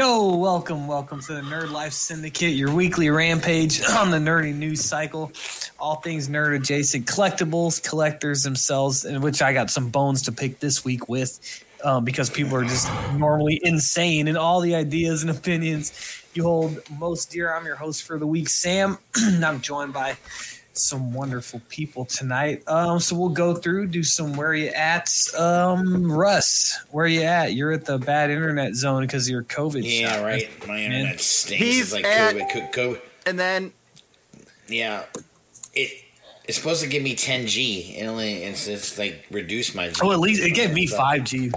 Yo, welcome, welcome to the Nerd Life Syndicate, your weekly rampage on the nerdy news cycle. All things nerd adjacent, collectibles, collectors themselves, in which I got some bones to pick this week with um, because people are just normally insane in all the ideas and opinions you hold most dear. I'm your host for the week, Sam. And I'm joined by some wonderful people tonight. Um, so we'll go through, do some where you at. Um, Russ, where you at? You're at the bad internet zone because of your COVID. Yeah, shot. right. My internet stinks. He's it's like at- COVID, co- co- And then Yeah, it it's supposed to give me 10G. It only it's just like reduce my. G. Oh, at least it gave me five G.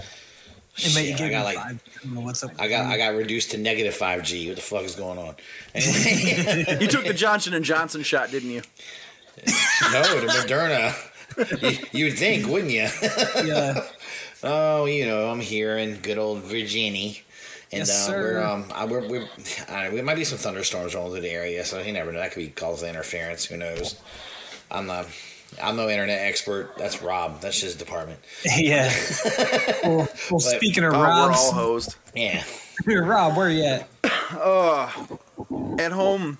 It, made, it Shit, gave I got me like five. I what's up. I got I got reduced to negative 5G. What the fuck is going on? Anyway, you took the Johnson and Johnson shot, didn't you? no, the Moderna. You, you would think, wouldn't you? yeah. Oh, you know, I'm here in good old Virginia. And Yes, uh, sir. we're um, I, we're, we're uh, there might be some thunderstorms rolling through the area, so you never know. That could be cause of interference. Who knows? I'm not. I'm no internet expert. That's Rob. That's his department. Yeah. well, well speaking of Oh, we're Rob's, all hosed. Yeah. Rob, where are you at? Oh at home,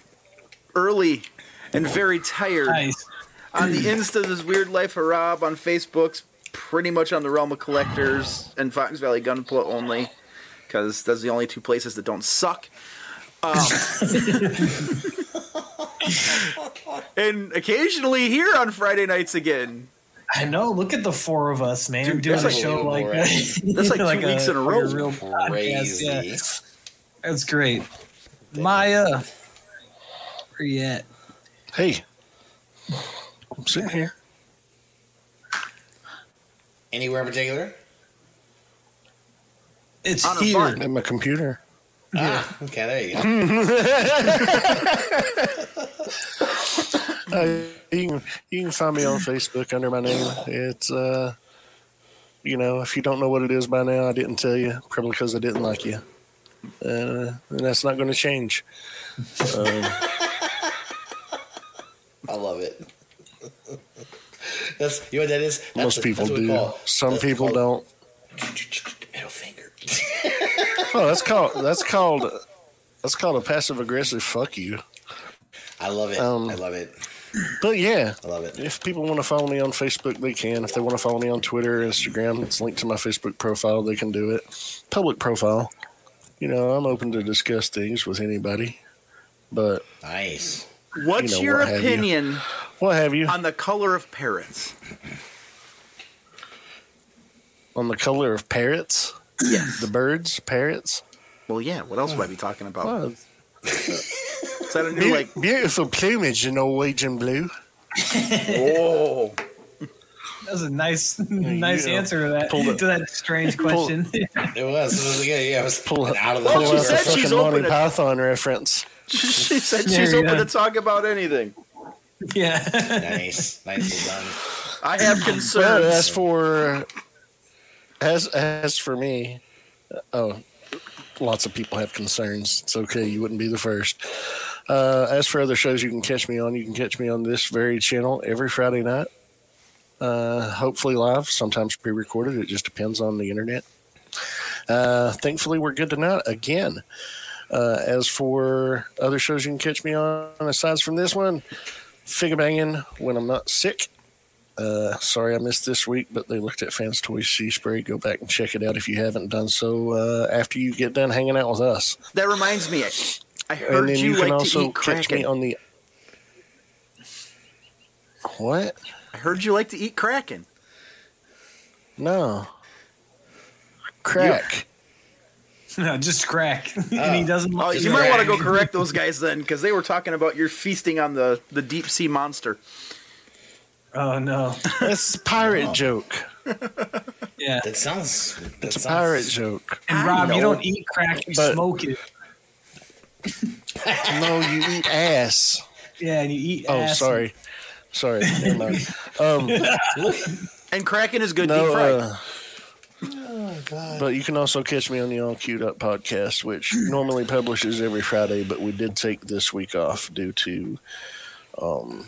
early, and very tired. Nice. On the Insta, this weird life of Rob on Facebook's pretty much on the realm of collectors and Fox Valley Gunpla only, because that's the only two places that don't suck. Um, and occasionally here on Friday nights again. I know. Look at the four of us, man, Dude, doing that's a like- show like that. That's like two weeks in a row. real podcast, Crazy. yeah. That's great. Maya, where you at? Hey, I'm sitting here. Anywhere in particular? It's On here. farm. At my computer. Ah, okay, there you go. Uh, you can you can find me on Facebook under my name. It's uh, you know, if you don't know what it is by now, I didn't tell you probably because I didn't like you, uh, and that's not going to change. Um, I love it. That's you know what that is. That's most people that's what we do. Some that's people called- don't. Middle finger. Oh, that's called that's called that's called a passive aggressive fuck you. I love it. Um, I love it. But yeah, I love it. if people want to follow me on Facebook, they can. If they want to follow me on Twitter, Instagram, it's linked to my Facebook profile. They can do it. Public profile. You know, I'm open to discuss things with anybody. But Nice. What's You know, your what have you. opinion what have you on the color of parrots? on the color of parrots? Yes. The birds, parrots. Well, yeah. What else would I be talking about? Oh, Is that a new beau- like? beautiful plumage in Norwegian blue. Whoa! That was a nice, nice Yeah. answer to that Pulled it. to that strange question. It was. It was yeah, yeah. It was pulling an out of the Well, pull she out said she's fucking Monty open Python reference. she said There she's you open go. to talk about anything. yeah. Nice. Nicely done. I have But concerns. as for as as for me, oh, lots of people have concerns. It's okay. You wouldn't be the first. Uh, as for other shows you can catch me on, you can catch me on this very channel every Friday night. Uh, hopefully live, sometimes pre-recorded. It just depends on the internet. Uh, thankfully, we're good tonight again. Uh, as for other shows you can catch me on, aside from this one, figure banging when I'm not sick. Uh, sorry I missed this week, but they looked at Fans Toys Sea Spray. Go back and check it out if you haven't done so uh, after you get done hanging out with us. that reminds me. I, I and heard then you, you, can like to also eat catch me kraken. on the. What? I heard you like to eat kraken. No. Crack. no, just crack. and he doesn't. Oh, like you might want to go correct those guys then, because they were talking about you're feasting on the the deep sea monster. Oh no. That's a pirate joke. Yeah. That sounds. That It's a sounds, pirate joke. And Rob, you don't eat crack. You But- smoke it. No, you eat ass. Yeah, and you eat. Oh, ass. sorry. Sorry. Never mind. Um, And kraken is good deep no, fried. uh, But you can also catch me on the All Queued Up podcast, which normally publishes every Friday, but we did take this week off due to um,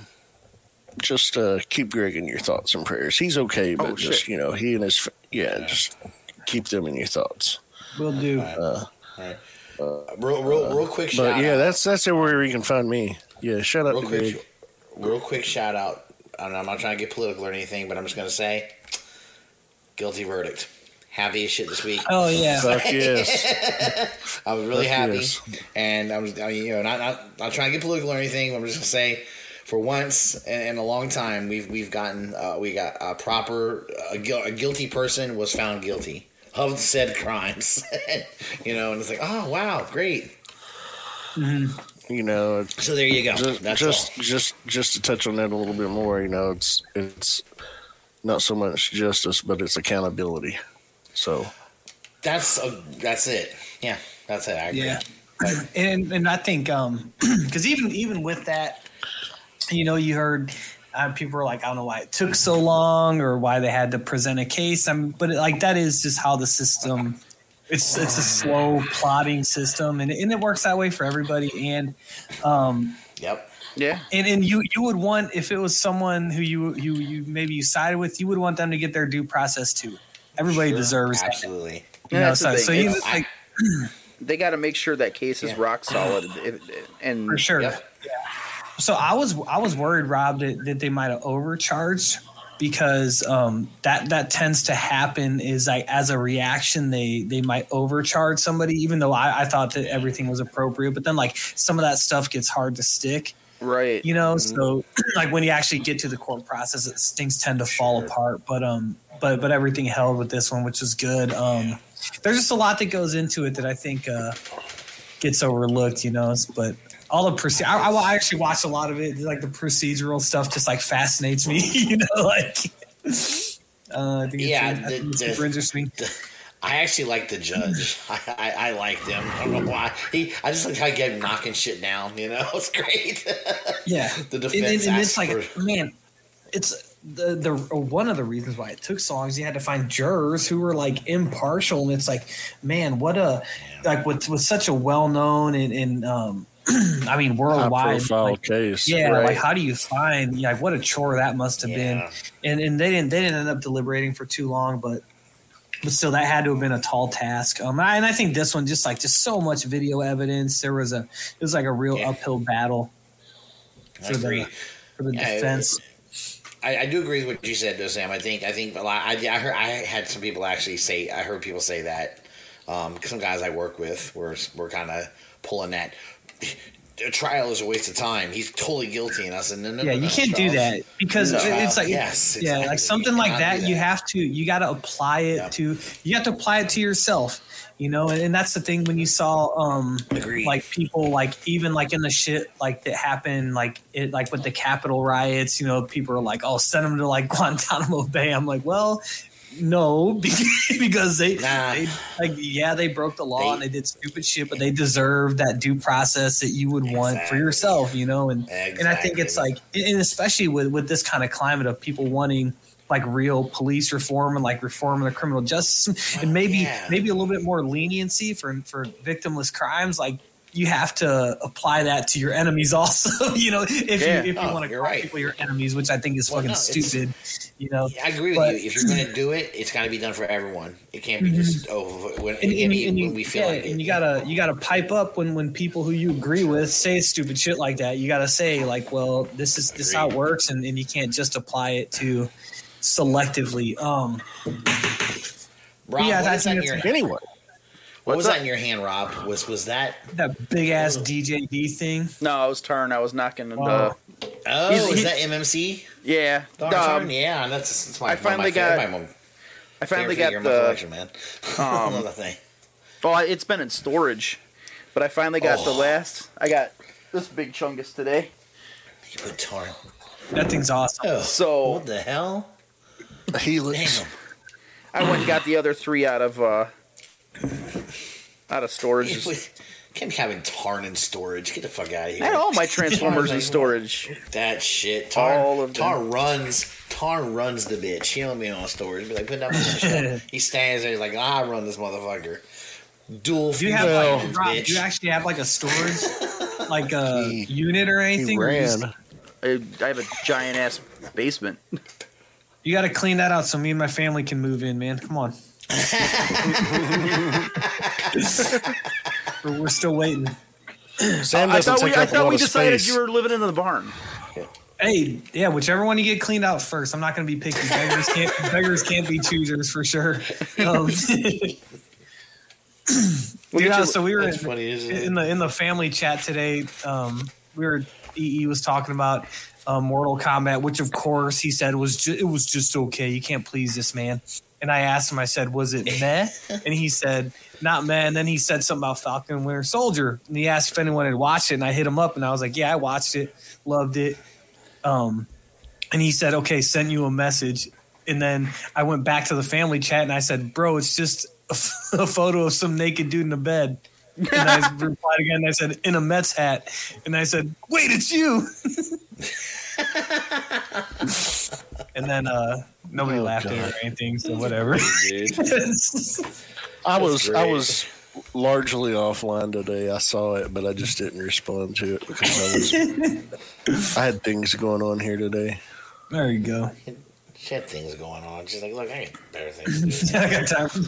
just uh, keep Greg in your thoughts and prayers. He's okay, but Oh, just, shit. you know, he and his, yeah, just keep them in your thoughts. We'll do. Uh, Alright. real, real, real quick shout But yeah, out. that's that's where you can find me. Yeah, shut up, real Greg. quick, real quick shout out. I'm not trying to get political or anything, but I'm just gonna say, guilty verdict. Happy as shit this week. Oh yeah. Fuck yes. I was really Fuck happy, yes. and I was, I mean, you know, not, not not trying to get political or anything. I'm just gonna say, for once in, in a long time, we've we've gotten uh, we got a proper a, guil- a guilty person was found guilty of said crimes. you know, and it's like, oh wow, great. You know, So there you go. just That's just all. just just to touch on that a little bit more. You know, it's it's not so much justice, but it's accountability. So That's a, that's it. Yeah, that's it. I agree. Yeah. But- and and I think um because even even with that, you know, you heard uh, people were like, I don't know why it took so long or why they had to present a case. I'm, but like that is just how the system. It's it's a slow plotting system, and and it works that way for everybody. And um Yep. Yeah. and and you you would want if it was someone who you you you maybe you sided with, you would want them to get their due process too. Everybody Sure, deserves that. absolutely. You know, so, so you It's- like They got to make sure that case is Yeah. rock solid. And for sure. Yep. So I was I was worried, Rob, that, that they might have overcharged because um, that that tends to happen. Is like as a reaction, they they might overcharge somebody, even though I, I thought that everything was appropriate. But then like some of that stuff gets hard to stick, right. you know. So like when you actually get to the court process, it, things tend to fall Sure. apart. But um, but but everything held with this one, which is good. Um, there's just a lot that goes into it that I think uh, gets overlooked, you know. But all the proce- I, I actually watch a lot of it. Like the procedural stuff, just like fascinates me, you know. Like, uh, I think it's, Yeah, I think the- it's the- super interesting. I actually like the judge. I, I, I liked him. I don't know why. He, I just like how he kept knocking shit down. You know, it's great. Yeah, The defense and, and it's asked like, for- man, it's the the one of the reasons why it took so long is you had to find jurors who were like impartial, and it's like, man, what a like with with such a well known and, and um, I mean worldwide profile like, case. Yeah, Right. like how do you find like what a chore that must have Yeah. been, and and they didn't they didn't end up deliberating for too long, but but still that had to have been a tall task. Um, I, and I think this one just like just so much video evidence. There was a it was like a real Yeah. uphill battle I for agree. the for the Yeah, defense. I, I do agree with what you said, though, Sam. I think I think a lot. I, I heard I had some people actually say. I heard people say that. Um, some guys I work with were were kind of pulling that. A trial is a waste of time. He's totally guilty, and I said, no, no, Yeah, no, you no, can't do that because No, it's like yes, yeah, exactly. like something You like cannot that, You have to you got to apply it to you have to apply it to yourself. You know, and, and that's the thing when you saw um Agreed. like people like even like in the shit like that happened like it like with the Capitol riots. You know, people are like, oh, send them to like Guantanamo Bay. I'm like, well. No, because they, Nah. they like yeah they broke the law They- and they did stupid shit, but they deserve that due process that you would want for yourself, you know. And and I think it's like, and especially with with this kind of climate of people wanting like real police reform and like reform in the criminal justice system, and maybe yeah. maybe a little bit more leniency for for victimless crimes, like. You have to apply that to your enemies also, you know. If Yeah. you if you Oh, want to you're call right. people your enemies, which I think is Well, fucking no, it's- stupid, you know. I agree with But- you. If you're going to do it, it's got to be done for everyone. It can't be just oh when, and, and, be and you, when we feel yeah, like it. and you gotta you gotta pipe up when when people who you agree with say stupid shit like that. You gotta say like, well, this is this how it works, and, and you can't just apply it to selectively. Um, Rob, yeah, what I is that think in your it's- Anyway, what was What's that in your hand, Rob? Was was that? that big ass DJD thing. No, I was turn. I was knocking the. Wow. Oh, He's- is he- that MMC? Yeah. Darn um, yeah, that's, that's my. I finally my, got- My, my, I finally got figure in my the. collection, man. I um, love that thing. Well, it's been in storage, but I finally got the Oh. last. I got this big chungus today. You put Tarn. That thing's awesome. Oh, So- what the hell? Helix. Damn. I went and got the other three out of uh out of storage. You put- Can't be having Tarn in storage. Get the fuck out of here. I had all my Transformers in storage. That shit. Tar, All of them. Tar runs. Tar runs the bitch. He don't be on storage. Be like, put that on the shelf. He stands there. He's like, I run this motherfucker. Dual. Do you have Well- like Rob, bitch. do you actually have like a storage like a He- unit or anything? He or ran. just- I, I have a giant ass basement. You got to clean that out so me and my family can move in, man. Come on. we're, we're still waiting. Sam I doesn't thought we, take I up a thought lot we of decided space. you were living in the barn. Hey, yeah, whichever one you get cleaned out first. I'm not going to be picky. Beggars can't beggars can't be choosers for sure. Um, Dude, get you- so we were That's in, funny, isn't it? in the in the family chat today. Um, we were EE was talking about uh, Mortal Kombat, which of course he said was ju- it was just okay. You can't please this man. And I asked him, I said, was it meh? And he said, not meh. And then he said something about Falcon Winter Soldier. And he asked if anyone had watched it. And I hit him up and I was like, yeah, I watched it, loved it. Um, and he said, okay, sent you a message. And then I went back to the family chat and I said, bro, it's just a, a photo of some naked dude in a bed. And I replied again. And I said, in a Mets hat. And I said, wait, it's you. and then uh, nobody Oh, laughed at it or anything. So whatever. I was I was largely offline today. I saw it, but I just didn't respond to it because I was I had things going on here today. there you go. Shit things going on. She's like, look, I got better things to do. I got time for,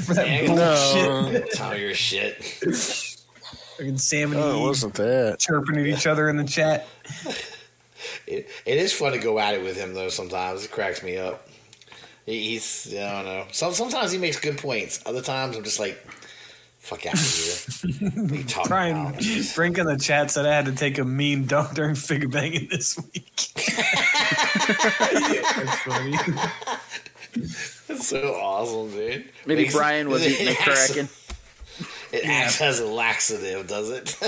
for that Yeah, bullshit. No, Tell your shit. Fucking Sam and no, it Eve wasn't that. chirping at each other in the chat. It, it is fun to go at it with him though. Sometimes it cracks me up. He's I don't know. Some sometimes he makes good points. Other times I'm just like, fuck out of here. What are you talking Brian about? Jeez. Brink in the chat said I had to take a mean dump during figure banging this week. That's funny. That's so awesome, dude. Maybe Makes- Brian was eating a acts- kraken. It acts as a laxative, does it?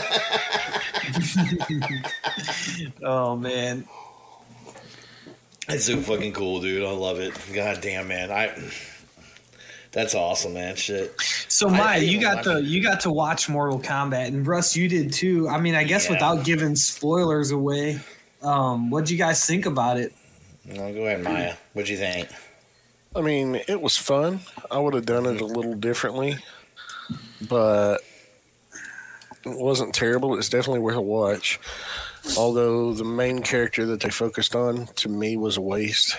Oh man. It's so fucking cool, dude. I love it. God damn, man. I. That's awesome, man. Shit. So I- I Maya, you got watch- to you got to watch Mortal Kombat, and Russ, you did too. I mean, I guess Yeah. without giving spoilers away, um, what do you guys think about it? No, go ahead, Maya. What'd you think? I mean, it was fun. I would have done it a little differently, but it wasn't terrible. It's definitely worth a watch. Although the main character that they focused on to me was a waste.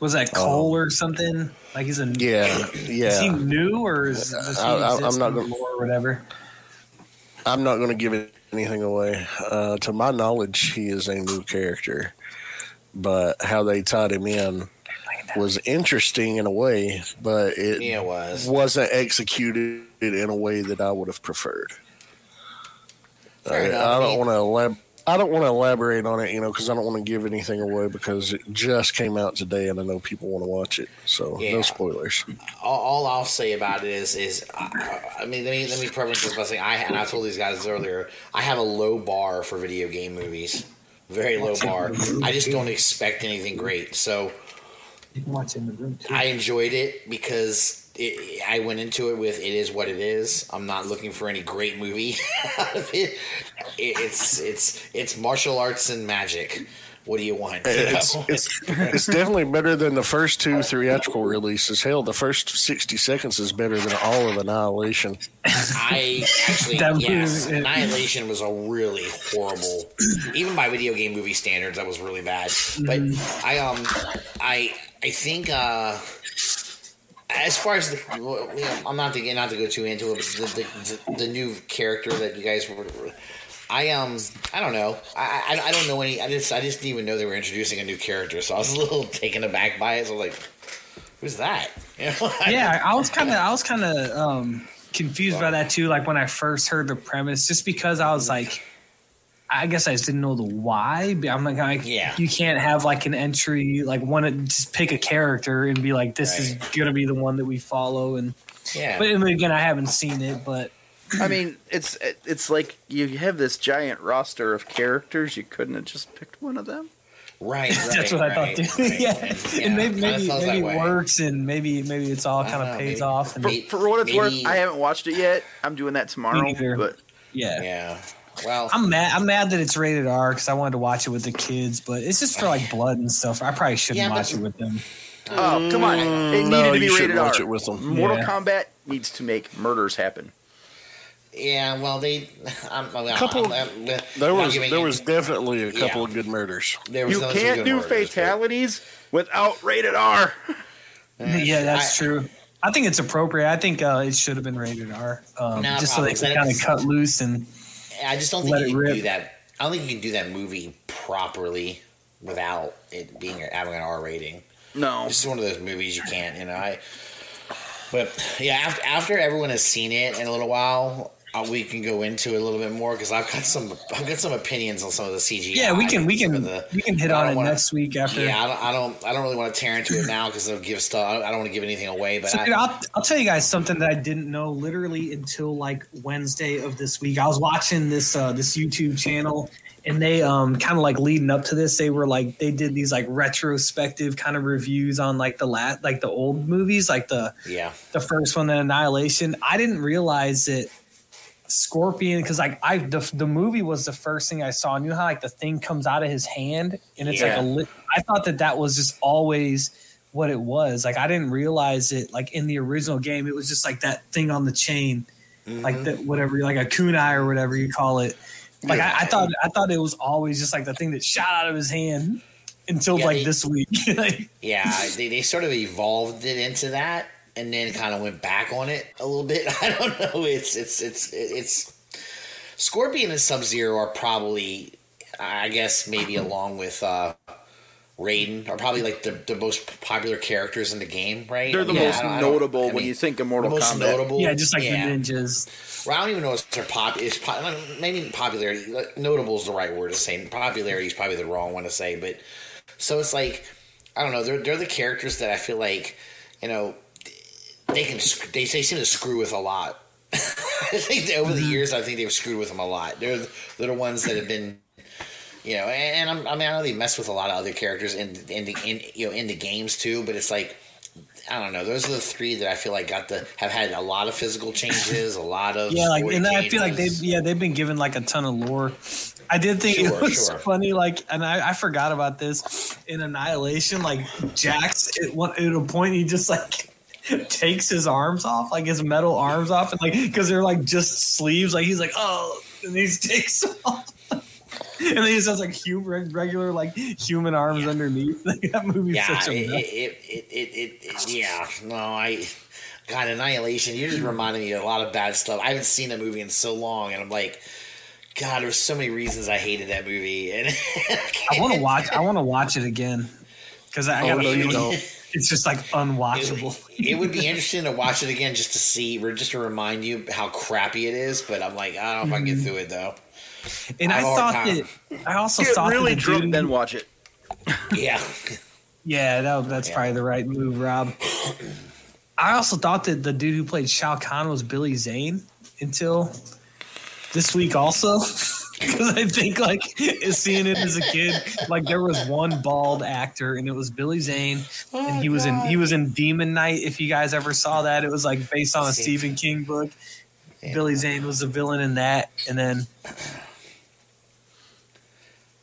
Was that Cole or something? Like he's a Oh. Yeah, Is he new or is does he I- I- I'm not gonna- lore or whatever? I'm not going to give it anything away. Uh, to my knowledge, he is a new character, but how they tied him in was interesting in a way, but it Yeah, it was. wasn't executed in a way that I would have preferred. Fair Uh. I I don't want to elab- I don't want to elaborate on it, you know, because I don't want to give anything away because it just came out today, and I know people want to watch it. So Yeah. no spoilers. all, all I'll say about it is, is I, I mean, let me let me preface this by saying I and I told these guys earlier, I have a low bar for video game movies, very low bar. I just don't expect anything great. So You can watch in the room too. I enjoyed it because it, I went into it with it is what it is. I'm not looking for any great movie. out of it. It- it's it's it's martial arts and magic. What do you want? You It's, know? it's it's definitely better than the first two theatrical releases. Hell, the first sixty seconds is better than all of Annihilation. I actually That yes, movie- Annihilation was a really horrible, even by video game movie standards, that was really bad. But I um I I think uh as far as the you know, I'm not to not to go too into it, but the, the, the, the new character that you guys were. I um I don't know I, I I don't know any I just I just didn't even know they were introducing a new character so I was a little taken aback by it so I was like who's that you know yeah, I was kind of I was kind of um, confused by that too. Like when I first heard the premise, just because I was like, I guess I just didn't know the why. But I'm like, like Yeah. you can't have like an entry like one to just pick a character and be like, this is gonna be the one that we follow. And yeah but and again, I haven't seen it, but I mean, it's it's like you have this giant roster of characters. You couldn't have just picked one of them. Right, right. That's what I thought too. right. yeah. And, and maybe maybe, maybe it works, and maybe maybe it's all kind don't of pays maybe- off. And For, for what it's maybe- worth, I haven't watched it yet. I'm doing that tomorrow. But yeah. Yeah. Well, I'm mad. I'm mad that it's rated R because I wanted to watch it with the kids, but it's just for like blood and stuff. I probably shouldn't Yeah, watch it with them. oh come on, it needed no, to be you rated watch R. it with them. Mortal Yeah. Kombat needs to make murders happen. yeah. Well, they. I'm, I'm, Couple- I'm, I'm, I'm There was there you- was definitely a couple Yeah. of good murders. there was You can't do murders, but- fatalities without rated R. yeah, that's I- true. I think it's appropriate. I think uh, it should have been rated R, um, Nah, just so they can kind of cut loose and I just don't think Let you can rip. do that. I don't think you can do that movie properly without it being having an R rating. No. this is one of those movies you can't, you know. I, but yeah, after, after everyone has seen it in a little while, we can go into it a little bit more because I've got some I've got some opinions on some of the CGI. yeah, we can we can the- we can hit on it wanna- next week after. Yeah, I don't, I don't I don't really want to tear into it now because it'll give stuff. I don't want to give anything away, but So, I, dude, I'll, I'll tell you guys something that I didn't know literally until like Wednesday of this week. I was watching this uh, this YouTube channel, and they um kind of like leading up to this, they were like they did these like retrospective kind of reviews on like the last like the old movies, like the yeah, the first one, the Annihilation. I didn't realize that Scorpion because like I the the movie was the first thing I saw. And you know how like the thing comes out of his hand and it's Yeah. like a lit. I thought that that was just always what it was. Like I didn't realize it. Like in the original game, it was just like that thing on the chain, like mm-hmm. that whatever, like a kunai or whatever you call it. Like I, I thought I thought it was always just like the thing that shot out of his hand until Yeah, like they- this week. Like, yeah. They they sort of evolved it into that, and then kind of went back on it a little bit. I don't know. It's it's it's it's Scorpion and Sub Zero are probably, I guess, maybe along with uh Raiden, are probably like the, the most popular characters in the game, right? They're the Yeah, most I don't- I don't- notable I when you think of Mortal most Kombat. notable. yeah, just like yeah. the ninjas. Well, I don't even know if they're pop. Is pop, maybe popularity. like, Notable is the right word to say. Popularity is probably the wrong one to say. But so it's like I don't know. They're they're the characters that I feel like you know they can they, they seem to screw with a lot. I think that over the mm-hmm. years, I think they've screwed with them a lot. They're they're the ones that have been. You know, and, and I'm, I mean, I know they mess with a lot of other characters in in the in you know in the games too, but it's like I don't know. Those are the three that I feel like got the have had a lot of physical changes, a lot of Yeah, like and I feel like they've yeah they've been given like a ton of lore. I did think Sure, it was sure. funny, like, and I, I forgot about this in Annihilation. Like Jax, at one at a point he just like takes his arms off, like his metal arms off, and like because they're like just sleeves. Like he's like oh, and he takes them off. And then he just has like human, regular like human arms Yeah. underneath. Like, that movie's yeah, such a it, it, it, it, it, yeah. No, I God, Annihilation. You're just reminded me of a lot of bad stuff. I haven't seen that movie in so long, and I'm like, God, there's so many reasons I hated that movie, and I want to watch. I want to watch it again because I Oh, got a no, you feeling. It's just like unwatchable. it would be interesting to watch it again just to see, or just to remind you how crappy it is. But I'm like, I don't know if I can get through it though. And I I have thought that I also Get thought really that the drunk, dude- then watch it. Yeah, Yeah, that, that's Yeah. probably the right move, Rob. I also thought that the dude who played Shao Kahn was Billy Zane until this week, also. Because I think, like, seeing it as a kid, like there was one bald actor, and it was Billy Zane, and oh, he was in he was in Demon Knight. If you guys ever saw that, it was like based on a Stephen King book. Yeah. Billy Zane was the villain in that, and then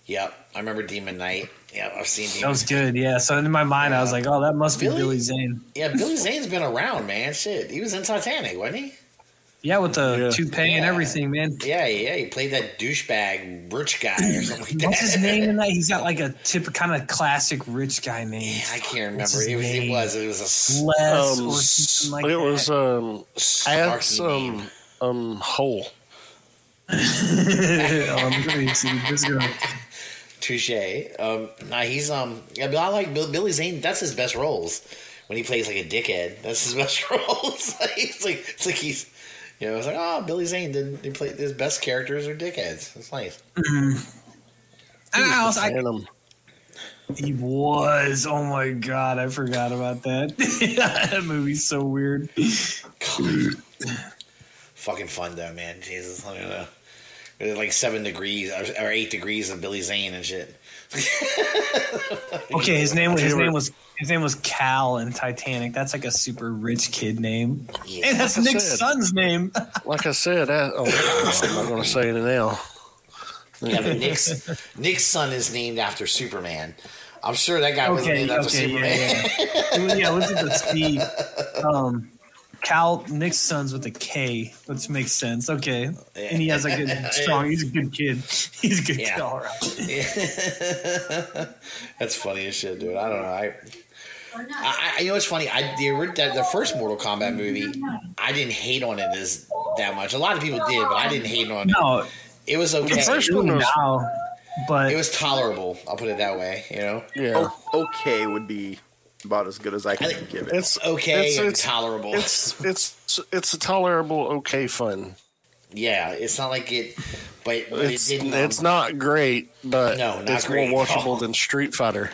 yep. I remember Demon Knight. Yeah, I've seen that Demon. was good. Yeah, so in my mind, I was like, oh, that must be Billy? Billy Zane. Yeah, Billy Zane's been around, man. Shit, he was in Titanic, wasn't he? Yeah, with the Yeah. toupee and everything, man. Yeah, yeah, he played that douchebag rich guy or something like that. What's his name in that? He's got like a tip kind of classic rich guy name. I can't What's remember. his It was, it was. It was a s- Les Um, or something like it that. was um, add snarky some um hole. oh, I'm gonna see this girl. Touche. Um, nah, he's um. Yeah, but I like Bill, Billy Zane. That's his best roles when he plays like a dickhead. That's his best roles. it's like it's like he's. You know, it's like oh, Billy Zane did he play his best characters are dickheads. It's nice. Mm-hmm. And I ah, also, I, he was. Oh my god, I forgot about that. that movie's so weird. Fucking fun though, man. Jesus, I don't know. There's like seven degrees or or eight degrees of Billy Zane and shit. Okay, his name was his name was his name was Cal in Titanic. That's like a super rich kid name. Yeah. And that's Like Nick's said. son's name. Like I said, I, oh, I'm not going to say it now. Yeah, but Nick's Nick's son is named after Superman. I'm sure that guy was Okay, named after okay, Superman. yeah, yeah. yeah, look at the speed. Um, Cal Nick's son's with a K, which makes sense. Okay, and he has like a strong. He's a good kid. He's a good Yeah. kid. All right. That's funny as shit, dude. I don't know. I I, I you know what's funny? I the, the the first Mortal Kombat movie, I didn't hate on it as that much. A lot of people did, but I didn't hate on it. No, It was okay. The first one was now, but it was tolerable. I'll put it that way. You know, yeah. O- okay would be about as good as I can I give it. It's okay It's, and it's, tolerable. it's it's it's a tolerable, okay fun. yeah, it's not like it, but, but It's it didn't. um, it's not great, but No, not it's great. more watchable Oh. than Street Fighter.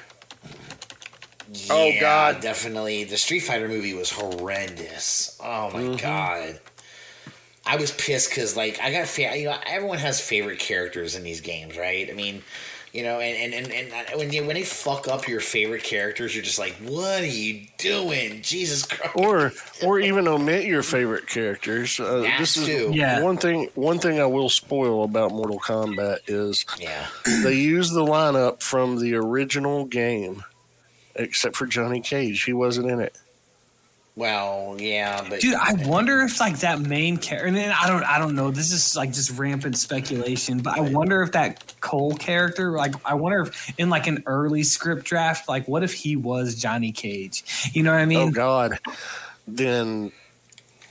Oh, God. definitely. The Street Fighter movie was horrendous. Oh my Mm-hmm. god. I was pissed because like I got fa- you know everyone has favorite characters in these games, right? I mean, you know, and and, and, and when you when they fuck up your favorite characters, you're just like, what are you doing, Jesus Christ? or or even omit your favorite characters. Uh, That this is too. Yeah. one thing. One thing I will spoil about Mortal Kombat is Yeah, they use the lineup from the original game, except for Johnny Cage. He wasn't in it. Well, yeah, but dude, I wonder if like that main character. And then I don't, I don't know. This is like just rampant speculation, but I wonder if that Cole character, like, I wonder if in like an early script draft, like, what if he was Johnny Cage? You know what I mean? oh? God, then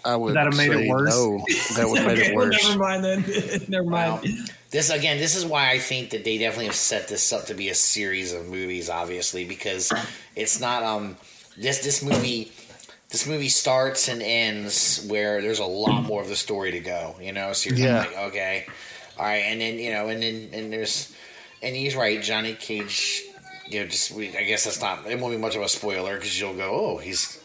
I would That have made it worse? no. That would have made Okay, it well, worse. never mind then. never mind. Well, this again, this is why I think that they definitely have set this up to be a series of movies, obviously, because it's not um this this movie this movie starts and ends where there's a lot more of the story to go, you know. So you're Yeah. like, okay, all right, and then you know, and then and there's and he's right, Johnny Cage. You know, just we, I guess that's not it won't be much of a spoiler because you'll go, oh, he's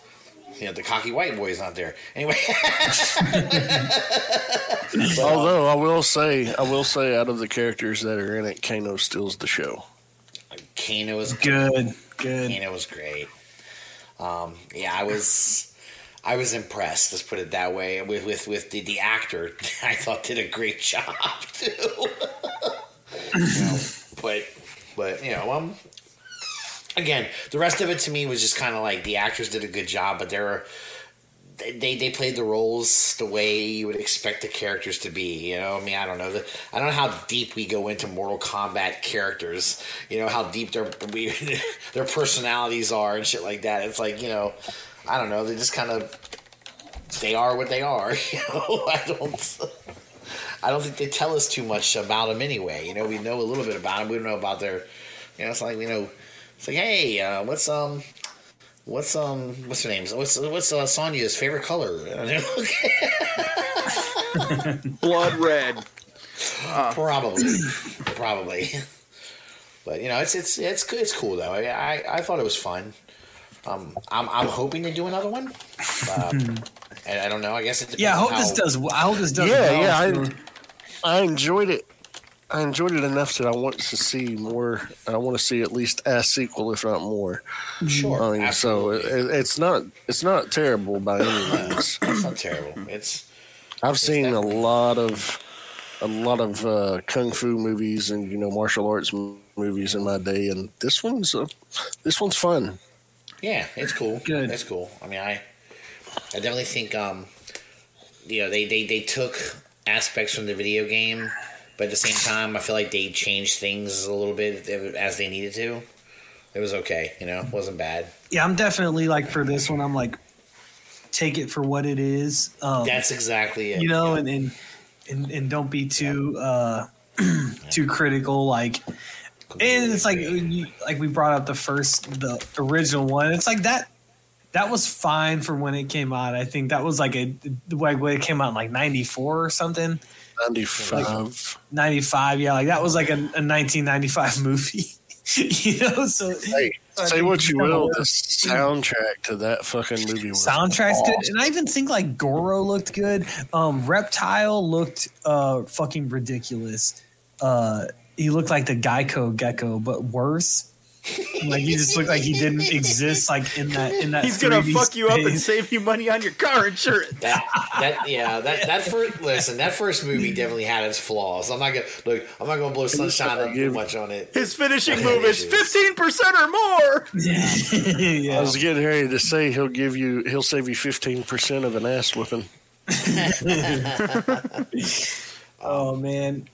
you know the cocky white boy's not there anyway. Although I will say, I will say, out of the characters that are in it, Kano steals the show. Kano is Good, good. Kano was great. Um, yeah, I was, I was impressed. Let's put it that way. With with with the, the actor, I thought did a great job too. You know, but but you know, um, again, the rest of it to me was just kind of like the actors did a good job, but there were. They, they played the roles the way you would expect the characters to be. You know, I mean, I don't know. The, I don't know how deep we go into Mortal Kombat characters. You know how deep their we, their personalities are and shit like that. It's like you know, I don't know. They just kind of they are what they are. You know, I don't. I don't think they tell us too much about them anyway. You know, we know a little bit about them. We don't know about their. You know, it's like you know, it's like hey, uh, what's um. What's um what's her name? What's what's uh, Sonya's favorite color? Blood red. probably, probably. But you know, it's it's it's. It's cool though. I I, I thought it was fun. Um, I'm I'm hoping to do another one. Um, and I don't know. I guess it depends Yeah, I hope on this how- does. I hope this does. Yeah, well yeah, for- I enjoyed it. I enjoyed it enough that I want to see more. I want to see at least a sequel, if not more. Sure, I mean, so it, it's not it's not terrible by any means. it's not terrible. It's I've seen a lot of a lot of uh, kung fu movies and you know martial arts m- movies in my day, and this one's uh, this one's fun. Yeah, it's cool. Good. It's cool. I mean, I, I definitely think, um, you know, they, they, they took aspects from the video game, but at the same time, I feel like they changed things a little bit as they needed to. It was okay, you know, it wasn't bad. yeah, I'm definitely like for this one. I'm like, take it for what it is. Um, That's exactly it. you know, yeah. and, and and and don't be too uh too critical. Like, and it's like you- like we brought up the first the original one. It's like that. That was fine for when it came out. I think that was like a like when it came out in like '94 or something. Ninety five. 95 yeah like that was like a, a 1995 movie. You know so Hey, say what you you will, the soundtrack to that fucking movie was soundtrack's awesome. good and i even think like goro looked good. Um reptile looked uh fucking ridiculous. Uh he looked like the geico gecko but worse like he just looked like he didn't exist like in that in that He's gonna 3D fuck you up and save you money on your car insurance. That that yeah that that first listen that first movie definitely had its flaws. I'm not gonna look. I'm not gonna blow sunshine up too much on it. His finishing move is fifteen percent or more. I yeah was getting ready to say he'll give you he'll save you fifteen percent of an ass whipping. oh man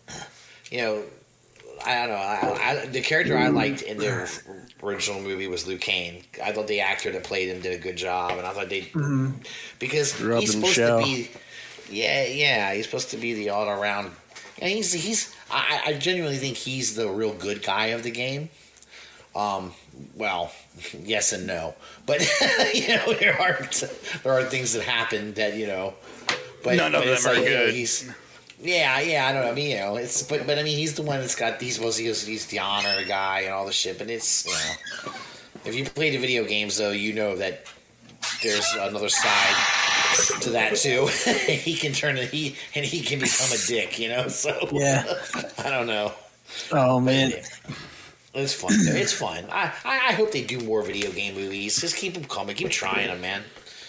You know, I don't know. I, I, the character I liked in the original movie was Liu Kang. I thought the actor that played him did a good job, and I thought they because Robin he's supposed Shou. to be. Yeah, yeah, he's supposed to be the all around. And he's he's. I, I genuinely think he's the real good guy of the game. Um, well, yes and no, but you know there are there are things that happen that you know, but None of but them are like, you know, good. he's yeah, yeah, I don't know. I mean, you know, it's but but I mean, he's the one that's got these to he's, he's the honor guy and all the shit. But it's you know, if you play the video games though, you know that there's another side to that too. he can turn it he and he can become a dick, you know. So Yeah. I don't know. Oh man. It's fun. though. It's fun. I, I I hope they do more video game movies. Just keep them coming. Keep trying them, man.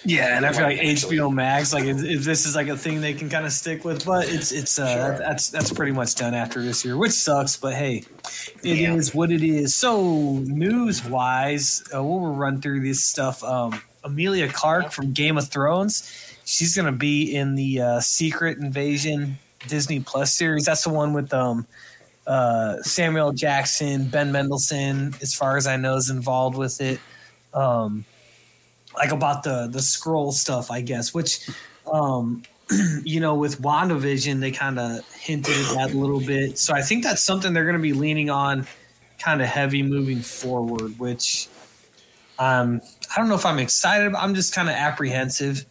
Yeah, and I feel like Actually. HBO Max, like if, if this is like a thing they can kind of stick with, but it's it's uh, Sure. that's that's pretty much done after this year, which sucks. But hey, it is Yeah. what it is. So news wise, uh, we'll run through this stuff. Um, Emilia Clarke from Game of Thrones, she's gonna be in the uh, Secret Invasion Disney Plus series. That's the one with um, uh, Samuel Jackson, Ben Mendelsohn, as far as I know, is involved with it. Um, like about the the Skrull stuff, I guess, which um you know, with WandaVision they kind of hinted at that a little bit. So I think that's something they're gonna be leaning on kind of heavy moving forward, which um I don't know if I'm excited about I'm just kind of apprehensive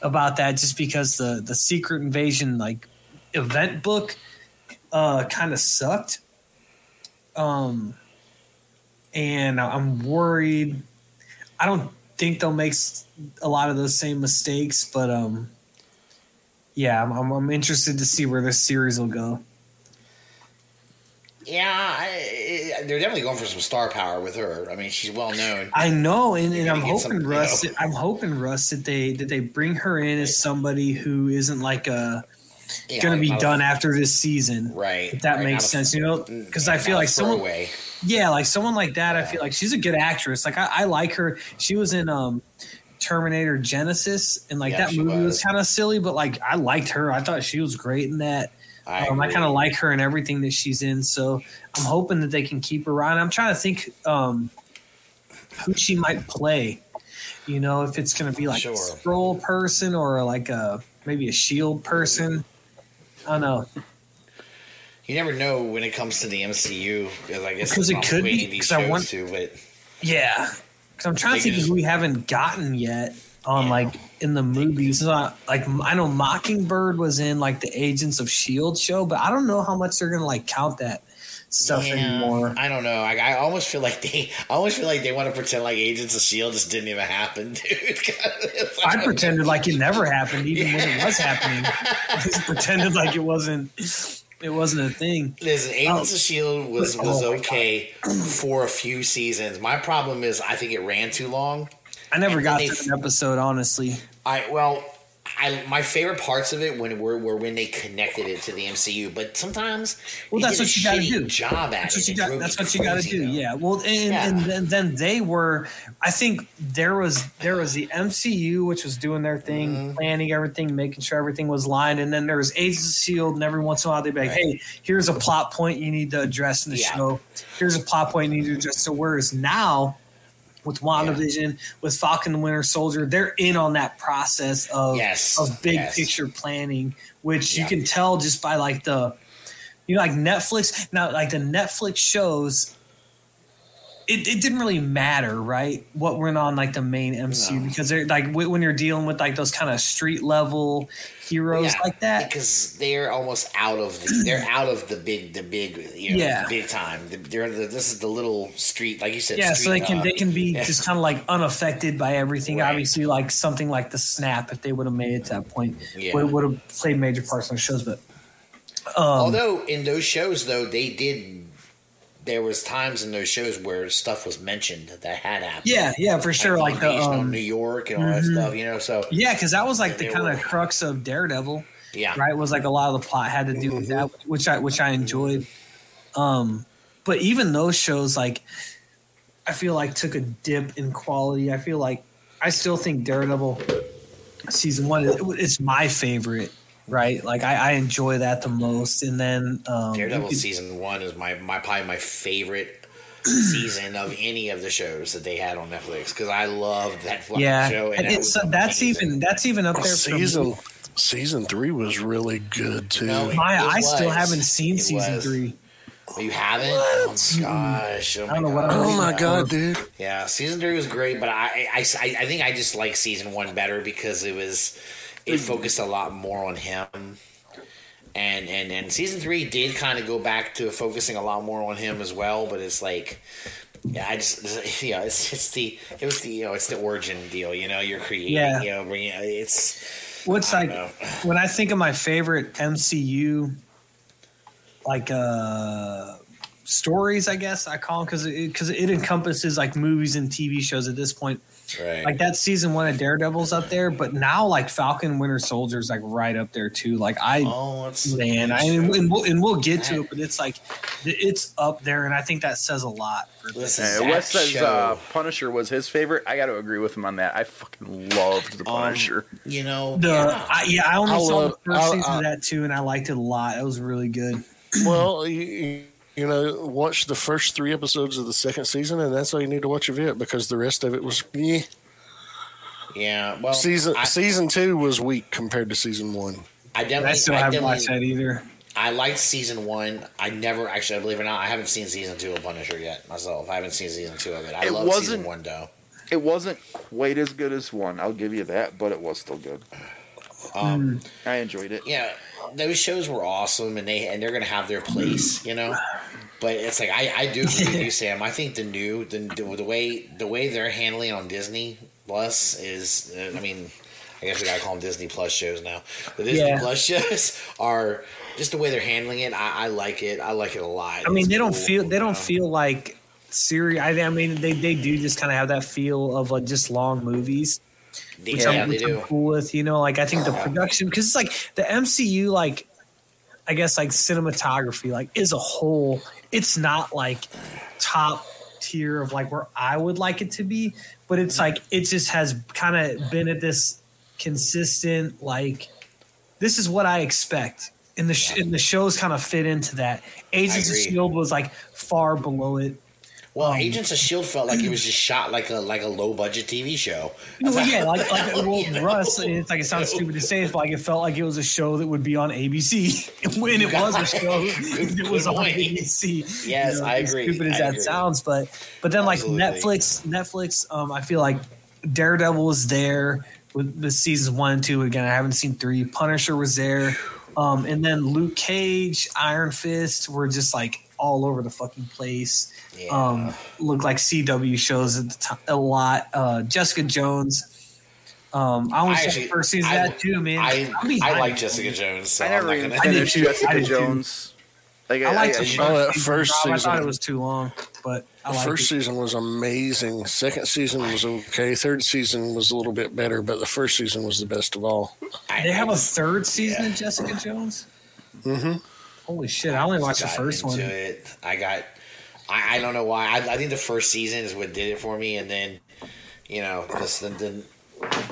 about that just because the the secret invasion like event book uh kind of sucked. Um and I'm worried I don't think they'll make a lot of those same mistakes, but um, yeah, I'm, I'm, I'm interested to see where this series will go. Yeah, I, I- they're definitely going for some star power with her. I mean, she's well known. I know, and, and I'm hoping some, you Russ. know. I'm hoping Russ that they that they bring her in as somebody who isn't like a Yeah, going to be not a- done after this season. right. If that right, makes not a- sense, you know, because I feel like someone, throwaway. Yeah, like someone like that. I feel like she's a good actress. Like I, I like her. She was in um Terminator Genisys, and like Yeah, that movie was, was. kind of silly, but like I liked her. I thought she was great in that. I, um, I kind of like her and everything that she's in, so I'm hoping that they can keep her around. I'm trying to think um, who she might play. You know, if it's going to be like Sure. a Skrull person or like a maybe a shield person. I don't know You never know when it comes to the MCU because I guess Because it could be, waiting these 'cause I want- to, but Yeah, because I'm trying to think who we haven't gotten yet on Yeah. like in the movies. Not like I know Mockingbird was in like the Agents of Shield show, but I don't know how much they're gonna like count that stuff Yeah, anymore. I don't know. I, I almost feel like they, I almost feel like they want to pretend like Agents of Shield just didn't even happen, dude. Like- I pretended like it never happened, even when it was happening. I just pretended like it wasn't. It wasn't a thing. Listen, Agents Oh. of Shield was Oh was my okay for a few seasons. My problem is I think it ran too long. I never And got they- to an episode, honestly. I well, I my favorite parts of it when were, were when they connected it to the MCU. But sometimes, Well, that's what you gotta do. Job at That's it. what you It Got, that's what you got to do. though. Yeah. Well, and, Yeah. and then, then they were. I think there was there was the MCU, which was doing their thing, Mm-hmm. planning everything, making sure everything was lined, and then there was Agents of Shield, and every once in a while they'd be like, Right. "Hey, here's a plot point you need to address in the Yeah. show. Here's a plot point you need to address." So whereas now. With WandaVision, with Falcon the Winter Soldier, they're in on that process of Yes, of big yes. picture planning, which you can tell just by like the you know, like Netflix. Now, like the Netflix shows, it, it didn't really matter, right? What went on like the main MCU No. because they're like wh- when you're dealing with like those kind of street level heroes Yeah, like that. because they're almost out of the, they're out of the big the big you know Yeah. big time. They're the, this is the little street like you said. Yeah, so they can they can be Yeah. just kind of like unaffected by everything. Right. Obviously, like something like the snap, if they would have made it to that point, Yeah. would, would have played major parts on shows. But um, Although in those shows though they did. There was times in those shows where stuff was mentioned that had happened. yeah, yeah, for sure. Like the um, New York and all that mhm. stuff, you know. So yeah, because that was like the kind were- of crux of Daredevil. yeah, right was like a lot of the plot had to do with that which i which i enjoyed um but even those shows like i feel like took a dip in quality i feel like i still think daredevil season one is- it's my favorite right? Like I, I enjoy that the most. And then um, Daredevil could- season one is my, my probably my favorite season of any of the shows that they had on Netflix because I loved that fucking yeah, show. and that it's was that's amazing. even that's even up there. For me. season season three was really good too. No, it- Maya, I was. still haven't seen It season was. three. Oh, you haven't? Oh my gosh! Oh I my don't know what oh my god, dude! Yeah, season three was great, but I, I, I, I think I just like season one better because it was it focused a lot more on him, and and and season three did kind of go back to focusing a lot more on him as well. But it's like, yeah, I just yeah, it's it's the it was the you know it's the origin deal. You know, you're creating. Yeah. You know, bringing it's What's I like know. when I think of my favorite MCU, like uh stories, I guess I call them because it, because it encompasses like movies and TV shows at this point. Right. Like that season one of Daredevil's up there, but now like Falcon Winter Soldier's like right up there too. Like I. oh, it's Man, I and, and we'll, and we'll get to it, but it's like it's up there, and I think that says a lot. For Listen, Yeah, Wes says uh, Punisher was his favorite. I got to agree with him on that. I fucking loved the um, Punisher. you know, The yeah. I, yeah, I only I saw love- the first I- season I- of that too, and I liked it a lot. It was really good. Well, you, you know, watch the first three episodes of the second season, and that's all you need to watch of it because the rest of it was yeah. yeah. Well, Season I, season two was weak compared to season one. I definitely, I still I haven't definitely- watched that either. I liked season one. I never actually, believe it or not, I haven't seen season two of Punisher yet myself. I haven't seen season two of it. I It love season wasn't- one though. It wasn't quite as good as one. I'll give you that, but it was still good. Um, I enjoyed it. Yeah, those shows were awesome, and they and they're gonna have their place, you know. But it's like I, I do agree with you, Sam. I think the new the, the way the way they're handling on Disney Plus is, uh, I mean, I guess we gotta call them Disney Plus shows now. The Disney Yeah. Plus shows are just the way they're handling it. I, I like it. I like it a lot. I mean, It's they don't cool, feel they don't know? feel like serious. I, I mean, they they do just kind of have that feel of like just long movies. They- which, yeah, I'm, they which I'm cool with. You know, like I think the production because it's like the MCU, like I guess like cinematography, like is a whole, it's not like top tier of like where I would like it to be, but it's Mm-hmm. like it just has kind of been at this consistent like this is what I expect. And the sh- and the shows kind of fit into that. Agents of. Shield was like far below it. Well, Um, Agents of Shield felt like it was just shot like a like a low budget TV show. Well, yeah, like like well, Russ. It's like it sounds stupid to say, but like it felt like it was a show that would be on ABC when it was a show It was on. ABC. Yes, I as agree. Stupid as I that agree. sounds, but but then like Absolutely. Netflix, Netflix. Um, I feel like Daredevil was there with the seasons one and two. Again, I haven't seen three. Punisher was there, um, and then Luke Cage, Iron Fist were just like all over the fucking place Yeah. um, look like CW shows at the time, a lot. Uh, Jessica Jones. Um, I want to say the first season I- of that too, man. I I'm I like. Jessica Jones. So I I'm never not even gonna, I finished. Jessica I. Jones. Like, I liked I, the I, first, Oh, that season, first Rob. I thought it was too long, but The first it. season was amazing. Second season was okay. Third season was a little bit better, but the first season was the best of all. They have I a third season of Jessica Jones. Mm-hmm. Holy shit! I only watched the first into one. It. I got. I, I don't know why. I, I think the first season is what did it for me, and then, you know, this, the, the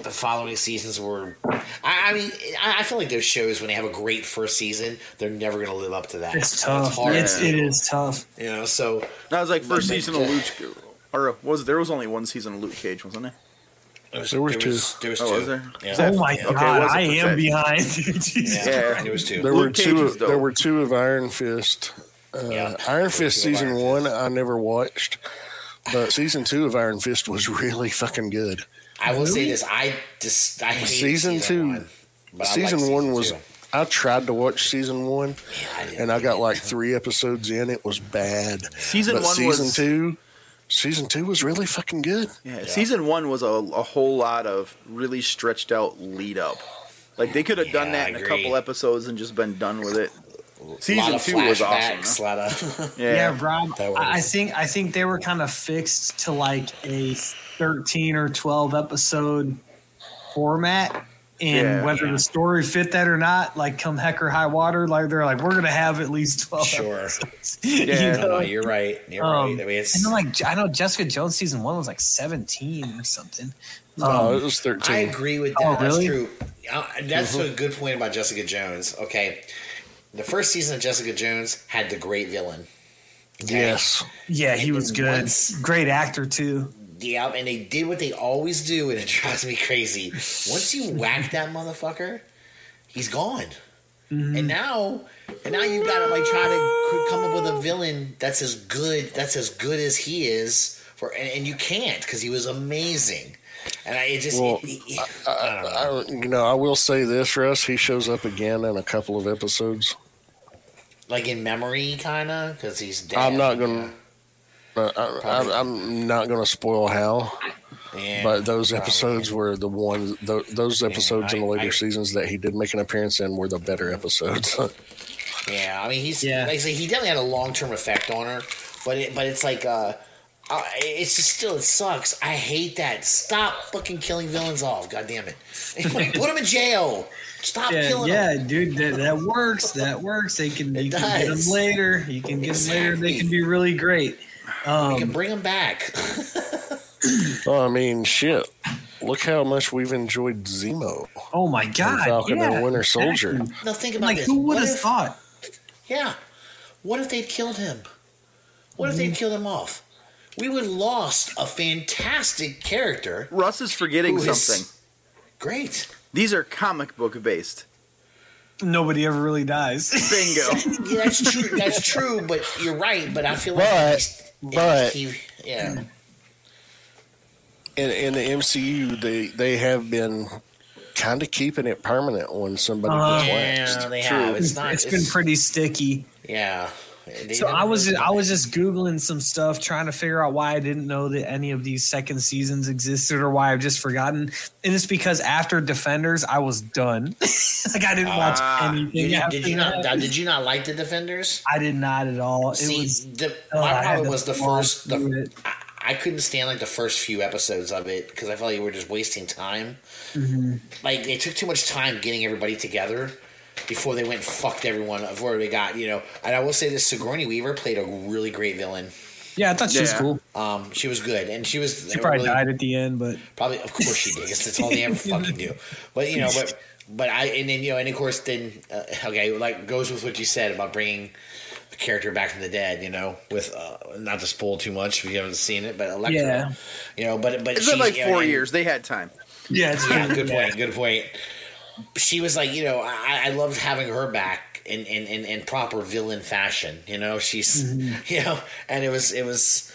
the following seasons were. I, I mean, I, I feel like those shows when they have a great first season, they're never going to live up to that. It's tough. hard. It's, it is tough. You know, so that was like first season of Luke. Or was there was only one season of Luke Cage, wasn't there? There were two. Was, there was Oh, two. was there? Yeah. Oh my okay, god! was it I am behind. Jesus Yeah, Yeah. Christ. it was two. There Luke were Cage two. is dope. There were two of Iron Fist. Uh, Yeah. Iron Fist were two of season Iron one, Fist. I never watched, but season two of Iron Fist was really fucking good. I will say this: I just I hated Season two- one, but I season one was. two. I tried to watch season one, Yeah, didn't and I got it. like three episodes in. It was bad. Season but one season was two, season two was really fucking good. Yeah, season one was a, a whole lot of really stretched out lead up. Like they could have done that I in a couple episodes and just been done with it. Season two was awesome. a lot of- Yeah, Yeah, Rob. I I think I think they were kind of fixed to like a thirteen or twelve episode format, and Yeah. whether Yeah. the story fit that or not, like come heck or high water, like they're like we're gonna have at least twelve. Sure. episodes. Yeah. you No, know? you're right. You're Um, right. I mean, it's And then like I know Jessica Jones season one was like seventeen or something. no, it was thirteen. I agree with that. Oh, That's true. That's Mm-hmm. a good point about Jessica Jones. Okay, the first season of Jessica Jones had the great villain. Okay? Yes. Yeah, he was good. Once- Great actor too. Yeah, and they did what they always do, and it drives me crazy. Once you whack that motherfucker, he's gone. Mm-hmm. And now, and now you gotta like try to come up with a villain that's as good, that's as good as he is. For and, and you can't because he was amazing. And I it just, Well, it- it- I don't know. I, you know, I will say this, Russ. He shows up again in a couple of episodes. like in memory, kind of, because he's dead. I'm not gonna. Uh, I, I, I'm not going to spoil how, Yeah, but those probably. episodes were the ones. Th- those episodes in the later I- seasons that he did make an appearance in were the better episodes. Yeah, I mean, he's Yeah. like I say, he definitely had a long term effect on her, but it, but it's like uh, uh, it's just still it sucks. I hate that. Stop fucking killing villains off. God damn it! Put them in jail. Stop Yeah, killing yeah, them. dude, that, that works. That works. They can It you can get them later. You can get them later. They can be really great. You Um, can bring them back. well, I mean, shit. Look how much we've enjoyed Zemo, oh my god, Falcon yeah, and Winter Soldier. exactly. now think about Like this. who would have thought? Yeah. What if they'd killed him? What if they'd killed him off? We would have lost a fantastic character. Russ is forgetting Who is- something. Great. These are comic book based. Nobody ever really dies. Bingo. Yeah, that's true. That's true. But you're right. But I feel like But- he's- but- he, yeah. in, in the MCU, they they have been kind of keeping it permanent when somebody Uh, gets Yeah, they True. have. It's not. it's been pretty sticky. Yeah. So I was just, I was just googling some stuff trying to figure out why I didn't know that any of these second seasons existed or why I've just forgotten. And it's because after Defenders, I was done. like I didn't watch Ah, Did anything. you, after did you that. not? Did you not like the Defenders? I did not at all. It See, was the, oh, my problem was the first. The. I, I couldn't stand like the first few episodes of it because I felt like we were just wasting time. Mm-hmm. Like they took too much time getting everybody together before they went and fucked everyone of where they got. You know, and I will say this: Sigourney Weaver played a really great villain. yeah, I thought she was Yeah. cool. Um, she was good, and she was She probably really, died at the end, but Probably, of course she did. 'cause That's all they ever fucking do. But you know, but but I and then you know, and of course, then uh, okay, like goes with what you said about bringing a character back from the dead. You know, with uh, not to spoil too much if you haven't seen it, but Elektra. Yeah. You know, but but It's been she- like you know, four and- years. They had time. yeah, it's Yeah, good point. Good point. She was like, you know, I, I loved having her back in, in, in, in proper villain fashion. You know, she's, mm-hmm. you know, and it was it was,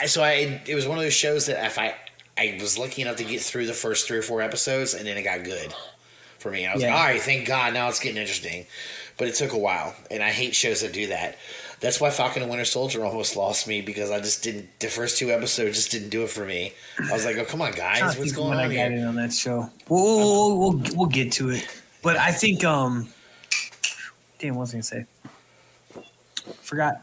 I, so I it was one of those shows that if I I was lucky enough to get through the first three or four episodes, and then it got good for me. I was Yeah. like, all right, thank God, now it's getting interesting. But it took a while, and I hate shows that do that. That's why Falcon and Winter Soldier almost lost me because I just didn't. The first two episodes just didn't do it for me. I was like, "Oh, come on, guys, what's going on I got here?" in on that show. We'll, we'll, we'll, we'll get to it. But I think, um, damn, what was I to say? Forgot.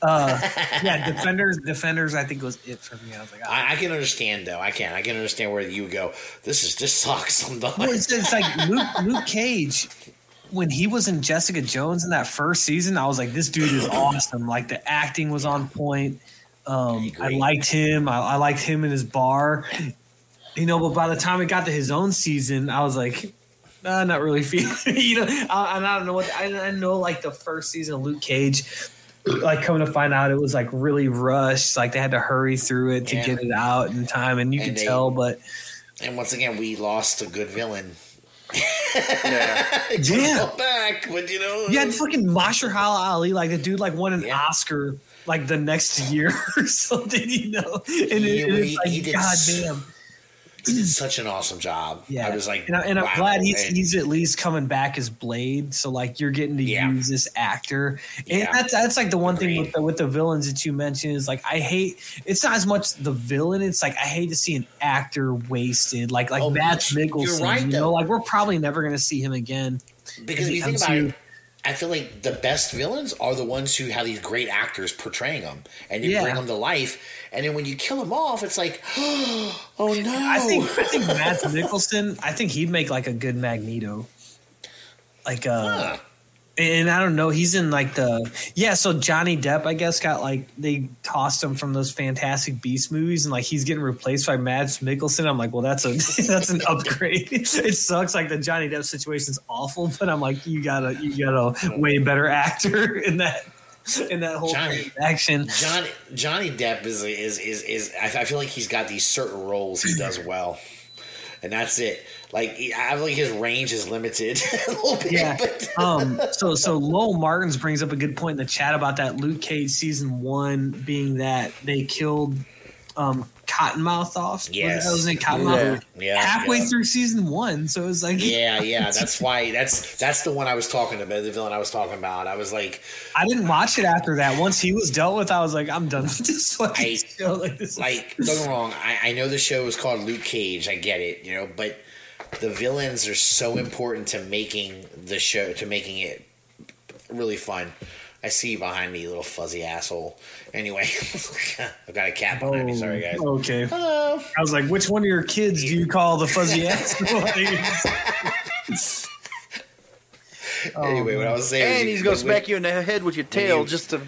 Uh, yeah, Defenders, Defenders, I think was it for me. I was like, ah. I, I can understand though. I can. I can understand where you go. This is this sucks sometimes. Well, it's, it's like Luke, Luke Cage when he was in Jessica Jones in that first season. I was like, this dude is awesome. Like the acting was on point. Um, I liked him. I, I liked him in his bar. You know, but by the time it got to his own season, I was like, uh, not really feeling. you know, I, and I don't know what I, I know. Like the first season of Luke Cage. Like coming to find out, it was like really rushed. Like they had to hurry through it to Yeah. get it out in time, and you And could they- tell. But and once again, we lost a good villain. Yeah. Yeah. Back, but you know, Yeah, uh, had fucking Mahershala Ali, like the dude, like won an Yeah. Oscar like the next year or something, you know. And He- it was he- like, he did God s- damn, he did such an awesome job. yeah. I was like, and, I, I'm wow, glad he's he's at least coming back as Blade. So like you're getting to Yeah. use this actor, and Yeah. that's that's like the one thing with the, with the villains that you mentioned is like I hate. It's not as much the villain. It's like I hate to see an actor wasted, like like Oh, Matt you're right, you though. know, like we're probably never going to see him again. because if you think about it, I feel like the best villains are the ones who have these great actors portraying them, and you Yeah. bring them to life. And then when you kill him off, it's like, oh no! I think I think Mads Mikkelsen. I think he'd make like a good Magneto. Like uh, Huh. and I don't know. He's in like the yeah. So Johnny Depp, I guess, got like they tossed him from those Fantastic Beast movies, and like he's getting replaced by Mads Mikkelsen. I'm like, well, that's a that's an upgrade. it sucks. Like the Johnny Depp situation is awful, but I'm like, you got a you got a way better actor in that in that whole Johnny- action. Johnny Johnny Depp is is is is. I I feel like he's got these certain roles he does well, and that's it. Like I feel like his range is limited a little bit. Yeah. But um. So so Lowell Martins brings up a good point in the chat about that Luke Cage season one being that they killed um Cottonmouth off. Yes. that was in Cottonmouth. Yeah, Halfway yeah. through season one, so it was like yeah, yeah. That's why. That's that's the one I was talking about. The villain I was talking about. I was like, I didn't watch it after that. Once he was dealt with, I was like, I'm done with this fucking I- show. Like this, is- like don't get wrong. I, I know the show is called Luke Cage. I get it, you know, but the villains are so important to making the show to making it really fun. I see you behind me, you little fuzzy asshole. Anyway, I've got a cat behind me. Sorry, guys. Oh, Okay. Hello. I was like, which one of your kids do you call the fuzzy asshole? Anyway, what I was saying, And he's gonna smack you in the head with your tail just to.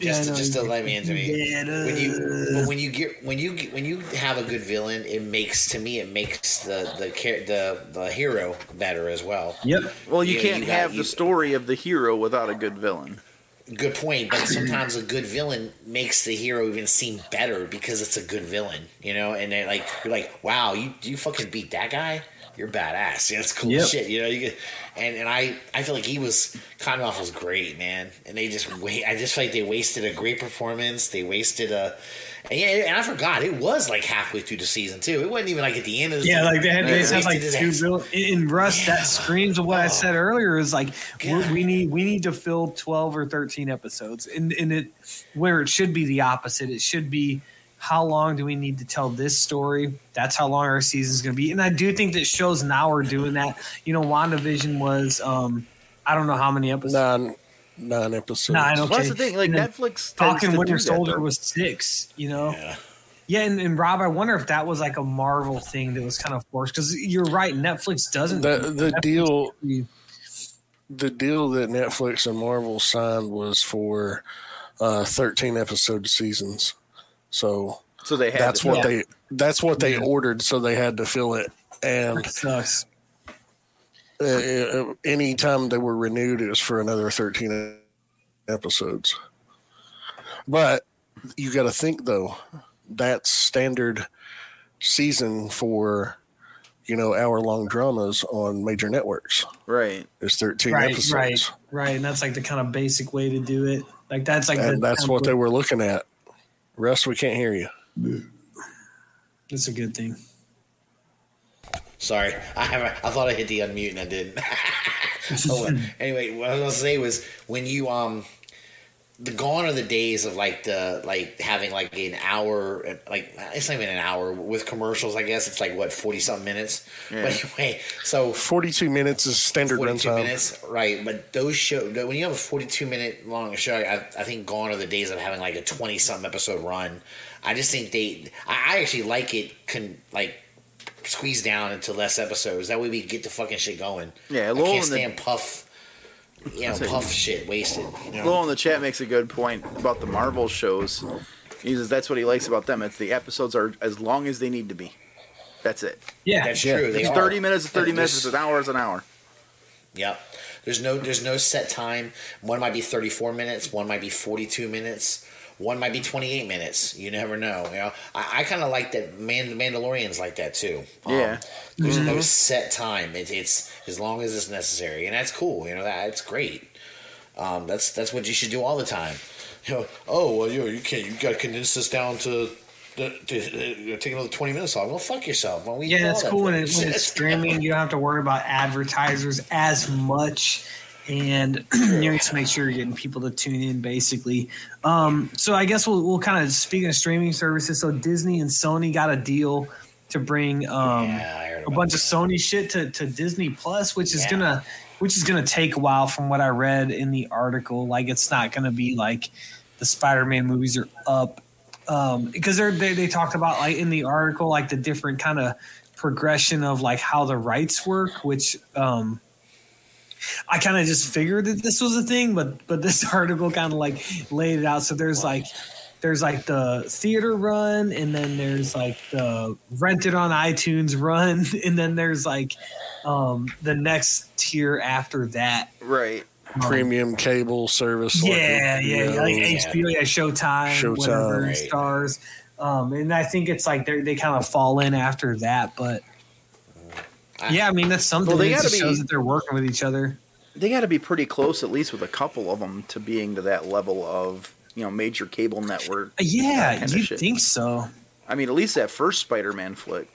Just Yeah, to, just to let me into me. Yeah, When you but when you get when you get, when you have a good villain, it makes to me it makes the the char- the the hero better as well. Yep. Well, you Yeah, can't you got- have you- the story of the hero without a good villain. Good point, but sometimes a good villain makes the hero even seem better because it's a good villain, you know. And they like you're like, wow, you you fucking beat that guy. You're badass. Yeah, it's cool Yep. shit. You know, you get, and and I I feel like he was Cottonmouth was great, man. And they just wait. I just feel like they wasted a great performance. They wasted a. And yeah, and I forgot it was like halfway through the season too. It wasn't even like at the end of the Yeah, season. like they had, they had like two real in Rust. That screams of what I said oh. earlier. Is like we need we need to fill twelve or thirteen episodes, and and it where it should be the opposite. It should be how long do we need to tell this story? That's how long our season is going to be. And I do think that shows now are doing that. You know, WandaVision was um I don't know how many episodes. Nine nine episodes. Nine, Well, that's the thing. Like And Netflix. tends Falcon to Winter do that, Soldier was six. You know. Yeah. Yeah, and, and Rob, I wonder if that was like a Marvel thing that was kind of forced because you're right. Netflix doesn't. The the Netflix- deal the deal that Netflix and Marvel signed was for uh, thirteen episode seasons. So So they had. that's to- what Yeah. they that's what they ordered. So they had to fill it. And sucks. uh, any time they were renewed, it was for another thirteen episodes. But you got to think though, that's standard season for you know hour long dramas on major networks. Right. Is thirteen Right, episodes. right, right. And that's like the kind of basic way to do it. Like that's like and the that's what they were looking at. Rest, we can't hear you. That's a good thing. Sorry, I have. I thought I hit the unmute and I didn't. oh, anyway, what I was gonna say was when you um, the gone are the days of like the like having like an hour, like it's not even an hour with commercials. I guess it's like what forty something minutes. Yeah. But anyway, so Forty-two minutes is standard 42 runtime. minutes, right? But those show when you have a forty-two minute long show, I, I think gone are the days of having like a twenty something episode run. I just think they, I, I actually like it, can like squeeze down into less episodes. That way we get the fucking shit going. Yeah, I can't in the- stand puff, you know, say- puff shit wasted. You know? Lowell in the chat makes a good point about the Marvel shows. He says that's what he likes about them. It's the episodes are as long as they need to be. That's it. Yeah, That's Yeah. true. They It's are. thirty minutes. It's thirty minutes. There's- It's an hour. It's an hour. Yep. There's no there's no set time. One might be 34 minutes. One might be 42 minutes. One might be 28 minutes. You never know. You know. I, I kind of like that. Man, the Mandalorian's like that too. Um, Yeah. There's no set time. It, it's as long as it's necessary, and that's cool. You know that, that's great. Um, that's that's what you should do all the time. You know, oh well, you you can't. You got to condense this down to. To, to, uh, take another twenty minutes off. Well, fuck yourself. Well, we yeah, that's cool when, it, when it's streaming. You don't have to worry about advertisers as much, and you need to make sure you're getting people to tune in. Basically, um, so I guess we'll we'll kind of speaking of streaming services. So Disney and Sony got a deal to bring um, Yeah, a bunch of Sony shit to, to Disney Plus, which is gonna which is gonna take a while from what I read in the article. Like it's not gonna be like the Spider-Man movies are up um, because they're, they they talked about like in the article like the different kind of progression of like how the rights work, which um, I kind of just figured that this was a thing, but but this article kind of like laid it out. So there's like there's like the theater run, and then there's like the rented on iTunes run, and then there's like um the next tier after that. Right. Premium cable service. like, Yeah, yeah, know, like HBO, yeah, Showtime, Showtime, whatever, right. Starz. Um, and I think it's like they they kind of fall in after that, but yeah, I mean that's something. Well, they gotta just shows be- that they're working with each other. They got to be pretty close, at least with a couple of them, to being to that level of you know major cable network. Yeah, kinda you think so? I mean, at least that first Spider-Man flick.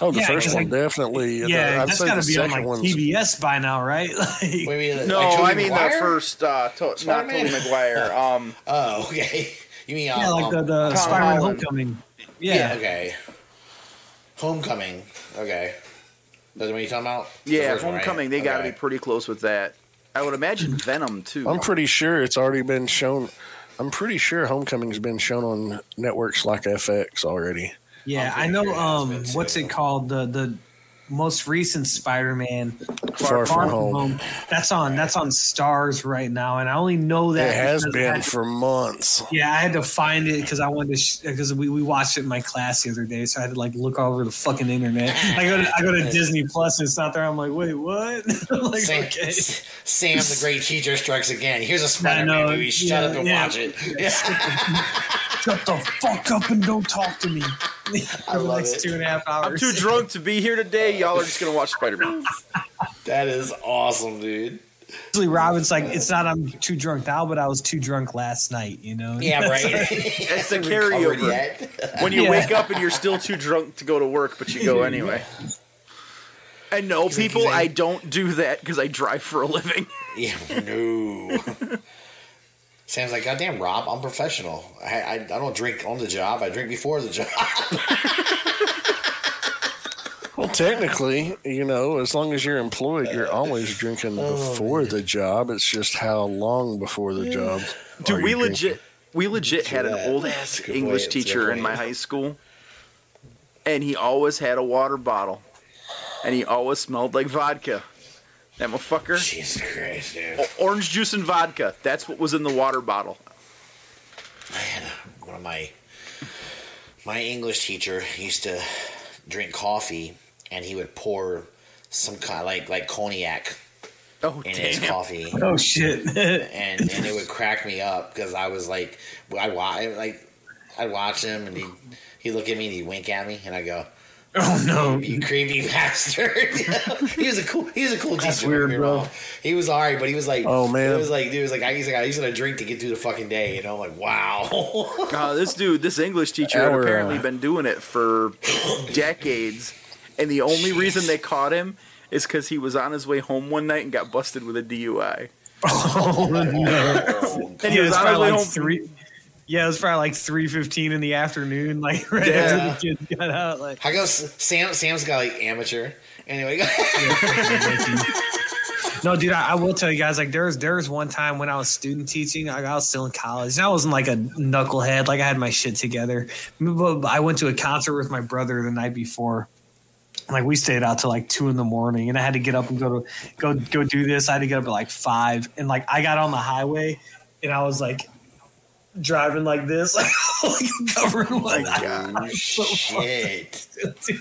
Oh, the Yeah, first 'cause, one like- definitely. Yeah, I'd that's say got to be on like one's TBS by now, right? Like, Wait, wait, No, like Tobey I mean Maguire? the first, uh, to- not Spider-Man? Tobey Maguire. Um, Oh, okay. You mean yeah, um, like the, um, the Tom Spider-Man Holland. Homecoming. yeah. Yeah, Okay. Homecoming. Okay. That's what you're talking about? The yeah, one, right? Homecoming. They got to be pretty close with that. I would imagine Venom too. I'm pretty sure it's already been shown. I'm pretty sure Homecoming's been shown on networks like FX already. yeah. I'm know. sure Um, what's it called? The the most recent Spider-Man, Far From Home. That's on. That's on Starz right now, and I only know that It has been had to- for months. Yeah, I had to find it because I wanted to because we, we watched it in my class the other day, so I had to like look all over the fucking internet. I go to I go to Disney Plus and it's not there. I'm like, wait, what? Like, Sam, okay. Sam the Great Teacher Strikes Again. Here's a Spider-Man movie. Shut yeah, up and yeah. watch it. Yeah. Shut the fuck up and don't talk to me. For the love next it. two and a half I'm too drunk to be here today. Y'all are just gonna watch Spider-Man. That is awesome, dude. Usually, Robin's like, it's not I'm too drunk now, but I was too drunk last night. You know? Yeah, right. That's the Recovered carryover. yet. When you Yeah. wake up and you're still too drunk to go to work, but you go anyway. And no, people, I don't do that because I drive for a living. Yeah, no. Sam's like, goddamn, Rob, I'm professional. I, I, I don't drink on the job. I drink before the job. Well, technically, you know, as long as you're employed, you're always drinking Oh, before the job. It's just how long before the job. are Dude, we you drinking. legit, we legit had an old ass English point. That's a good teacher in my high school, and he always had a water bottle, and he always smelled like vodka. That motherfucker, Jesus Christ, dude. O- orange juice and vodka. That's what was in the water bottle. I had one of my my English teacher used to drink coffee, and he would pour some kind of like like cognac Oh in his coffee. Oh shit. and and it would crack me up because I was like, I watch like I'd watch him and he he would look at me and he'd wink at me and I go, oh no. "You creepy bastard!" he was a cool he was a cool That's teacher. weird, don't get me bro. wrong. He was alright, but he was like, Oh, man. it was like, dude, it was like I used to I used to drink to get through the fucking day. You know, like wow. Uh, this dude, this English teacher, had apparently uh, been doing it for decades, and the only reason they caught him is because he was on his way home one night and got busted with a DUI. Oh no. And he Yeah, was on his way probably like home. three. Yeah, it was probably like three fifteen in the afternoon, like right Yeah. after the kids got out. Like, I go, Sam. Sam's got like amateur. Anyway, no, dude, I, I will tell you guys. Like, there was there was one time when I was student teaching. Like, I was still in college, and I wasn't like a knucklehead. Like, I had my shit together. But I went to a concert with my brother the night before. Like, we stayed out till like two in the morning, and I had to get up and go to go go do this. I had to get up at like five, and like I got on the highway, and I was like driving like this, like covering like oh so fucked shit. dude.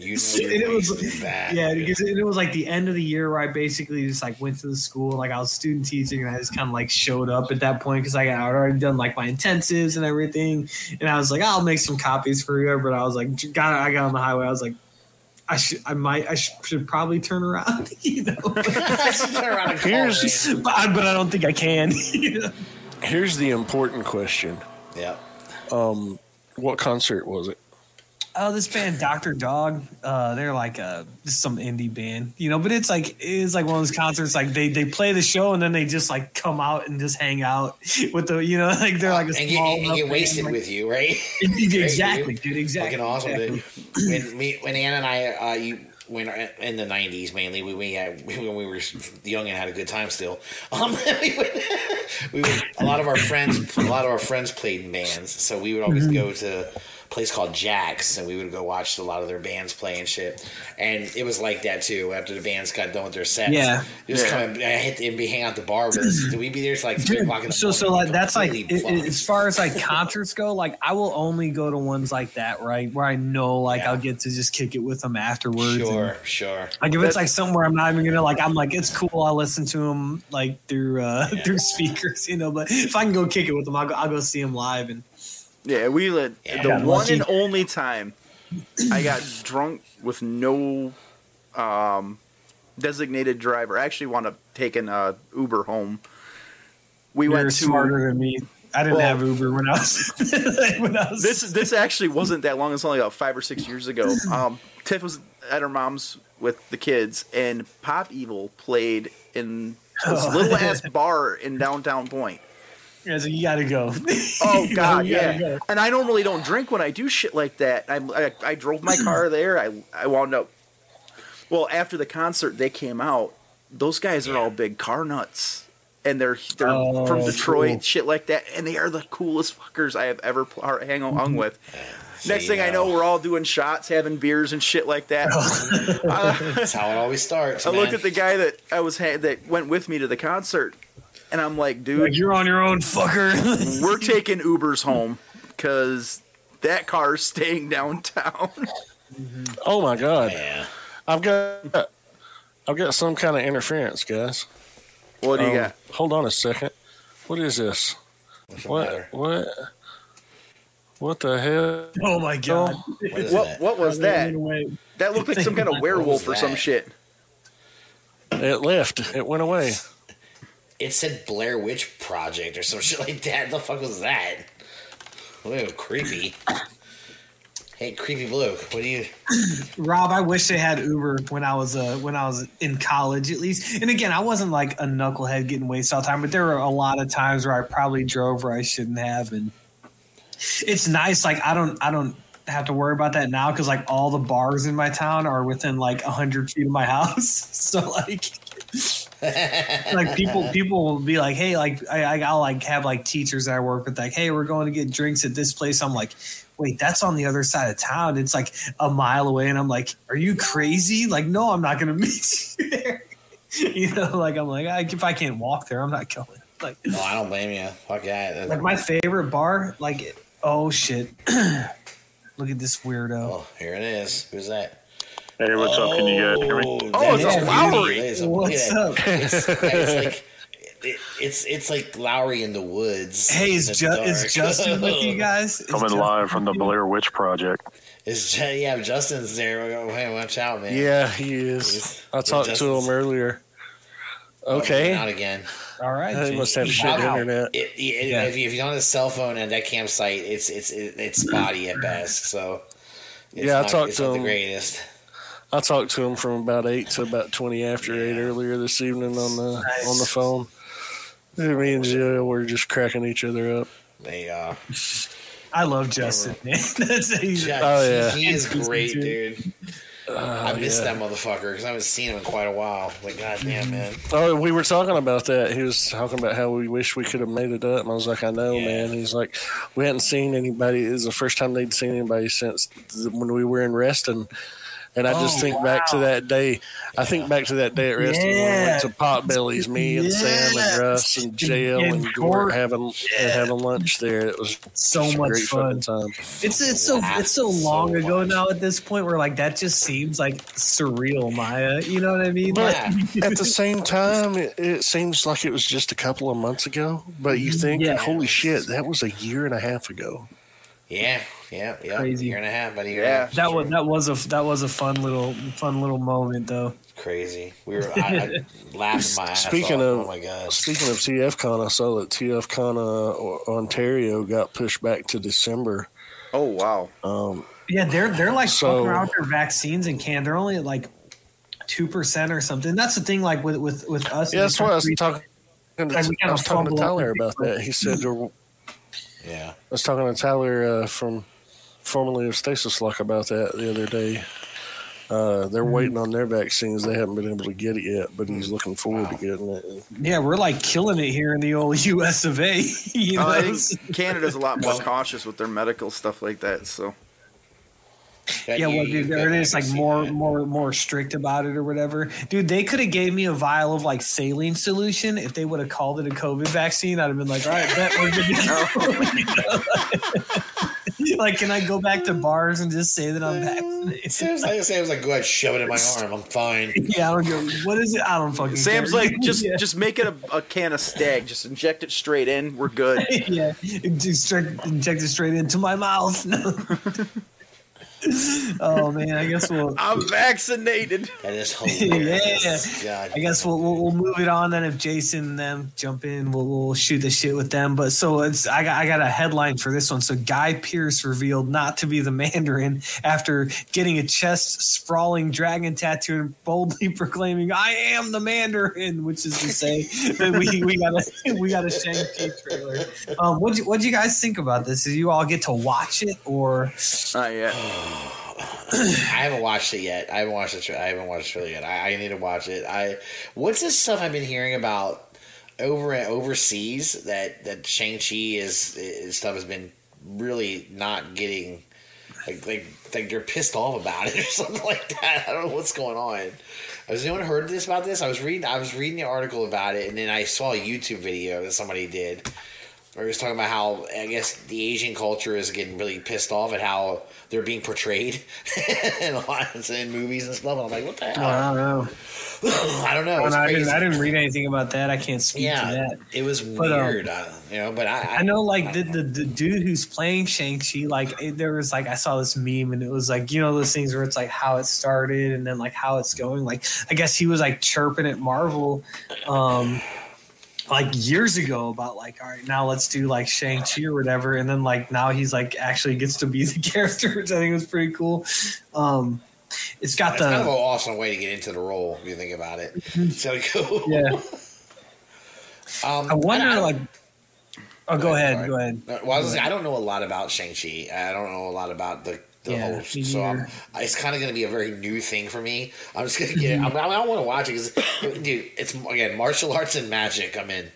You know And your it was- bad. Yeah, dude. because it, it was like the end of the year where I basically just like went to the school, like I was student teaching, and I just kind of like showed up at that point because I had already done like my intensives and everything, and I was like, I'll make some copies for you. But I was like, got I got on the highway, I was like, I should, I might, I should probably turn around, you know. I should turn around and call Here's- but, I, but I don't think I can. you know? Here's the important question: Yeah. Um, What concert was it? Oh, this band, Doctor Dog. Uh, they're like uh just some indie band, you know. But it's like it's like one of those concerts. Like they they play the show and then they just like come out and just hang out with the you know like they're like a and small get, and get band, wasted like- with you, right? exactly, dude. dude. Exactly. Fucking awesome, exactly. dude. When me, when Ann and I, uh, you, when in the '90s mainly, we, we had, when we were young and had a good time still. Um, we would, we would, a lot of our friends, a lot of our friends played in bands, so we would always Mm-hmm. go to place called Jack's, and we would go watch a lot of their bands play and shit. And it was like that too. After the bands got done with their sets, Yeah. you just Yeah. come and I hit and be hanging out at the bar with us. Did we be there till like three o'clock in the so morning? so like that's like Completely i- i- fucked. as far as like concerts go like i will only go to ones like that right where i know like Yeah. i'll get to just kick it with them afterwards and- Sure, sure. like if it's like somewhere i'm not even gonna like i'm like it's cool i'll listen to them like through uh Yeah. through speakers you know but if i can go kick it with them i'll go, I'll go see them live and Yeah, we Yeah. the one lucky. and only time I got drunk with no um, designated driver. I actually wound up taking uh, Uber home. We you're went to smarter than me i didn't Well- have uber when i was when i was this. This actually wasn't that long. It's only about five or six years ago. Um, Tiff was at her mom's with the kids, and Pop Evil played in this Oh. little ass bar in downtown Point. Yeah, so you gotta go Oh You know, God, you yeah. go. And I normally don't drink when I do shit like that. I, I, I drove my car there. I I wound up. Well, after the concert, they came out. Those guys are all big car nuts, and they're they're Oh, from Detroit, cool. shit like that, and they are the coolest fuckers I have ever pl- or hang hung with. Next See, thing I know, we're all doing shots, having beers and shit like that. Uh, That's how it always starts. I looked man. at the guy that I was ha- that went with me to the concert, and I'm like, dude, like you're on your own fucker we're taking Ubers home because that car's staying downtown. Oh my god! Yeah. I've got I've got some kind of interference, guys. what do you Um, got? Hold on a second. What is this? What matter? what what the hell? oh my god What is What that? what was that? That looked like some kind of werewolf or some shit. It left. It went away. It said Blair Witch Project or some shit like that. The fuck was that? Ooh, creepy. Hey, creepy blue. What do you? Rob, I wish they had Uber when I was uh, when I was in college at least. And again, I wasn't like a knucklehead getting wasted all the time, but there were a lot of times where I probably drove where I shouldn't have, and it's nice. Like I don't I don't have to worry about that now because like all the bars in my town are within like hundred feet of my house. so like. Like people people will be like hey like I, I i'll like have like teachers that i work with like hey we're going to get drinks at this place i'm like wait that's on the other side of town it's like a mile away and i'm like are you crazy like no i'm not gonna meet you there you know like i'm like I, if i can't walk there i'm not going like No, I don't blame you. Fuck that. like my favorite bar like oh shit look at this weirdo Oh, here it is. Who's that? Hey, what's up? Can you guys hear me? Oh, oh it's that's a Lowry. beauty. That is a- What's look up? that. It's, it's like it, it's it's like Lowry in the woods. hey is, Ju- is justin with you guys Is Coming Justin live from the? Blair Witch Project. Is Ju- yeah, Justin's there. Hey, watch out, man. Yeah, he is. He's- I talked to him earlier. Oh, Okay. Out again. all right He must have shit Wow. internet. It, it, Yeah. if, you, if you're on a cell phone at that campsite, it's it's it, it's spotty at best. So it's Yeah, I not, talked to not the greatest. I talked to him from about eight to about twenty after eight earlier this evening on the Nice. on the phone. Me and Jill were just cracking each other up. They uh, I love Justin, man. That's he's, Oh, yeah. he, is great, too. dude. I miss yeah. that motherfucker because I haven't seen him in quite a while. Like, goddamn, man. Oh, we were talking about that. He was talking about how we wish we could have made it up. And I was like, I know, Yeah. man. He's like, we hadn't seen anybody. It was the first time they'd seen anybody since when we were in Reston. And I just Oh, think back to that day. I think back to that day at Reston when we Yeah. went to Potbellies, me and Sam and Russ and JL And and Gort Gort. having and having lunch there. It was so just a much great fun. fucking time. It's it's so Laughed it's so so long ago much. now at this point where like that just seems like surreal, Maya. You know what I mean? But Yeah. at the same time, it, it seems like it was just a couple of months ago. But you think, Yeah. holy shit, that was a year and a half ago. Yeah, yeah, yeah. Crazy. Year and a half, buddy. Yeah. that was that was a that was a fun little fun little moment though. crazy. We were I, I laughed my ass Speaking off. of- oh my god. Speaking of TFCon, I saw that TFCon uh, Ontario got pushed back to December. Oh wow. Um, Yeah, they're they're like So- fucking around their vaccines in Canada. They're only at like two percent or something. That's the thing. Like with with with us. yeah, in that's the why I was talking. Like, we I kinda was talking to fumble Tyler about that. He said, Yeah. I was talking to Tyler uh, from formerly of Stasis Lock about that the other day. Uh, they're Mm-hmm. waiting on their vaccines. They haven't been able to get it yet, but he's looking forward to getting it. Yeah, we're like killing it here in the old U.S. of A. You know, Uh, I think Canada's a lot more cautious with their medical stuff like that. So That Yeah, you- well, dude, could there it have is like more, that. more, more strict about it or whatever. Dude, they could have gave me a vial of like saline solution if they would have called it a COVID vaccine. I'd have been like, all right, bet we're good to go. like, can I go back to bars and just say that I'm vaccinated? Sam's like, Sam's like, go ahead, shove it in my arm. I'm fine. Yeah, I don't go. What is it? I don't fucking. Sam's care. like, just yeah. just make it a, a can of stag. Just inject it straight in. We're good. yeah, just straight, inject it straight into my mouth. oh man, I guess we'll. I'm vaccinated. That is hilarious. God. I guess we'll, we'll we'll move it on then. If Jason and them jump in, we'll, we'll shoot the shit with them. But so it's I got I got a headline for this one. So Guy Pearce revealed not to be the Mandarin after getting a chest sprawling dragon tattoo and boldly proclaiming "I am the Mandarin," which is to say that we we got a we got a Shang Chi trailer. Um, what you what you guys think about this? Did you all get to watch it or? Not yet. I haven't watched it yet. I haven't watched it. I haven't watched it really yet. I, I need to watch it. I what's this stuff I've been hearing about over and overseas that that Shang Chi is, is stuff has been really not getting like like like they're pissed off about it or something like that. I don't know what's going on. Has anyone heard this about this? I was reading I was reading the article about it and then I saw a YouTube video that somebody did where he was talking about how I guess the Asian culture is getting really pissed off at how they're being portrayed in a lot of in movies and stuff. And I'm like, what the hell? I don't know. I don't know. It's I, didn't, I didn't read anything about that. I can't speak to that. it was But, um, weird. uh, you know, but I, I know, like the, the the dude who's playing Shang Chi, like it, there was like I saw this meme and it was like you know those things where it's like how it started and then like how it's going. Like I guess he was like chirping at Marvel, um, like years ago about like all right now let's do like Shang Chi or whatever, and then like now he's like actually gets to be the character, which I think was pretty cool. Um, it's got It's the kind of an awesome way to get into the role if you think about it. So cool. yeah. Um, I wonder don't- like. Oh, go ahead. Sorry. Go ahead. Well, I, was gonna say, I don't know a lot about Shang Chi. I don't know a lot about the, the Yeah, so I'm, it's kind of going to be a very new thing for me. I'm just going to get. I, mean, I don't want to watch it because, dude, it's again martial arts and magic. I'm in.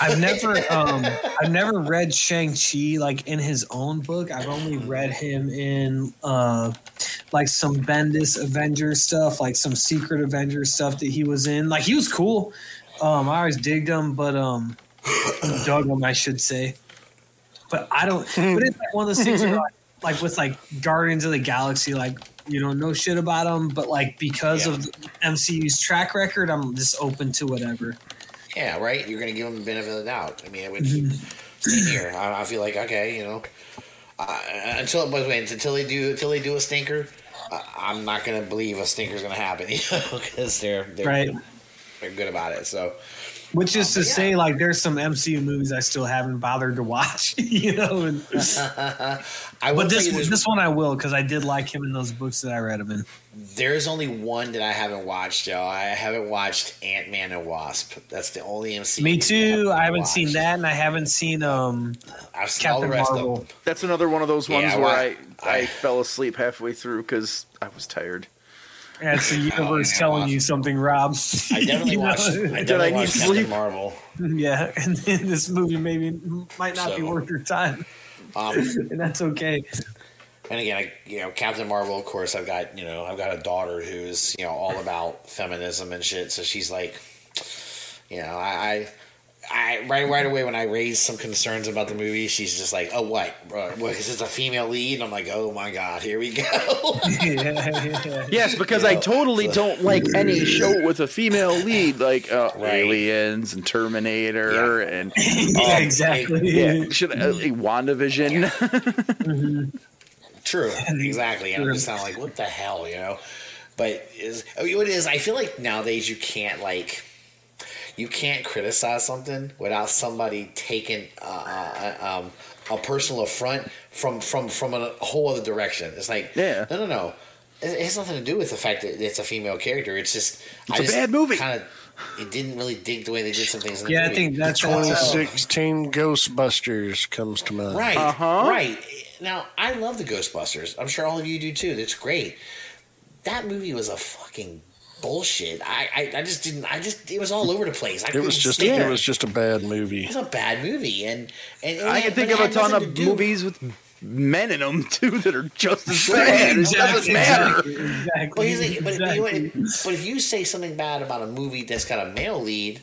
I've never um I've never read Shang-Chi like in his own book. I've only read him in uh like some Bendis Avengers stuff, like some Secret Avengers stuff that he was in. Like he was cool. Um I always digged him, but um dug him I should say. But I don't but it's like one of those things where, like, like with like Guardians of the Galaxy, like you don't know shit about them, but like because Yeah. of MCU's track record, I'm just open to whatever. Yeah, right. You're going to give them the benefit of the doubt. I mean, which Mm-hmm. same here. I, I feel like okay, you know, uh, until but wait, until they do until they do a stinker, uh, I'm not going to believe a stinker's going to happen. You know, because they're they're Right. they're good about it. So Which is to Um, but yeah. say, like, there's some MCU movies I still haven't bothered to watch, you know. And, I but this you, this one I will because I did like him in those books that I read him in. there's only one that I haven't watched, Joe. I haven't watched Ant Man and Wasp. That's the only MCU. Me movie too. I haven't watched. seen that, and I haven't seen um I've seen all the Captain rest of Marvel. them. That's another one of those Yeah, ones I where I, I I- fell asleep halfway through because I was tired. Yeah, it's the universe yeah, telling you something, Rob. I definitely You know? watched. I Did definitely I need watched Captain sleep? Marvel. yeah, and then this movie maybe might not be worth your time, Um, and that's okay. and again, I, you know, Captain Marvel. Of course, I've got you know, I've got a daughter who's you know all about feminism and shit. So she's like, you know, I. I I, right right away when I raised some concerns about the movie, she's just like, "Oh, what? Because well, it's a female lead." And I'm like, "Oh my god, here we go." yeah, yeah. Yes, because I Yeah. totally don't like any show with a female lead, like uh, Right. Aliens and Terminator and yeah, exactly. yeah, should uh, like WandaVision. True, exactly. And I'm just kind of like, what the hell, you know? But is I mean, what it is? I feel like nowadays you can't like, you can't criticize something without somebody taking uh, uh, um, a personal affront from from from a whole other direction. It's like, Yeah. no, no, no. It, it has nothing to do with the fact that it's a female character. It's just It's a bad movie. Kind of, it didn't really dig the way they did some things. In the Yeah, I think that's uh, 2016 Ghostbusters comes to mind. Right. Uh-huh. Right. Now, I love the Ghostbusters. I'm sure all of you do too. That's great. That movie was a fucking bullshit. I, I, I just didn't. I just it was all over the place. I It was just stand it was just a bad movie. It was a bad movie, and and, and I it- can think of a ton of to movies with men in them too that are just as bad. It doesn't matter. Exactly. Well, he's like, but, but, you know what? exactly. but if you say something bad about a movie that's got a male lead,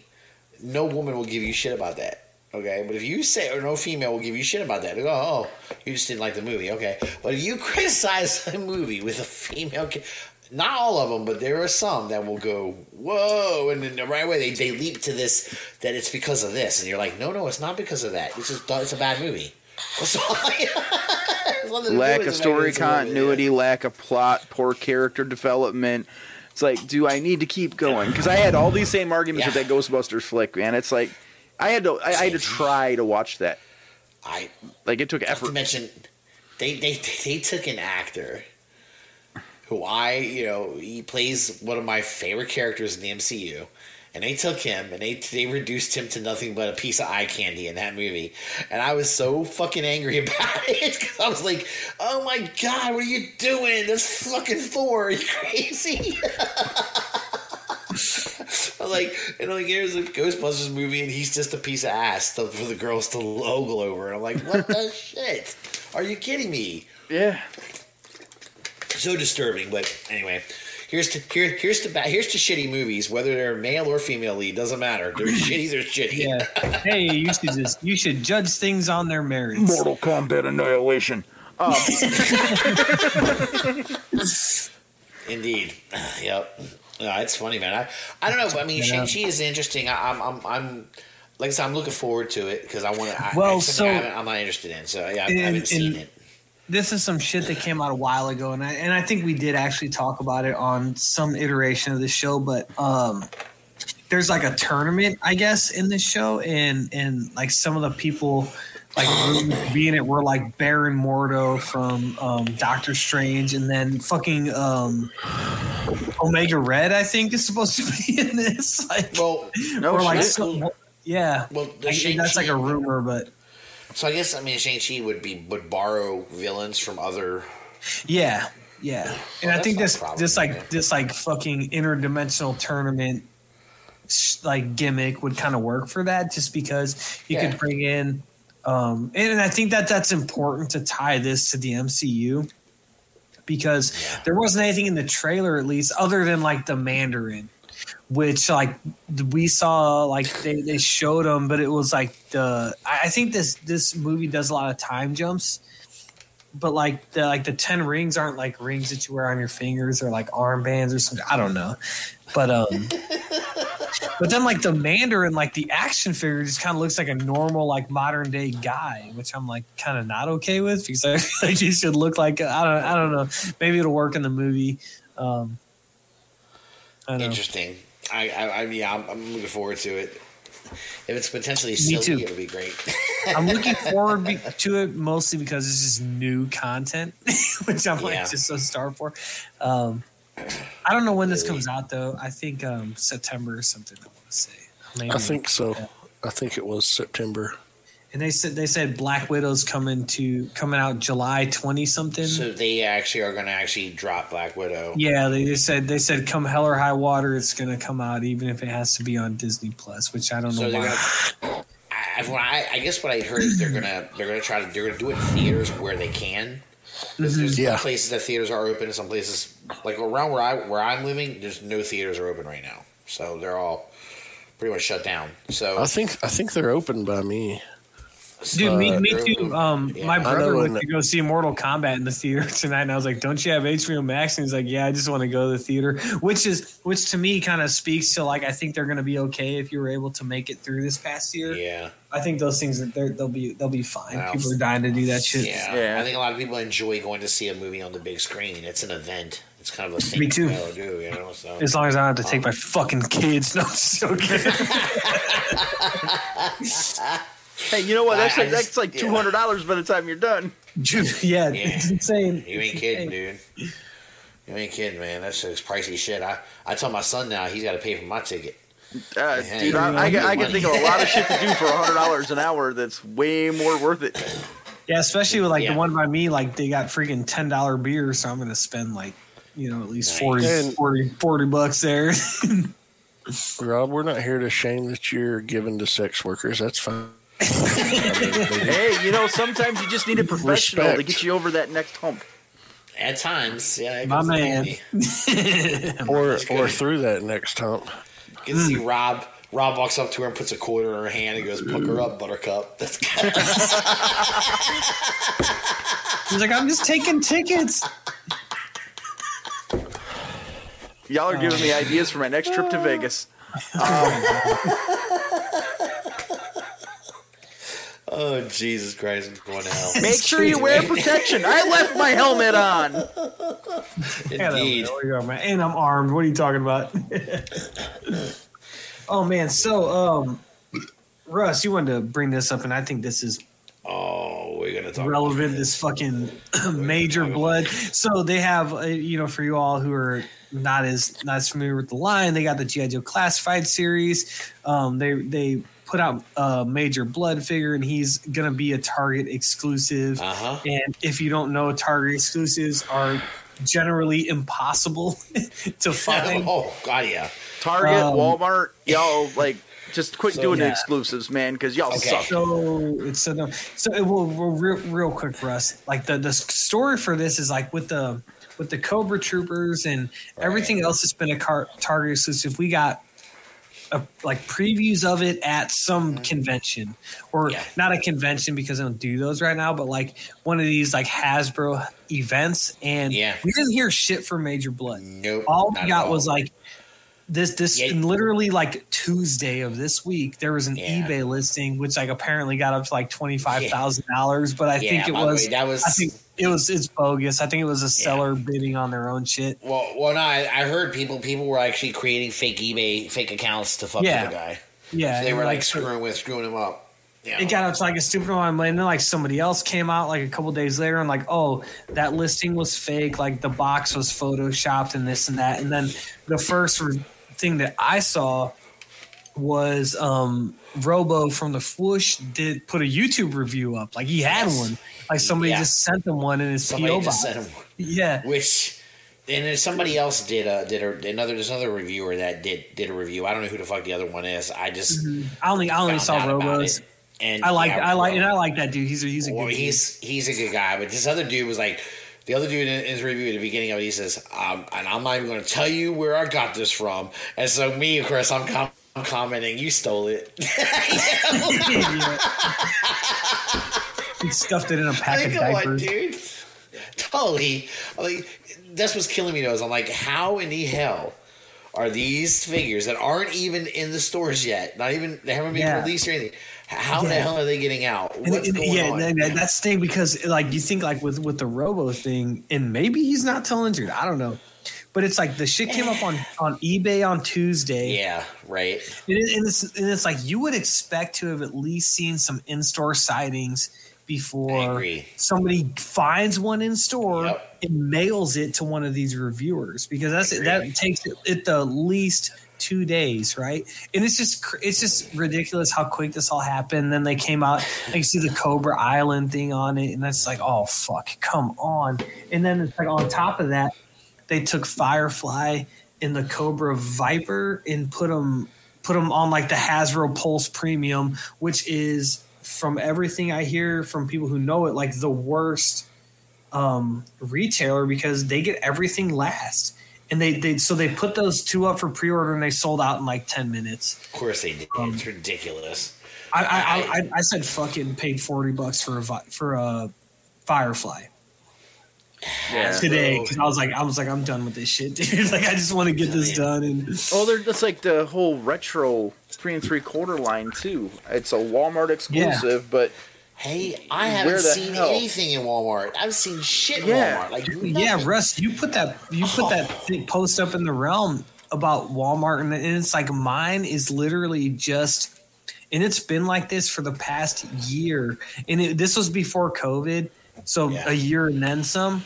no woman will give you shit about that. Okay, but if you say or no female will give you shit about that, they go, "Oh, you just didn't like the movie." Okay, but if you criticize a movie with a female, ca- not all of them, but there are some that will go, "Whoa!" and then the right away they, they leap to this that it's because of this, and you're like, "No, no, it's not because of that. It's just it's a bad movie." That's all. It's nothing to lack of story a movie, yeah. continuity, lack of plot, poor character development. It's like, do I need to keep going? Because I had all these same arguments Yeah. with that Ghostbusters flick, man. It's like I had to, I, I had to try to watch that. I Like it took Not to effort. mention, they they they took an actor who I you know he plays one of my favorite characters in the MCU, and they took him and they they reduced him to nothing but a piece of eye candy in that movie, and I was so fucking angry about it because I was like, oh my god, what are you doing? This fucking Thor. Are you crazy? I'm like, and like, here's a Ghostbusters movie, and he's just a piece of ass to, for the girls to ogle over. And I'm like, what the shit? Are you kidding me? Yeah. So disturbing. But anyway, here's to here, here's to ba- here's to shitty movies, whether they're male or female lead, doesn't matter. They're shitty. They're shitty. Yeah. Hey, you should just you should judge things on their merits. Mortal Kombat Annihilation. Um, Indeed. yep. No, it's funny, man. I, I don't know. I mean, Yeah. Shang-Chi is interesting. I, I'm, I'm, I'm, like I said, I'm looking forward to it because I want to. Well, I, so I I'm not interested in. So yeah, I, I haven't seen it. This is some shit that came out a while ago, and I and I think we did actually talk about it on some iteration of the show. But um, there's like a tournament, I guess, in this show, and and like some of the people like rumored to be in it were like Baron Mordo from um, Doctor Strange, and then fucking um, Omega Red, I think, is supposed to be in this. Like, Well, no or like shit. some- yeah. well, I that's like a rumor, but So I guess I mean Shang Chi would be would borrow villains from other. Yeah, yeah, and I think this problem, this like yeah. this like fucking interdimensional tournament like gimmick would kind of work for that, just because you Yeah. could bring in, um, and, and I think that that's important to tie this to the MCU because there wasn't anything in the trailer at least other than like the Mandarin. Which like we saw, like they, they showed them, but it was like the. I I think this this movie does a lot of time jumps, but like the like the ten rings aren't like rings that you wear on your fingers or like armbands or something. I don't know, but um, but then like the Mandarin, like the action figure, just kind of looks like a normal like modern day guy, which I'm like kind of not okay with because I feel like he should look like I don't I don't know. Maybe it'll work in the movie. Um, I don't know. Interesting. I, I, I yeah, I'm, I'm looking forward to it. If it's potentially Me silly, too. it'll be great. I'm looking forward be- to it mostly because this is new content, which I'm like just so starved for. Um, I don't know when this comes out though. I think um, September or something. I want to say. Maybe. I think so. I think it was September. And they said they said Black Widow's coming to coming out July twenty something. so they actually are going to actually drop Black Widow. yeah, they just said they said come hell or high water, it's gonna come out even if it has to be on Disney Plus, which I don't know So they're why. gonna. I, I, I guess what I heard is they're gonna they're gonna try to they're gonna do it in theaters where they can. There's, there's mm-hmm. Yeah. places that theaters are open, and some places like around where I where I'm living, there's no theaters are open right now. So they're all pretty much shut down. So I think I think they're open by me. Dude, me, uh, me too. Um, Yeah. my brother went and- to go see Mortal Kombat in the theater tonight, and I was like, "Don't you have HBO Max?" And he's like, "Yeah, I just want to go to the theater." Which is, which to me, kind of speaks to like I think they're going to be okay if you were able to make it through this past year. Yeah, I think those things they're- they'll be they'll be fine. Wow. People are dying to do that shit. yeah, Yeah. I think a lot of people enjoy going to see a movie on the big screen. It's an event. It's kind of a thing Me too. to do. You know, so As long as I don't have to take my fucking kids. No, I'm just joking. hey, you know what? That's I- I like, just- that's like two hundred dollars by the time you're done. Dude, yeah, Yeah. it's insane. You ain't kidding, dude. You ain't kidding, man. That's just pricey shit. I, I tell my son now he's got to pay for my ticket. Uh, Yeah, dude, you I, I, can- I can think of a lot of shit to do for hundred dollars an hour. That's way more worth it. Yeah, especially with like Yeah. the one by me, like they got freaking ten dollar beer, so I'm gonna spend like you know at least Nice. 40, 40, 40 bucks there. Rob, we're not here to shame that you're given to sex workers. That's fine. Hey, you know, sometimes you just need a professional to get you over that next hump. At times, yeah. My man. or or through that next hump. You can see Rob. Rob walks up to her and puts a quarter in her hand and goes, "Pucker up, Buttercup." That's good. He's like, I'm just taking tickets. Y'all are giving me oh. ideas for my next trip to Vegas. Um, oh Jesus Christ! I'm going to hell. Make sure you wear protection. I left my helmet on. Indeed. There go. And I'm armed. What are you talking about? oh man, so um Russ, you wanted to bring this up, and I think this is Oh, we're gonna talk. relevant. This fucking Major Bludd. So they have, uh, you know, for you all who are not as not as familiar with the line, they got the GI Joe Classified series. Um, they they put out a Major Bludd figure, and he's gonna be a Target exclusive. Uh huh. And if you don't know, Target exclusives are generally impossible to find. Oh God, yeah. Target, Um, Walmart, y'all like just quit So, doing the yeah. exclusives, man, because y'all Okay. suck. So it's so no. So it will will real, real quick, Russ. Like the the story for this is like with the with the Cobra Troopers and everything else that's been a car, Target exclusive. We got a, like previews of it at some convention or Mm-hmm. Yeah. not a convention because I don't do those right now, but like one of these like Hasbro events, and Yeah. we didn't hear shit for Major Bludd. Nope. All we got all. was like this this Yeah. literally like Tuesday of this week there was an Yeah. eBay listing which like apparently got up to like twenty five thousand dollars, but I Yeah, think it was that was- I think it was it's bogus. I think it was a seller bidding on their own shit. Well, well, no, I, I heard people people were actually creating fake eBay fake accounts to fuck Yeah. with the guy. Yeah, So they were like so- screwing with screwing him up. Yeah. it got up to like a stupid amount, and then like somebody else came out like a couple days later and like, oh, that listing was fake, like the box was photoshopped and this and that, and then the first re- thing that I saw was um Robo from the Fwoosh did put a YouTube review up, like he had Yes. one, like somebody Yeah. just sent him one in his Somebody PO just box. sent him. Yeah, Which, and then somebody else did a did a, another there's another reviewer that did did a review. I don't know who the fuck the other one is. I just I only I only saw Robo's. And I like yeah, I like and I like that dude. He's a he's a well, good. dude. he's he's a good guy, but this other dude was like. The other dude in his review at the beginning of it, he says, um, and I'm not even going to tell you where I got this from. And so me, of course, I'm, com- I'm commenting, you stole it. he stuffed it in a pack of Like, on, diapers. dude. Totally. Like, that's what's killing me though. Is I'm like, how in the hell are these figures that aren't even in the stores yet? Not even they haven't been Yeah. released or anything. How the hell are they getting out? What's and- going yeah, on? that- that- that's the thing because like you think like with with the Robo thing, and maybe he's not telling the truth. I don't know, but it's like the shit came up on on eBay on Tuesday. yeah, right. And, it, and it's and it's like you would expect to have at least seen some in store sightings before somebody finds one in store Yep. and mails it to one of these reviewers because that's that takes it, it the least two days, right? And it's just it's just ridiculous how quick this all happened. Then they came out, like you see the Cobra Island thing on it, and that's like, oh fuck, come on! And then it's like on top of that, they took Firefly and the Cobra Viper and put them put them on like the Hasbro Pulse Premium, which is from everything I hear from people who know it, like the worst um, retailer because they get everything last. And they, they so they put those two up for pre order and they sold out in like ten minutes. Of course they did. Um, it's ridiculous. I I, I, I, I said fucking paid forty bucks for a for a Firefly Yeah. today because I was like I was like I'm done with this shit, dude. Like I just want to get this done and Oh, they're that's like the whole retro three and three quarter line too. It's a Walmart exclusive, but Hey, I haven't seen hell? anything in Walmart. I've seen shit in Yeah. Walmart. Like Yeah. Russ, you put that you put that oh. thing, post up in the realm about Walmart, and it's like mine is literally just, and it's been like this for the past year, and it, this was before COVID, so Yeah. a year and then some,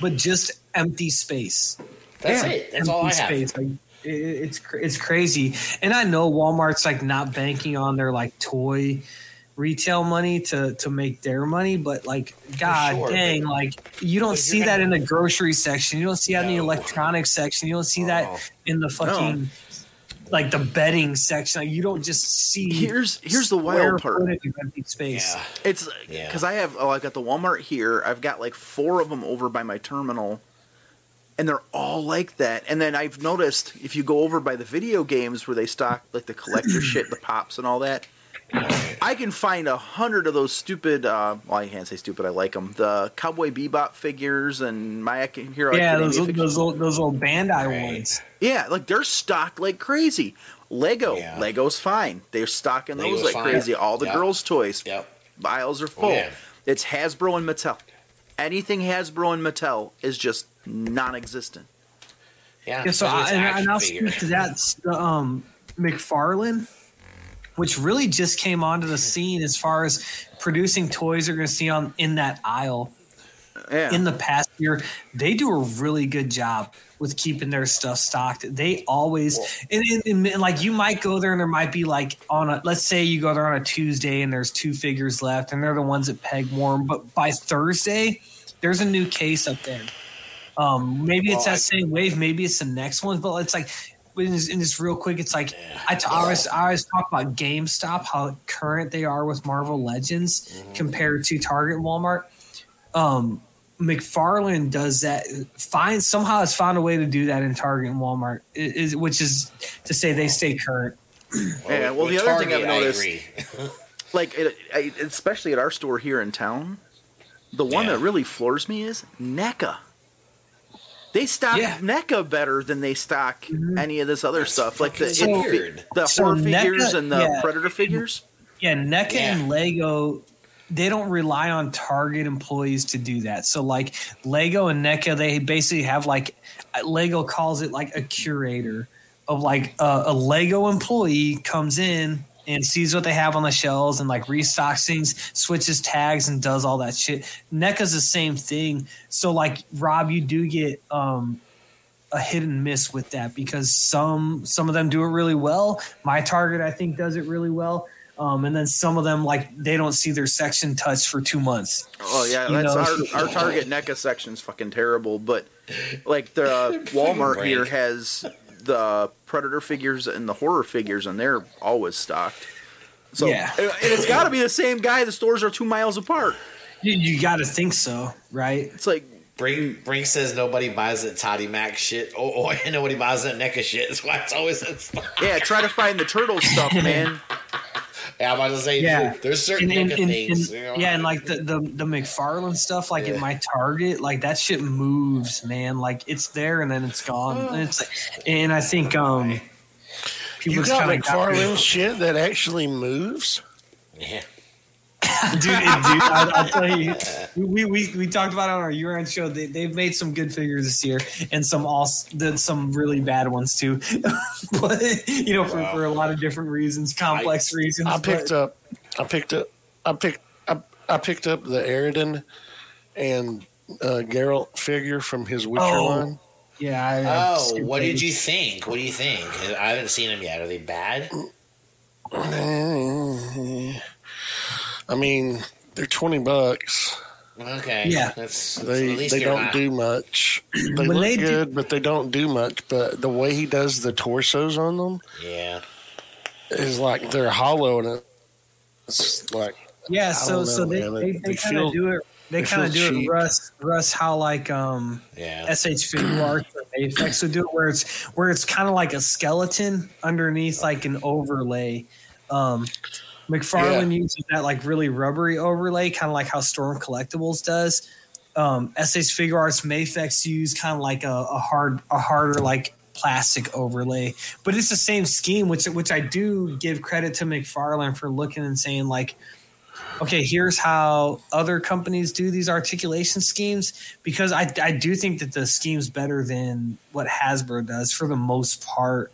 but just empty space. That's Yeah, it. That's all I empty have. space. Like, it, it's it's crazy, and I know Walmart's like not banking on their like toy retail money to to make their money, but like God sure, dang, but- like you don't see that in the grocery section, you don't see that in the No. electronics section, you don't see Oh. that in the fucking like the bedding section. Like, you don't just see Here's here's the square wild part. footage of empty space. Yeah. It's Yeah. because I have oh I've got the Walmart here. I've got like four of them over by my terminal, and they're all like that. And then I've noticed if you go over by the video games where they stock like the collector shit, the pops and all that, I can find a hundred of those stupid. Uh, well, I can't say stupid. I like them. The Cowboy Bebop figures and my Hero yeah, Academia those figures. those old, those old Bandai Right. ones. Yeah, like they're stocked like crazy. Lego, Yeah. Lego's fine. They're stocking those like fine. crazy. All the Yep. girls' toys Yep. aisles are full. yeah. It's Hasbro and Mattel. Anything Hasbro and Mattel is just non-existent. Yeah. Yeah, so I, and, I'll speak to that. The, um, McFarlane, which really just came onto the scene as far as producing toys you're going to see on in that aisle. Yeah, In the past year, they do a really good job with keeping their stuff stocked. They always and, and, and, like you might go there and there might be like on a let's say you go there on a Tuesday and there's two figures left and they're the ones that peg warm, but by Thursday there's a new case up there. Um, maybe it's that same wave, maybe it's the next one, but it's like in this, in this real quick, it's like I, t- I always I always talk about GameStop, how current they are with Marvel Legends Mm-hmm. compared to Target and Walmart. Um, McFarlane does that. Find somehow has found a way to do that in Target and Walmart, i- is which is to say they stay current. yeah. Well, the other thing I've I noticed, agree. like it, I, especially at our store here in town, the one Yeah. that really floors me is NECA. They stock Yeah. NECA better than they stock mm-hmm. any of this other That's stuff, like the fucking it- the So horror NECA figures and the yeah. Predator figures. Yeah, NECA Yeah. and Lego, they don't rely on Target employees to do that. So like Lego and NECA, they basically have like Lego calls it like a curator of like a, a Lego employee comes in and sees what they have on the shelves and like restocks things, switches tags and does all that shit. NECA's the same thing. So like Rob, you do get um a hit and miss with that because some some of them do it really well. My Target, I think, does it really well. Um, and then some of them, like they don't see their section touched for two months. Oh yeah, You that's our our Target NECA section's fucking terrible. But like the uh, Walmart here has the Predator figures and the horror figures, and they're always stocked. So Yeah. and it's got to be the same guy. The stores are two miles apart. You, you got to think so, right? It's like Brink, Brink says nobody buys that Toddy Mac shit. Oh, oh, nobody buys that NECA shit. That's why it's always in stock. yeah, try to find the turtle stuff, man. Yeah, I'm about to say, Yeah. there's certain And, and, and, things. and- you know? yeah, and like the, the the McFarlane stuff, like Yeah. at my Target, like that shit moves, man. Like it's there and then it's gone. And it's like, and I think um, people You got kinda got- McFarlane shit that actually moves. Yeah. dude, dude I, I'll tell you, we, we we talked about it on our year-end show. They, they've made some good figures this year, and some also some really bad ones too. but you know, for, Wow. for a lot of different reasons, complex reasons. I picked but- up, I picked up, I picked, I, I picked up the Eredin and uh, Geralt figure from his Witcher Oh. line. Yeah. I, I- Oh, what did you think? What do you think? I haven't seen them yet. Are they bad? I mean, they're twenty bucks. Okay. Yeah. That's, that's They at least they don't not- do much. They When look they do- good, but they don't do much. But the way he does the torsos on them Yeah. is like they're hollow, and it's like yeah. So don't so they man. they, They they kind of do it. They they kind of feel do it. Russ. Russ, how like um Yeah. SH figure art or Mafex would do it, where it's where it's kind of like a skeleton underneath like an overlay. Um, McFarlane uses that like really rubbery overlay, kind of like how Storm Collectibles does. Um, SH Figure Arts Mafex use kind of like a, a hard, a harder like plastic overlay, but it's the same scheme. Which which I do give credit to McFarlane for looking and saying like, okay, here's how other companies do these articulation schemes because I, I do think that the scheme's better than what Hasbro does for the most part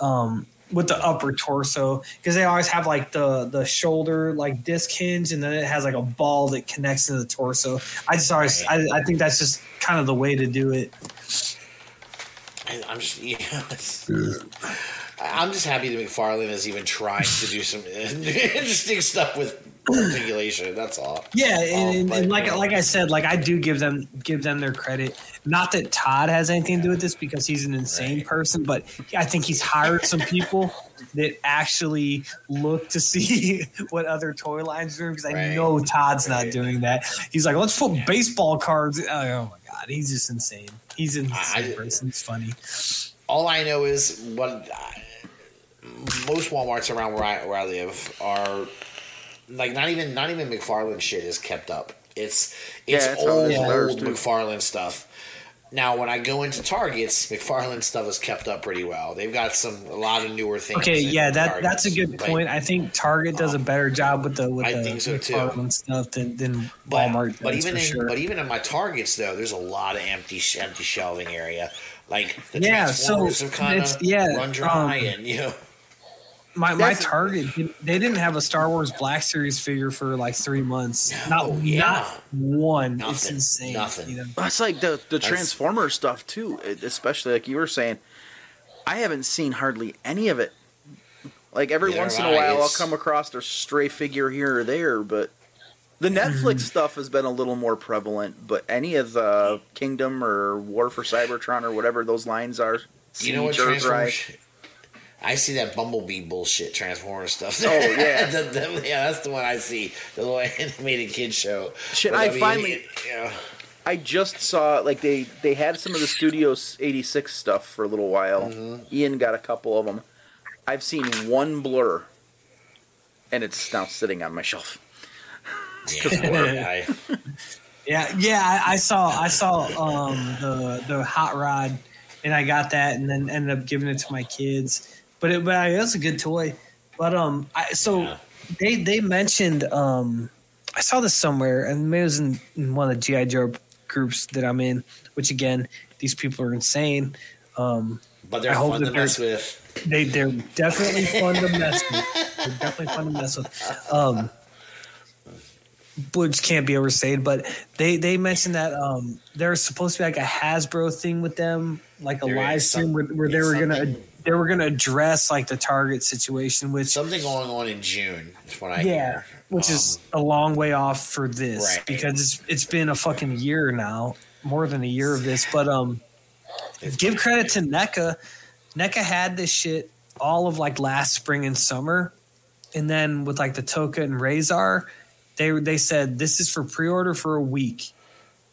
um, with the upper torso because they always have like the the shoulder like disc hinge and then it has like a ball that connects to the torso. I just always I, I think that's just kind of the way to do it. I, I'm just, yeah, I'm just happy that McFarlane is even trying to do some interesting stuff with articulation. That's all. Yeah, and, um, and, but, and like you know. like I said, like I do give them give them their credit. Not that Todd has anything to do with this because he's an insane Right. person, but I think he's hired some people that actually look to see what other toy lines are doing because I Right. know Todd's not doing that. He's like, let's put baseball cards. Oh, oh my god, he's just insane. He's an insane I- person. It's funny. all I know is what uh, most WalMarts around where I where I live are like not even not even McFarlane shit is kept up. It's it's Yeah, that's how it old is with ours, old too. McFarlane stuff. Now, when I go into Targets, McFarlane stuff is kept up pretty well. They've got some a lot of newer things. Okay, yeah, that Targets. that's a good Like, point. I think Target does a better job with the with I the think so, too. Stuff than, than But, Walmart. but does, even for in sure. but even in my Targets though, there's a lot of empty empty shelving area. Like the Yeah, so Transformers have kind of yeah, run dry, um, and you know. My my Target, they didn't have a Star Wars Black Series figure for like three months. not Oh, yeah. not one. it's insane. nothing. You know? That's like the the Transformer stuff too, especially like you were saying. I haven't seen hardly any of it. Like every Neither once in a while, I'll come across a stray figure here or there, but the Mm-hmm. Netflix stuff has been a little more prevalent. But any of the Kingdom or War for Cybertron or whatever those lines are, You know what Siege, Earthrise, Transformers? I see that Bumblebee bullshit transformer stuff. Oh, yeah. The- the- yeah, that's the one I see. The little animated kid show. Shit, But, I mean, finally- it- yeah. I just saw like they they had some of the Studio 86 stuff for a little while. Mm-hmm. Ian got a couple of them. I've seen one Blurr, and it's now sitting on my shelf. Yeah, Yeah, yeah. I, I saw I saw um, the the hot rod, and I got that, and then ended up giving it to my kids. But it, but it was a good toy. But um, I so Yeah. they they mentioned um, I saw this somewhere, and maybe it was in, in one of the GI Joe groups that I'm in. Which again, these people are insane. Um, but they're I hope fun to mess with. they they're definitely fun to mess with. They're definitely fun to mess with. Um, which can't be overstated, but they they mentioned that um, there's supposed to be like a Hasbro thing with them, like a There live stream where, where they were gonna they were gonna address like the Target situation, which Something going on in June. Is what I yeah, hear. which Um, is a long way off for this Right. because it's it's been a fucking year now, more than a year of this. But um, give credit to NECA. NECA had this shit all of like last spring and summer, and then with like the Tokka and Rahzar, they they said this is for pre-order for a week,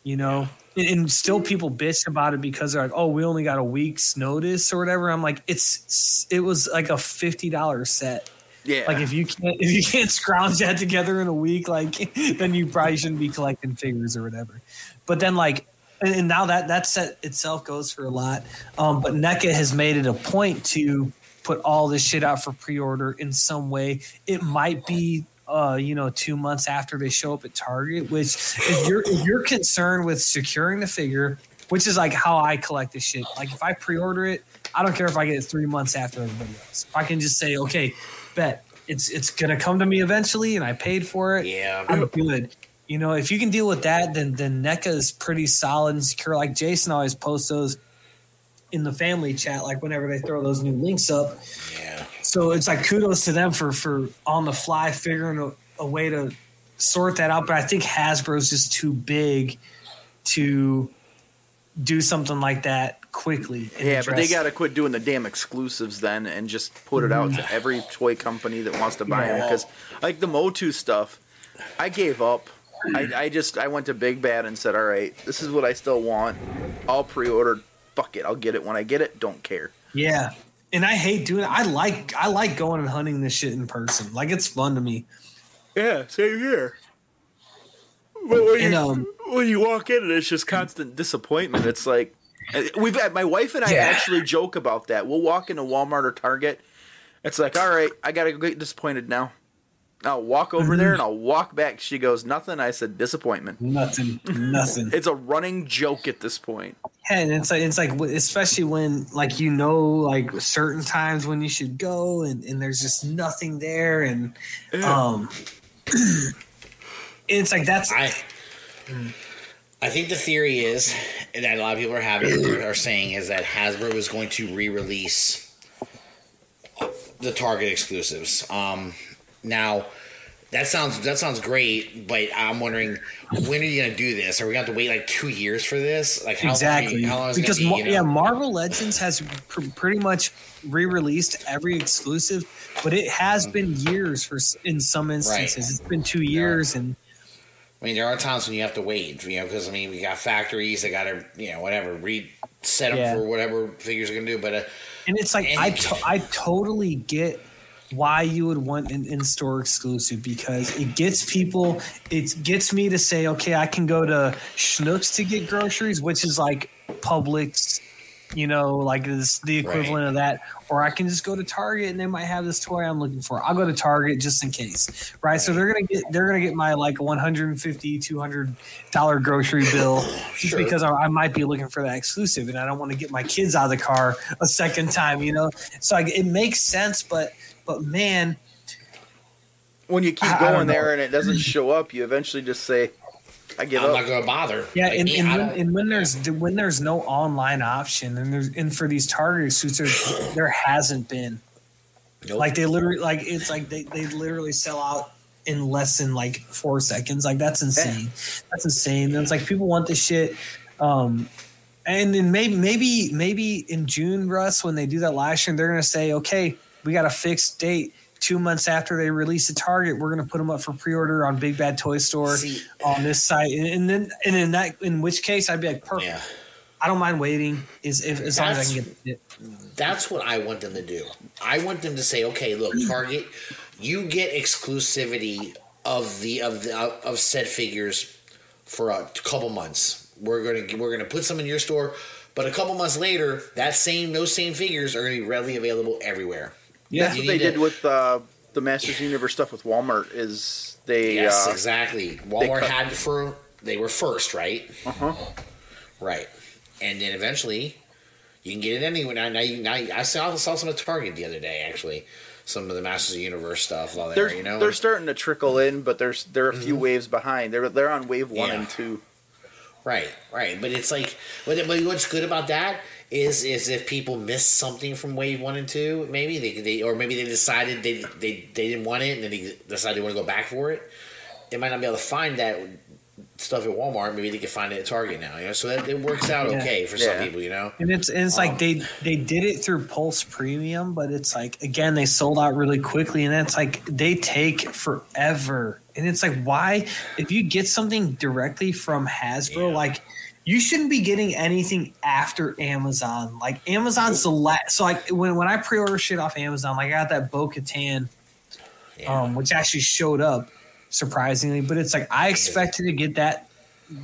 you know. And, and still, people bitch about it because they're like, "Oh, we only got a week's notice or whatever." I'm like, "It's it was like a fifty dollars set." Yeah, Like if you can't if you can't scrounge that together in a week, like then you probably shouldn't be collecting figures or whatever. But then like and, and now that that set itself goes for a lot. Um, but NECA has made it a point to put all this shit out for pre-order in some way. It might be uh, you know, two months after they show up at Target, which if you're if you're concerned with securing the figure, which is like how I collect this shit. Like if I pre-order it, I don't care if I get it three months after everybody else. If I can just say, okay, bet it's it's gonna come to me eventually, and I paid for it. Yeah. I'm good. You know, if you can deal with that, then then NECA is pretty solid and secure. Like Jason always posts those in the family chat, like whenever they throw those new links up. Yeah. So it's like kudos to them for for on the fly figuring a, a way to sort that out. But I think Hasbro's just too big to do something like that quickly. yeah, but they got to quit doing the damn exclusives then and just put it out to mm. every toy company that wants to buy them. Because like the Motu stuff, I gave up. I, I just I went to Big Bad and said, all right, this is what I still want. I'll pre-order. Fuck it, I'll get it when I get it. Don't care. Yeah. And I hate doing it. I like I like going and hunting this shit in person. Like it's fun to me. Yeah, same here. But when, And, you, um, when you walk in and it's just constant disappointment, it's like we've had my wife and I Yeah. actually joke about that. We'll walk into Walmart or Target. It's like, all right, I gotta get disappointed now. I'll walk over there and I'll walk back. She goes, nothing. I said, disappointment. Nothing. Nothing. It's a running joke at this point. Yeah, and it's like it's like especially when like you know like certain times when you should go and, and there's just nothing there and um it's like that's I I think the theory is that a lot of people are having are saying is that Hasbro is going to re-release the Target exclusives. Um, now that sounds that sounds great, but I'm wondering when are you gonna do this? Are we gonna have to wait like two years for this? Like how exactly Long, how long is because be, you know? yeah marvel legends has pr- pretty much re-released every exclusive but it has been years for in some instances it's been two years and I mean, there are times when you have to wait, you know, because I mean, we got factories that got to, you know, whatever, reset them Yeah. for whatever figures are gonna do. But uh, and it's like And- I, to- I totally get why you would want an in-store exclusive because it gets people it gets me to say okay i can go to schnucks to get groceries which is like publix you know like it's the equivalent of that. Or i can just go to target and they might have this toy i'm looking for. I'll go to target just in case right, so they're gonna get they're gonna get my like 150 200 dollar grocery bill just Sure. because I, I might be looking for that exclusive and i don't want to get my kids out of the car a second time you know? So I, it makes sense but but man When you keep I- I don't going know. there and it doesn't show up, you eventually just say, "I give I'm up." not gonna bother. Yeah, Like and, and, when, and when there's when there's no online option, and there's and for these targeted suits, there, there hasn't been. nope. Like they literally, like it's like they, they literally sell out in less than like four seconds. Like that's insane. That's insane. And it's like people want this shit. Um, and then maybe maybe maybe in June, Russ, when they do that last stream, they're gonna say, okay, we got a fixed date. Two months after they release the Target, we're gonna put them up for pre-order on Big Bad Toy Store See- on this site, and, and then and in that in which case I'd be like, perfect. yeah, I don't mind waiting. Is if as long as I can get it. that's what I want them to do. I want them to say, okay, look, mm. Target, you get exclusivity of the of the of, of said figures for a couple months. We're gonna we're gonna put some in your store, but a couple months later, that same those same figures are gonna be readily available everywhere. That's what they to- did with uh, the Masters Universe stuff with Walmart. Is they Yes, uh, exactly. Walmart cut- had for they were first, right? uh-huh. Right, and then eventually you can get it anywhere. Now, now, you, now you- I saw, saw some at Target the other day. Actually, some of the Masters of the Universe stuff they're there. You know, they're starting to trickle in, but there's they're a few Mm-hmm. waves behind. They're they're on wave one Yeah. and two. right, right. But it's like, but, but what's good about that is is if people missed something from Wave One and Two, maybe they, they or maybe they decided they they they didn't want it and then they decided they want to go back for it. They might not be able to find that stuff at Walmart. Maybe they can find it at Target now. You know, so that it works out Yeah. okay for some people. You know. And it's and it's like um, they they did it through Pulse Premium, but it's like again they sold out really quickly, and it's like they take forever. And it's like why if you get something directly from Hasbro, Yeah. like you shouldn't be getting anything after Amazon. Like Amazon's the last. So like when when I pre-order shit off Amazon, like I got that Bo Katan, Yeah. um, which actually showed up surprisingly, but it's like I expected to get that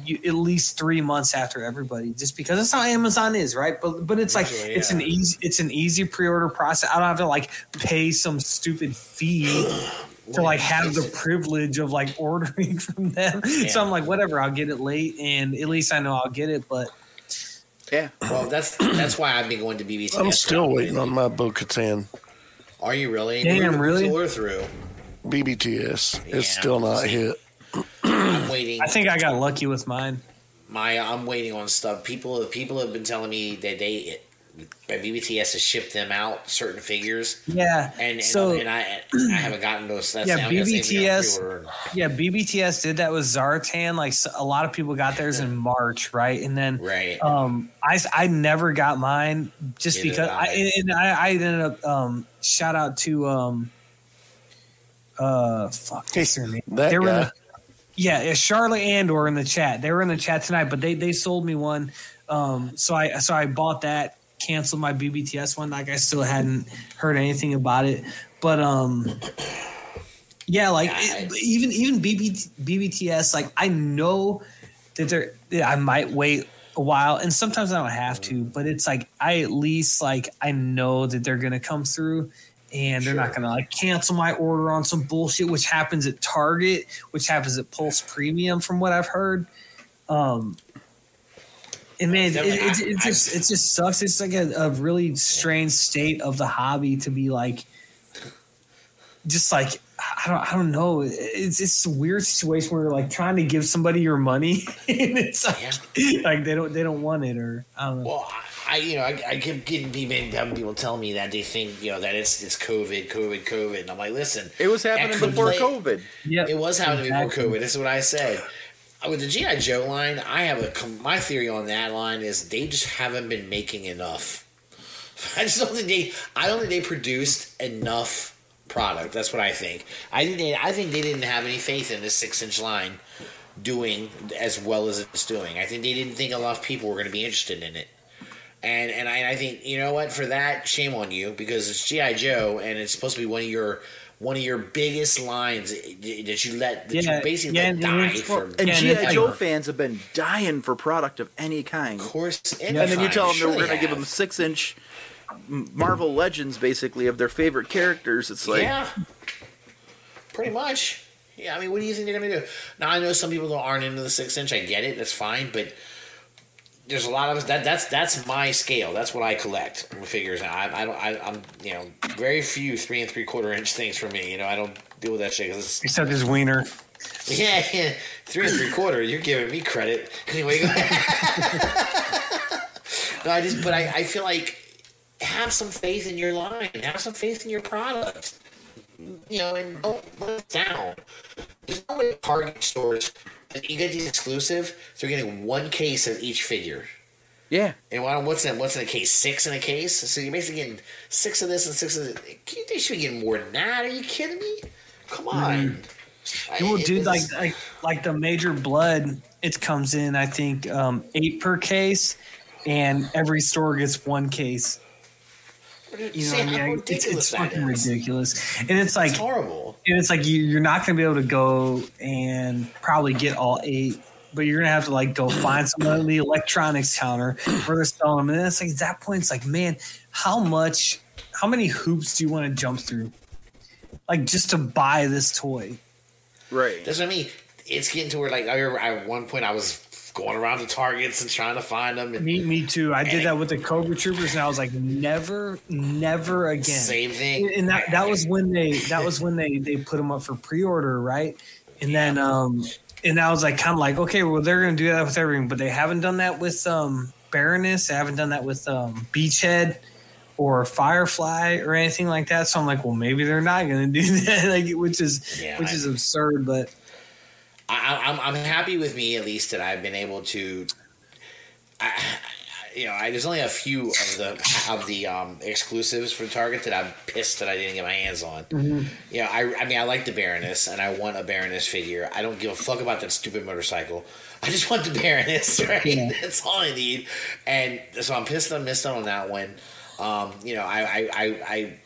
you, at least three months after everybody, just because that's how Amazon is, right? But but it's like Usually, it's yeah. an easy it's an easy pre-order process. I don't have to like pay some stupid fee to like have the privilege of like ordering from them. So I'm like, whatever, I'll get it late, and at least I know I'll get it. But Yeah, Well, that's that's why I've been going to BBT. I'm still waiting on my Bo Katan Are you really? Damn, Who's really? the order through. BBTS. Yeah. It's still not hit. I'm waiting. I think I got lucky with mine. my I'm waiting on stuff. People people have been telling me that they that BBT has to ship them out certain figures, Yeah. and and, so and I I haven't gotten those. That's Yeah, I gotta say, we gotta BBTS. Yeah, BBTS did that with Zartan. Like a lot of people got theirs in March, right? And then Right. um, I s- I never got mine just Neither because I, I. and I, I ended up um, shout out to um, uh fuck what's their name? That They were in the- yeah, it's Charlotte Andor in the chat. They were in the chat tonight, but they they sold me one. Um, so I so I bought that, canceled my BBTS one. Like I still hadn't heard anything about it, but um, yeah, like it, even even BB, BBTS, like I know that there that I might wait a while, and sometimes I don't have to, but it's like I at least like I know that they're gonna come through. And they're not gonna like cancel my order on some bullshit, which happens at Target, which happens at Pulse Premium, from what I've heard. Um, and man, it, Definitely, it, it, just it just sucks. It's like a, a really strange state of the hobby to be like, just like I don't I don't know. It's it's a weird situation where you're like trying to give somebody your money, and it's like like they don't they don't want it or I don't know. Well, I you know I, I keep getting people having people tell me that they think you know that it's it's COVID, COVID, COVID, and I'm like, listen, It was happening before play- COVID. Yeah, It was happening Exactly. before COVID. This is what I said. With the GI Joe line, I have a my theory on that line is they just haven't been making enough. I just don't think they. I don't think they produced enough product. That's what I think. I think they. I think they didn't have any faith in this six inch line doing as well as it's doing. I think they didn't think a lot of people were going to be interested in it. And and I, and I think you know what for that shame on you because it's GI Joe and it's supposed to be one of your one of your biggest lines that you let that Yeah, you basically yeah, let and die for. And Yeah, GI it's Joe fans have been dying for product of any kind. Of course, and then you tell them sure that we're going to give them six inch Marvel Legends, basically, of their favorite characters. It's like, yeah, pretty much. Yeah, I mean, what do you think they're going to do? Now, I know some people aren't into the six inch. I get it. That's fine, but there's a lot of us that that's that's my scale. That's what I collect figures. I, I don't. I, I'm you know very few three and three quarter inch things for me. You know, I don't deal with that shit 'cause it's except his wiener. Yeah, yeah, three and three quarter. You're giving me credit anyway. go- no, I just, but I, I feel like have some faith in your line. Have some faith in your product. You know, and don't let it down. There's no way Target stores. You get these exclusive. So you're getting one case of each figure. yeah. And what- what's in what's in a case? Six in a case. So you're basically getting six of this and six of this. They should be getting more than that. Are you kidding me? Come on. I- Well, it dude, like like like the Major Bludd, it comes in. I think um, eight per case, and every store gets one case. You know, See what I mean, how I- it's, ridiculous it's fucking is. ridiculous, and it's like It's horrible. and it's like you, you're not going to be able to go and probably get all eight, but you're going to have to like go find some on the electronics counter where they're selling them. And it's like at that point, it's like, man, how much, how many hoops do you want to jump through, like just to buy this toy? Right. That's what I mean. It's getting to where like I remember at one point I was going around the Targets and trying to find them and Me, me too. I did that with the Cobra Troopers, and I was like, never, never again. same thing. and that that was when they that was when they they put them up for pre-order right and then um and I was like kind of like okay well they're gonna do that with everything but they haven't done that with um Baroness they haven't done that with um Beachhead or Firefly or anything like that so I'm like well maybe they're not gonna do that like which is Yeah, which I- is absurd but I, I'm I'm happy with me at least that I've been able to. I, I- you know, I, there's only a few of the of the um, exclusives for Target that I'm pissed that I didn't get my hands on. Mm-hmm. You know, I, I mean, I like the Baroness, and I want a Baroness figure. I don't give a fuck about that stupid motorcycle. I just want the Baroness, right? Yeah. That's all I need. And so I'm pissed I missed out on that one. Um, you know, I, I, I, I,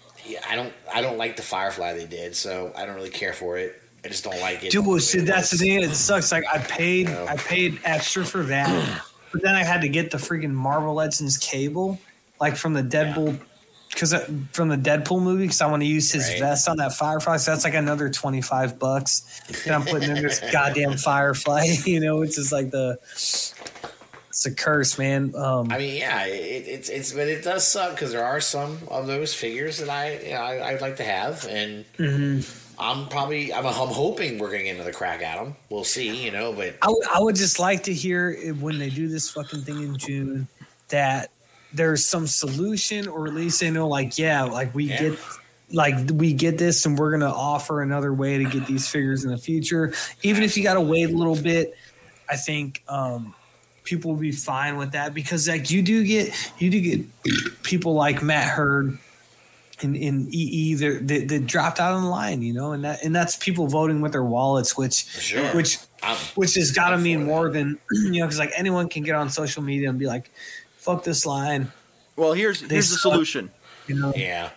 I don't, I don't like the Firefly they did, so I don't really care for it. I just don't like it. Dude, well, see, that's the thing. It sucks. Like I paid, No. I paid extra for that, but then I had to get the freaking Marvel Legends cable, like from the Deadpool, because from the Deadpool movie, because I want to use his Right. vest on that Firefly. So that's like another twenty five bucks that I'm putting in this goddamn Firefly. You know, it's just like the it's a curse, man. Um, I mean, yeah, it, it's it's but it does suck because there are some of those figures that I you know, I, I'd like to have, and I'm probably I'm, I'm hoping we're gonna get another crack at them. We'll see, you know, but I would- just like to hear when they do this fucking thing in June that there's some solution, or at least they know, like, yeah, like we Yeah. get, like we get this, and we're gonna offer another way to get these figures in the future. Even if you got to wait a little bit, I think um, people will be fine with that because, like, you do get you do get people like Matt Hurd in, in EE that, that, that dropped out on the line, you know, and that and that's people voting with their wallets, which sure. which I'm, which has got to mean for more than you know because like anyone can get on social media and be like fuck this line Well, here's They here's the solution. you know yeah,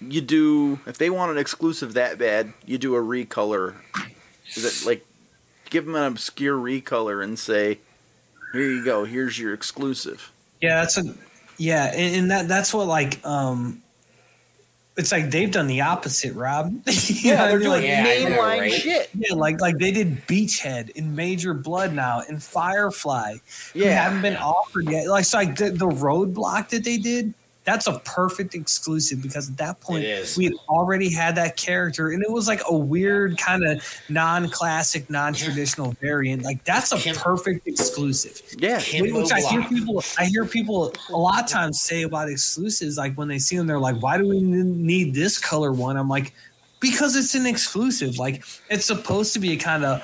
You do if they want an exclusive that bad, you do a recolor. Is it like give them an obscure recolor and say, "Here you go. Here's your exclusive." yeah that's a yeah and, and that that's what like um it's like they've done the opposite rob Yeah, they're doing like, Yeah, I know, mainline right? shit. yeah like like they did beachhead in Major Bludd now and firefly Yeah. haven't been offered yet like so like the, the roadblock that they did that's a perfect exclusive because at that point we had already had that character and it was like a weird kind of non-classic, non-traditional variant. Like that's a Kim- perfect exclusive. Yeah. Kimbo Which I hear people, I hear people a lot of times say about exclusives. Like when they see them, they're like, "Why do we need this color one?" I'm like, "Because it's an exclusive. Like it's supposed to be a kind of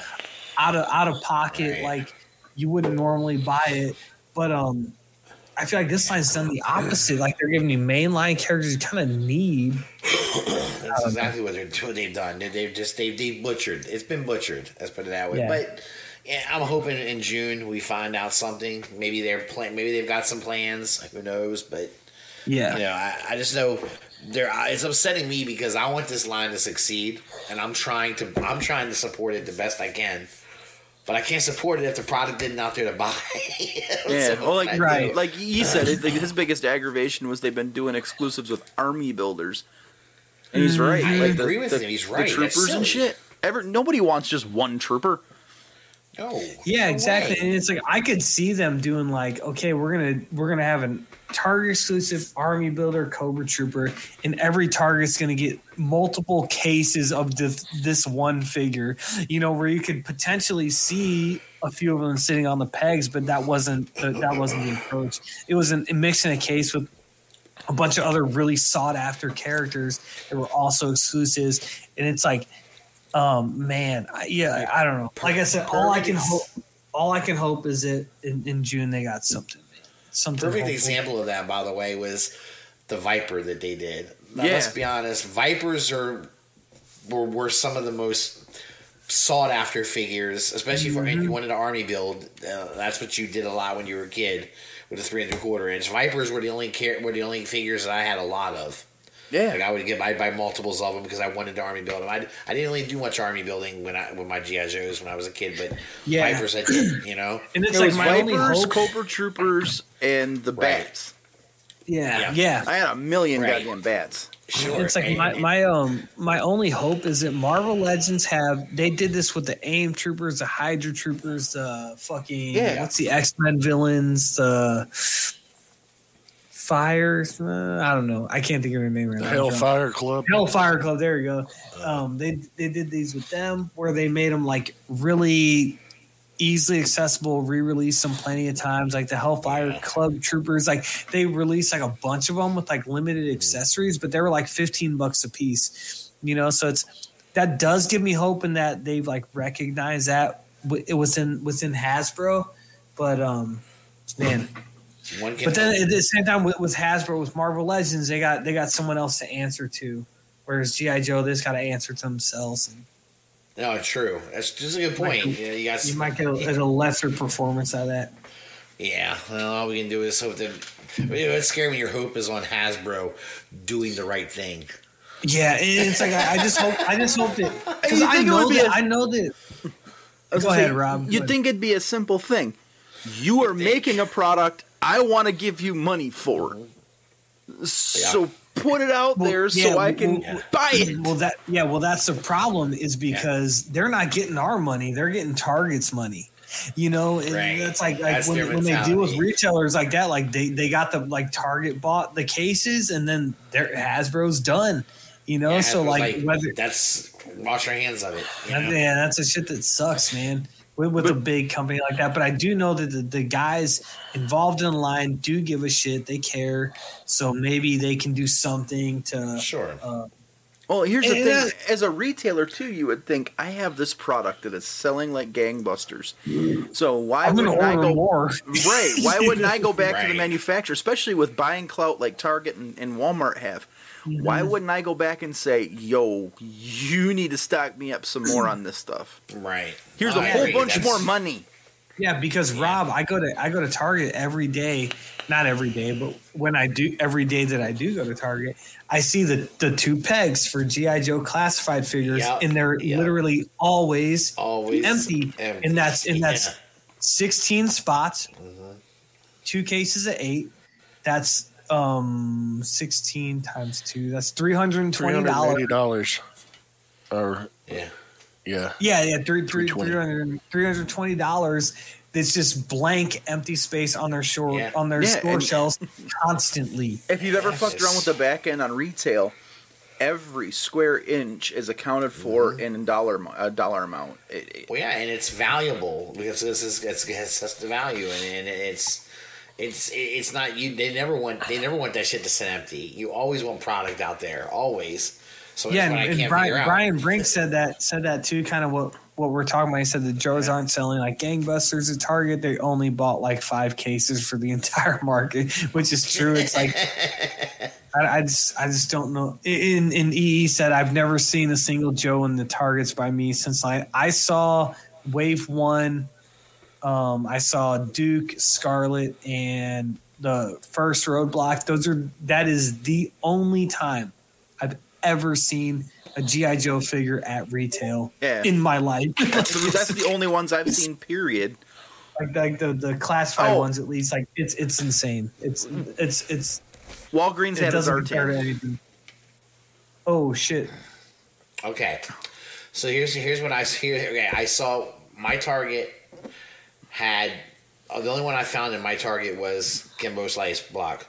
out of out of pocket. Right. Like you wouldn't normally buy it, but um." I feel like this line's done the opposite. Like they're giving you mainline characters you kind of need. That's exactly what they're what they've done. They- They've just they've, they've butchered. It's been butchered. Let's put it that way. Yeah. But yeah, I'm hoping in June we find out something. Maybe they're plan. Maybe they've got some plans. Who knows? But Yeah, you know, I, I just know they're. It's upsetting me because I want this line to succeed, and I'm trying to. I'm trying to support it the best I can. But I can't support it if the product isn't out there to buy. Yeah, So well, like Right. like he said, it, like, his biggest aggravation was they've been doing exclusives with army builders, and he's mm-hmm. right. I like agree with him. He's right. The troopers and shit. Ever nobody wants just one trooper. No. Yeah, no exactly. way. And it's like I could see them doing like, okay, we're gonna we're gonna have a Target exclusive Army Builder Cobra Trooper, and every Target's gonna get multiple cases of this this one figure. You know, where you could potentially see a few of them sitting on the pegs, but that wasn't the, that wasn't the approach. It was an, mixing a case with a bunch of other really sought after characters that were also exclusives, and it's like um, man, I, yeah, I don't know. Like I said, all I can hope, all I can hope is that in, in June they got something, something. Perfect hopeful. example of that, by the way, was the Viper that they did. Now, Yeah. let's be honest, Vipers are were, were some of the most sought after figures, especially for if you wanted an army build. Uh, that's what you did a lot when you were a kid with a three and a quarter inch. Vipers were the only car- were the only figures that I had a lot of. Like I would get I'd buy multiples of them because I wanted to army build them. I, I didn't really do much army building when I with my GI Joes when I was a kid, but Yeah. Vipers I did. You know, and it's it like was my only Vipers, hope. Cobra Troopers, and the Right. bats. yeah, Yeah. yeah. I had a million Right. goddamn bats. sure. It's like my, my um my only hope is that Marvel Legends have they did this with the AIM troopers, the Hydra troopers, the fucking Yeah. what's the X Men villains, the fires. Uh, I don't know. I can't think of their name right now. Hellfire Club. Hellfire Club. There you go. Um, they they did these with them where they made them like really easily accessible. Re-released them plenty of times. Like the Hellfire Yeah. Club Troopers. Like they released like a bunch of them with like limited accessories, but they were like fifteen bucks a piece. You know, so it's that does give me hope in that they've like recognized that it was in within Hasbro, but um, man. One can But then at the same time with, with Hasbro with Marvel Legends, they got they got someone else to answer to, whereas GI Joe they just got to answer to themselves. And No, true. That's just a good point. Might- Yeah, you got. you might get a, a lesser performance out of that. Yeah. Well, all we can do is hope that. You know, it's scary when your hope is on Hasbro doing the right thing. Yeah, it's like I, I just hope I just hope that because I it know would be that a- I know that. I was Go ahead, Rob. You'd think it'd be a simple thing. You are making a product I want to give you money for. So put it out Well, there yeah, so I can well, buy it. Well, that yeah, well, that's the problem is because they're not getting our money; they're getting Target's money. You know, and Right. that's like like That's when, when they deal with retailers like that, like they they got the like Target bought the cases, and then their Hasbro's done. You know, Yeah, so Hasbro's like, whether that's wash our hands of it. you know? yeah, that's a shit that sucks, man. With, with a big company like that, but I do know that the, the guys involved in the line do give a shit. They care, so maybe they can do something to. Sure. Uh, Well, here's the thing. that- As a retailer, too, you would think I have this product that is selling like gangbusters. So why I'm wouldn't I go more. right? Why wouldn't I go back to the manufacturer, especially with buying clout like Target and, and Walmart have? Why Mm-hmm. wouldn't I go back and say, "Yo, you need to stock me up some more on this stuff. right. Here's I a whole agree. bunch That's- more money." Yeah, because Rob, I go to I go to Target every day. Not every day, but when I do every day that I do go to Target, I see the the two pegs for GI Joe classified figures, Yep, and they're yep. literally always Always empty. empty. And that's and that's Yeah. sixteen spots, Mm-hmm. two cases of eight. That's um sixteen times two. That's 320 dollars. Or Yeah. yeah, Yeah, yeah, three, three, 320. $300 $320. It's just blank, empty space on their shore Yeah. on their Yeah, store and- shelves constantly. If you've ever Yes. fucked around with the back end on retail, every square inch is accounted for Mm-hmm. in dollar a dollar amount. It, it- Well, yeah, and it's valuable because this is it's, it's just the value, and, and it's it's it's not you. They never want they never want that shit to sit empty. You always want product out there, always. So Yeah, that's what I and, and Brian. Brian Brink said that said that too. Kind of what what we're talking about. He said the Joes aren't selling like gangbusters at Target. They only bought like five cases for the entire market, which is true. It's like I, I just I just don't know. In in EE said I've never seen a single Joe in the Targets by me since I I saw Wave One. Um, I saw Duke, Scarlet, and the first Roadblock. Those are that is the only time I've ever seen a GI Joe figure at retail Yeah. in my life. that's, the, that's the only ones I've seen. Period. like, like the the classified Oh. ones, at least. Like it's it's insane. It's it's it's Walgreens it had his doesn't compare to anything. Oh shit! Okay, so here's here's what I here. Okay, I saw my target had uh, the only one I found in my target was Kimbo Slice block.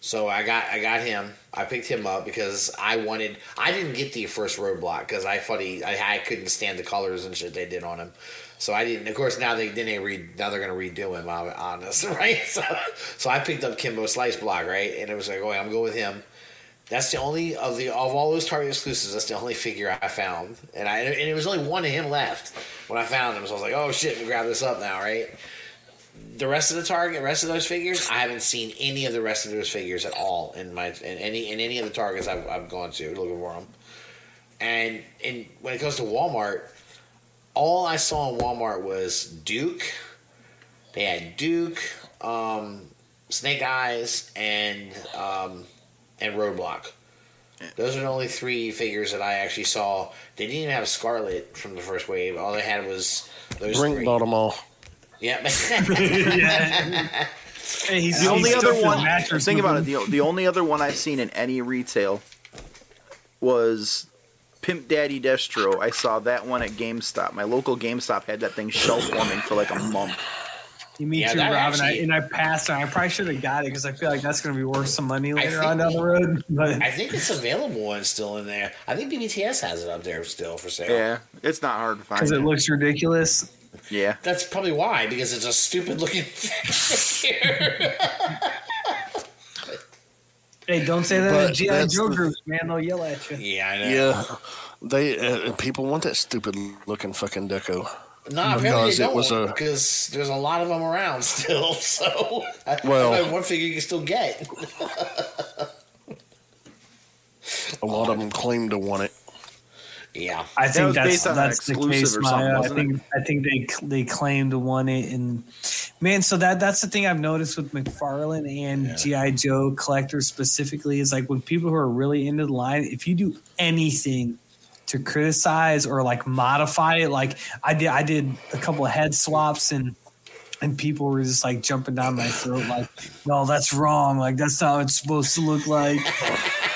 So I got I got him. I picked him up because I wanted. I didn't get the first roadblock because I thought he I, I couldn't stand the colors and shit they did on him. So I didn't. Of course, now they they read. Now they're gonna redo him. I'm honest, right? So, so I picked up Kimbo Slice block, right? And it was like, oh, I'm going with him. That's the only of the of all those Target exclusives. That's the only figure I found, and I and it was only one of him left when I found him. So I was like, oh shit, we grab this up now, right? The rest of the Target, rest of those figures, I haven't seen any of the rest of those figures at all in my in any in any of the Targets I've, I've gone to looking for them. And and when it comes to Walmart, all I saw in Walmart was Duke. They had Duke, um, Snake Eyes, and um, and Roadblock. Those are the only three figures that I actually saw. They didn't even have Scarlet from the first wave. All they had was those Brink three. bought them all. Yeah. yeah. Hey, he's The only other one. Think about it. The, the only other one I've seen in any retail was Pimp Daddy Destro. I saw that one at GameStop. My local GameStop had that thing shelf warming for like a month. You meet Yeah, too, that Rob, and, I, and I passed. And I probably should have got it because I feel like that's going to be worth some money later on down the road. But I think it's available and still in there. I think BBTS has it up there still for sale. Yeah, it's not hard to find. because it looks ridiculous. yeah, That's probably why, because it's a stupid looking figure. Hey, don't say that But to GI Joe groups, man. They'll yell at you. yeah, I know. Yeah, they uh, people want that stupid looking fucking deco. No, apparently Because they it don't was a- because there's a lot of them around still. So, I, Well- I one figure you can still get. A lot of them claim to want it. Yeah, I think was that's based on an that's the case. or something, Maya. I wasn't think I think they they claim to want it, and man, so that that's the thing I've noticed with McFarlane and GI Joe collectors specifically is like when people who are really into the line, if you do anything to criticize or like modify it, like I did, I did a couple of head swaps and. And people were just like jumping down my throat, like, "No, that's wrong. Like that's not what it's supposed to look like."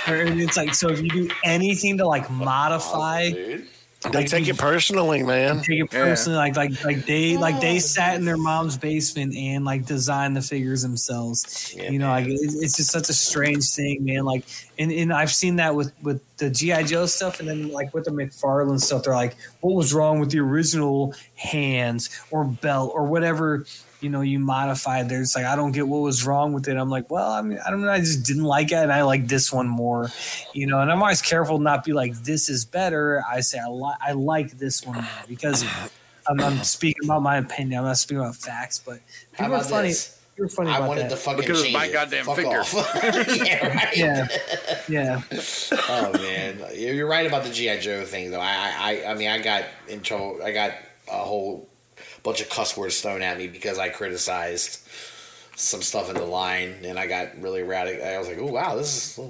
Or it's like, so if you do anything to like modify dude. They take it personally, man. take it Yeah. personally like like like they like they oh. sat in their mom's basement and like designed the figures themselves Yeah, you know like man. it, it's just such a strange thing man like and, and i've seen that with with the gi joe stuff and then like with the mcfarlane stuff they're like what was wrong with the original hands or belt or whatever you know you modified there it's like i don't get what was wrong with it i'm like well i mean i don't know i just didn't like it and i like this one more you know and i'm always careful to not be like this is better i say i, li- I like this one more because I'm, I'm speaking about my opinion i'm not speaking about facts but How people are funny this? you're funny I about wanted that to fucking Because it's change my it. goddamn Fuck figure. yeah, right. yeah yeah Oh man, you're you're right about the GI Joe thing though. I, I, I mean, I got in trouble. I got a whole bunch of cuss words thrown at me because I criticized some stuff in the line, and I got really radical. I was like, "Oh wow, this is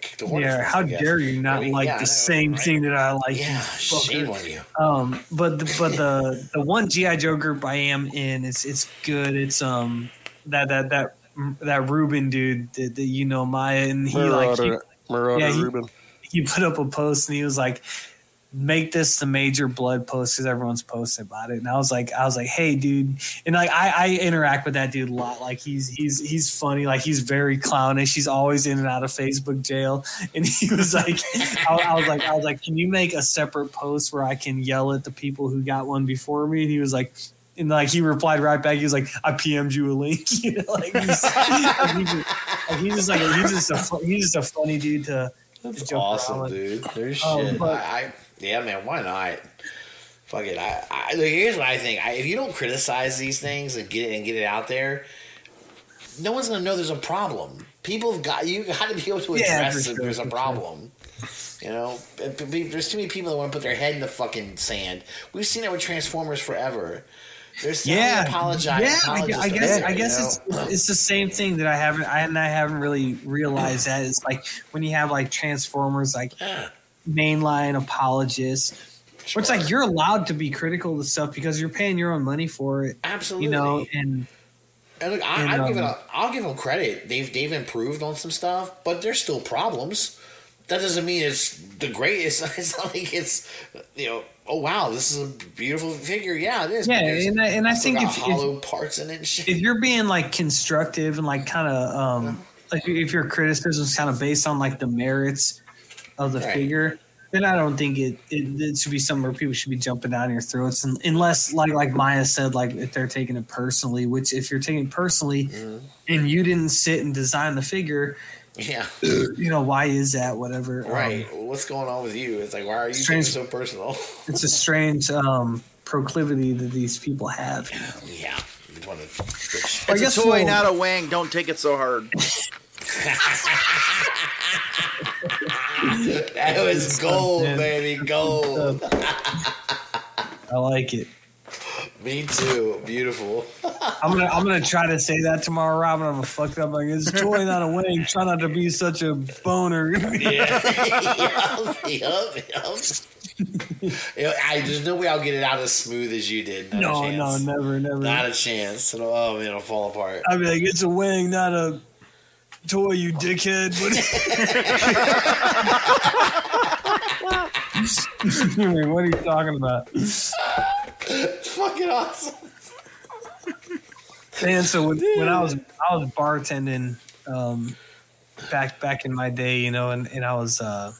kick the hornet's yeah how dare you not I mean, like yeah, the know, same right? thing that i like Yeah, you shame on you. Um, but the, but the the one GI Joe group I am in, it's it's good. It's um that that that that Ruben dude that, that you know Maya and he like he, Marauder, Marauder yeah, he- Ruben. he put up a post and he was like make this the Major Bludd post because everyone's posting about it. And I was like, I was like, hey, dude, and like I, I interact with that dude a lot. Like he's he's he's funny. Like he's very clownish. He's always in and out of Facebook jail. And he was like, I, I was like, I was like, can you make a separate post where I can yell at the people who got one before me? And he was like. And like he replied right back, he was like, "I PM'd you a link." You know, like he's, he's, just, like, he's just like he's just a he's just a funny dude to. to That's joke around awesome, dude. There's Um, shit. but- I yeah, man. Why not? Fuck it. I, I look, here's what I think. I, if you don't criticize these things and get it and get it out there, no one's gonna know there's a problem. People have got you got to be able to Yeah, address for if sure, there's a problem. You know, And pe- pe- there's too many people that want to put their head in the fucking sand. We've seen that with Transformers forever. There's yeah, apologize. yeah. I, gu- I guess I you guess know? it's it's the same thing that I haven't I and I haven't really realized that it's like when you have like Transformers like Yeah, mainline apologists. Where it's like you're allowed to be critical of the stuff because you're paying your own money for it, absolutely. you know. And And look, I, And, I'll give it. um, A, I'll give them credit. They've they've improved on some stuff, but there's still problems. That doesn't mean it's the greatest. It's not like it's you know. Oh wow, this is a beautiful figure. Yeah, it is. yeah, and I, and I think if, if hollow parts in it. And shit. if you're being like constructive and like kind of um like if your criticism is kind of based on like the merits of the Right. figure then i don't think it, it it should be something where people should be jumping down your throats and, unless like like maya said like if they're taking it personally which if you're taking it personally Mhm. and you didn't sit and design the figure Yeah, you know why is that whatever Um, right. What's going on with you? It's like why are you Strange- so personal? it's a strange um proclivity that these people have yeah, you want to. I guess a toy, we'll- not a wang. Don't take it so hard. That was gold, baby, gold. i like it Me too. Beautiful. I'm gonna I'm gonna try to say that tomorrow, Rob, and I'm gonna fuck it up like it's toy not a wing. Try not to be such a boner. Yeah. yup, yup, yup. I, there's no way I'll get it out as smooth as you did. Not no, no, never, never. Not a chance. It'll, oh man, it'll fall apart. I'd be like, it's a wing, not a toy, you dickhead. What, what are you talking about? It's fucking awesome. Man, so when, when I was I was bartending um, back back in my day, you know, and, and I was uh,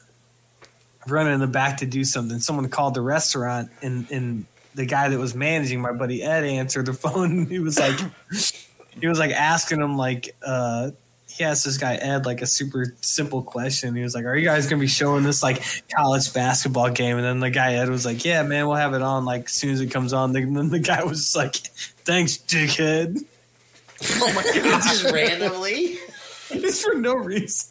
running in the back to do something. Someone called the restaurant, and and the guy that was managing my buddy Ed answered the phone. He was like, he was like asking him like. Uh, he asked this guy Ed like a super simple question. He was like, "Are you guys gonna be showing this like college basketball game?" And then the guy Ed was like, "Yeah, man, we'll have it on like as soon as it comes on." And then the guy was like, "Thanks, dickhead." Oh my god! Just randomly. It's for no reason.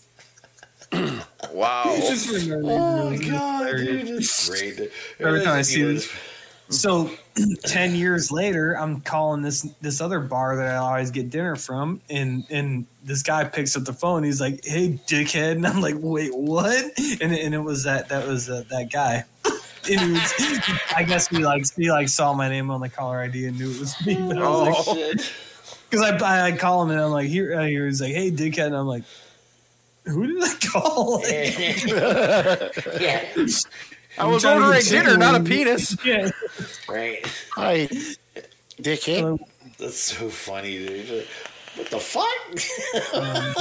Wow. It's just for no reason. Oh It was god, dude, it's great. Every time I see this- So, ten years later, I'm calling this this other bar that I always get dinner from, and and this guy picks up the phone. He's like, "Hey, dickhead," and I'm like, "Wait, what?" And and it was that that was uh, that guy. And he was, I guess he like he like saw my name on the caller ID and knew it was me. But I was like, Oh. Shit. because I, I I call him and I'm like, here, uh, he was like, "Hey, dickhead," and I'm like, "Who did I call?" yeah, I was ordering get dinner, not a penis. yeah. right. Hi, dickhead. Um, That's so funny, dude. What the fuck? Um,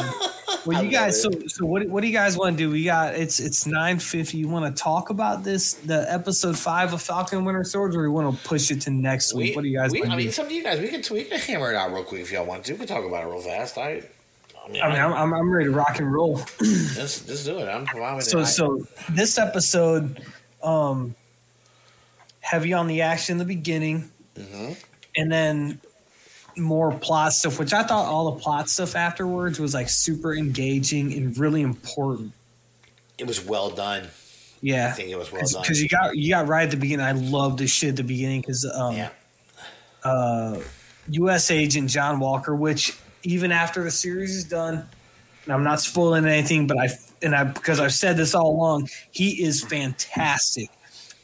well, you guys. So, so what? What do you guys want to do? We got it's it's nine fifty. You want to talk about this, the episode five of Falcon Winter Soldier, or we want to push it to next week? what do you guys we, I mean, do? it's up you guys. We can we can hammer it out real quick if y'all want to. We can talk about it real fast. I, I mean, I mean, I'm, I'm, I'm ready to rock and roll. just, just do it. I'm fine with So, it. I- so this episode, um, heavy on the action in the beginning, Mhm. and then more plot stuff. Which I thought all the plot stuff afterwards was like super engaging and really important. it was well done. Yeah, I think it was well done. because you got you got right at the beginning. I love the shit at the beginning because um, yeah, uh, U.S. agent John Walker, which even after the series is done, and I'm not spoiling anything, but I and I because I've said this all along, he is fantastic,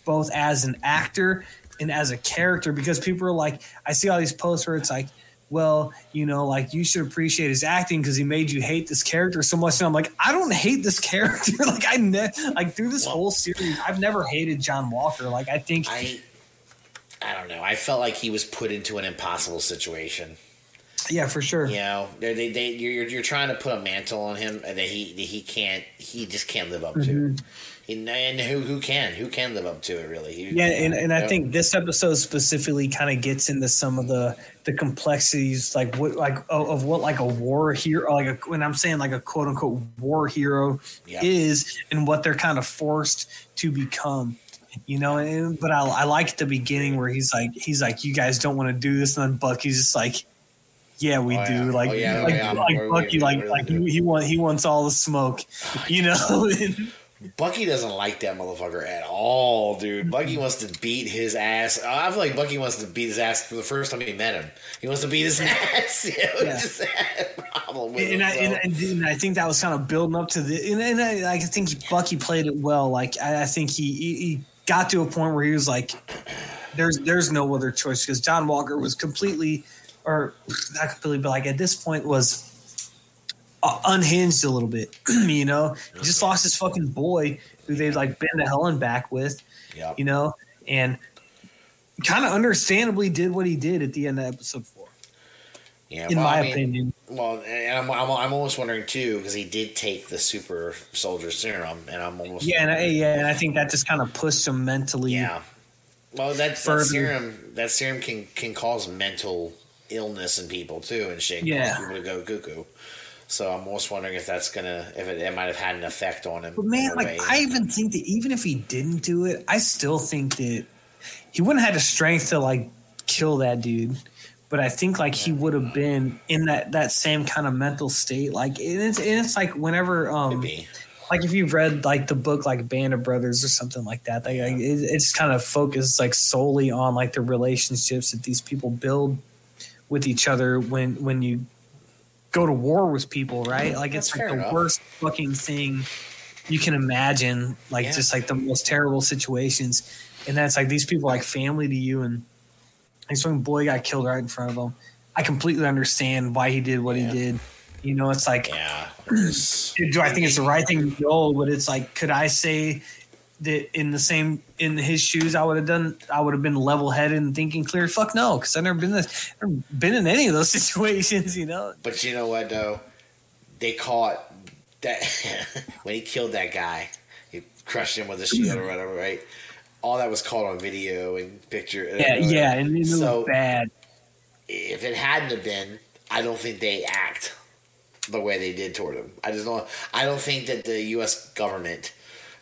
both as an actor and as a character. Because people are like, I see all these posts where it's like, well, you know, like you should appreciate his acting because he made you hate this character so much. And I'm like, I don't hate this character. like I ne- like through this whole series, I've never hated John Walker. Like I think I I don't know. I felt like he was put into an impossible situation. Yeah, for sure. You know, they, they, they you're, you're trying to put a mantle on him that he that he can't he just can't live up to. Mm-hmm. And, and who who can who can live up to it really? Who- Yeah, and, and I think this episode specifically kind of gets into some of the the complexities, like what like of, of what like a war hero, like a, when I'm saying like a quote unquote war hero Yeah. is, and what they're kind of forced to become. You know, and, but I, I like the beginning where he's like he's like you guys don't want to do this, and then Bucky's just like. Yeah, we Oh, do. yeah. Like, Oh, yeah, like, yeah. like Bucky, like, we like he, he want he wants all the smoke, you know. Bucky doesn't like that motherfucker at all, dude. Bucky wants to beat his ass. I feel like Bucky wants to beat his ass for the first time he met him. He wants to beat his ass. You know, Yeah. just problem with and him. I, so. and, and, and I think that was kind of building up to the and, and I, I think Bucky played it well. Like I, I think he, he he got to a point where he was like, "There's there's no other choice," because John Walker was completely, or not completely, but like at this point was uh, unhinged a little bit. you know, he just lost his fucking boy who they've like been to hell and back with. Yep. You know, and kind of understandably did what he did at the end of episode four, yeah, in well, my I mean, opinion. Well, and I'm, I'm, I'm almost wondering too because he did take the super soldier serum, and I'm almost Yeah, and I, yeah, and I think that just kind of pushed him mentally. yeah. Well, that, that serum that serum can can cause mental illness in people too, and shit. Yeah. people to go cuckoo. So I'm almost wondering if that's gonna if it, it might have had an effect on him. But man, like way. I even think that even if he didn't do it, I still think that he wouldn't have had the strength to like kill that dude. But I think like he would have been in that that same kind of mental state. Like and it's and it's like whenever um like if you've read like the book like Band of Brothers or something like that, like, like, it, it's kind of focused like solely on like the relationships that these people build with each other when when you go to war with people, right? Like it's like the enough. worst fucking thing you can imagine, like Yeah. just like the most terrible situations, and that's like these people like family to you, and this one boy got killed right in front of him. I completely understand why he did what Yeah. he did. You know, it's like Yeah. Do I think it's the right thing to go? But it's like, could I say in the same in his shoes, I would have done, I would have been level headed and thinking clear? Fuck no, because I've never been this, never been in any of those situations. You know, But you know what though? They caught that when he killed that guy, he crushed him with a shield or whatever, right? All that was caught on video and picture. yeah, yeah, and it So- was bad. If it hadn't have been, I don't think they act the way they did toward him. I just don't. I don't think that the U.S. government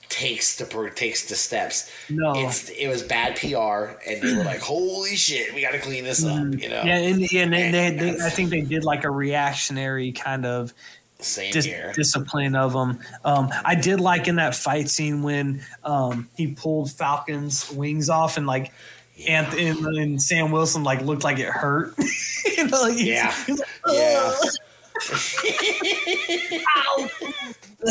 takes the takes the steps. No. it's it was bad PR, and they were like, "Holy shit, we got to clean this up." You know. Yeah, and, yeah, and they, they, they, I think they did like a reactionary kind of same dis- discipline of them. Um, I did like in that fight scene when um, he pulled Falcon's wings off and like. And, and, and Sam Wilson like looked like it hurt. you know, like, he's- Yeah. he's like, Yeah. Ow.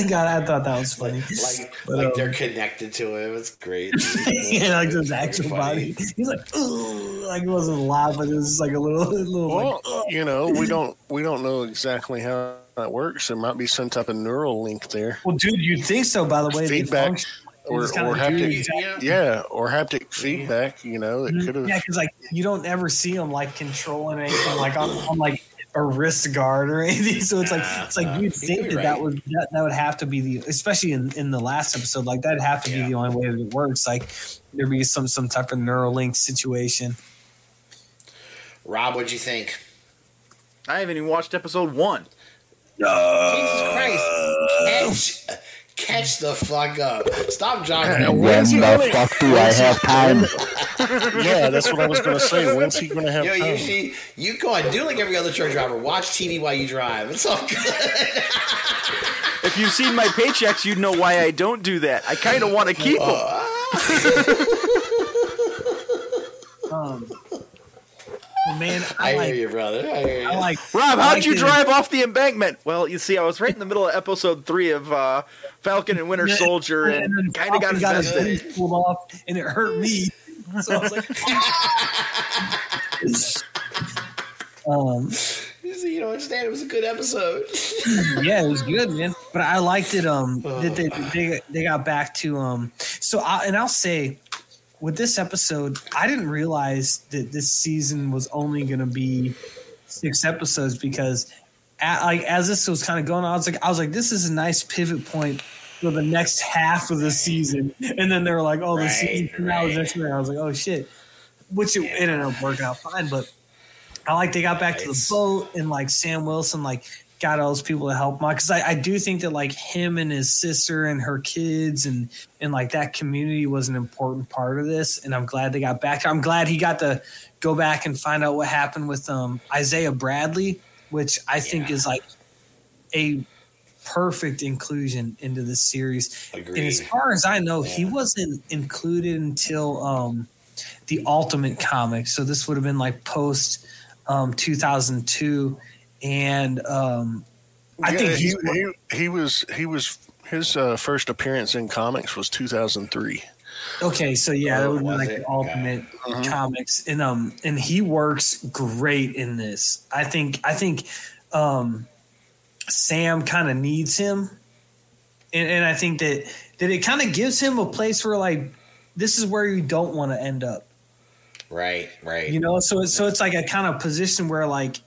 God, I thought that was funny. like But, like um, they're connected to him. It's great. yeah, like his Fucking actual body. He's like, Ugh. like it wasn't loud, but it was just like a little, little Well, like, you know, we don't we don't know exactly how that works. There might be some type of neural link there, well, dude, you'd think so. By the way, feedback, or, or haptic, exactly- yeah, or haptic feedback. You know, it could have. Yeah, because like you don't ever see them like controlling anything like on, on like a wrist guard or anything. So it's like it's like uh, nah. you'd think that be that would that, that would have to be the especially in, in the last episode like that'd have to Yeah. be the only way that it works. Like there'd be some some type of Neuralink situation. Rob, what'd you think? I haven't even watched episode one. Jesus Christ! Catch, catch the fuck up! Stop jogging. Yeah, that when word. the fuck do I have time? Yeah, that's what I was going to say. When's he going to have time? Yo, time? usually you go on, do like every other truck driver. Watch TV while you drive. It's all good. If you've seen my paychecks, you'd know why I don't do that. I kind of want to keep them. Um, well, man, I, I, hear like you, brother. I hear you. I like Rob, how'd like you the- drive off the embankment? Well, you see, I was right in the middle of episode three of uh, Falcon and Winter Soldier, then and kind of got Falcon his invested. face pulled off, and it hurt me. So I was like, Um, You don't understand. It was a good episode. yeah, it was good, man. But I liked it. Um, that they, they they got back to um. So I, and I'll say, with this episode, I didn't realize that this season was only going to be six episodes because, at, like as this was kind of going on, I was like, I was like, this is a nice pivot point for the next half of the season. And then they were like, oh, the Right, season finale is next year. I was like, oh shit, which it, it ended up working out fine, but. I like they got back to the boat and like Sam Wilson like got all those people to help him because I, I do think that like him and his sister and her kids and and like that community was an important part of this and I'm glad they got back. I'm glad he got to go back and find out what happened with um Isaiah Bradley, which I think Yeah. is like a perfect inclusion into this series. And as far as I know, he wasn't included until um, the Ultimate comic. So this would have been like post um, 2002, and um, I Yeah, think he, he's he he was he was his uh, first appearance in comics was 2003. okay. So yeah, that Oh, would be was like it? the Ultimate Mhm. comics, and um, and he works great in this. I think I think um, Sam kind of needs him, and, and I think that that it kind of gives him a place where like this is where you don't want to end up. Right, right. You know, so it's so it's like a kind of position where like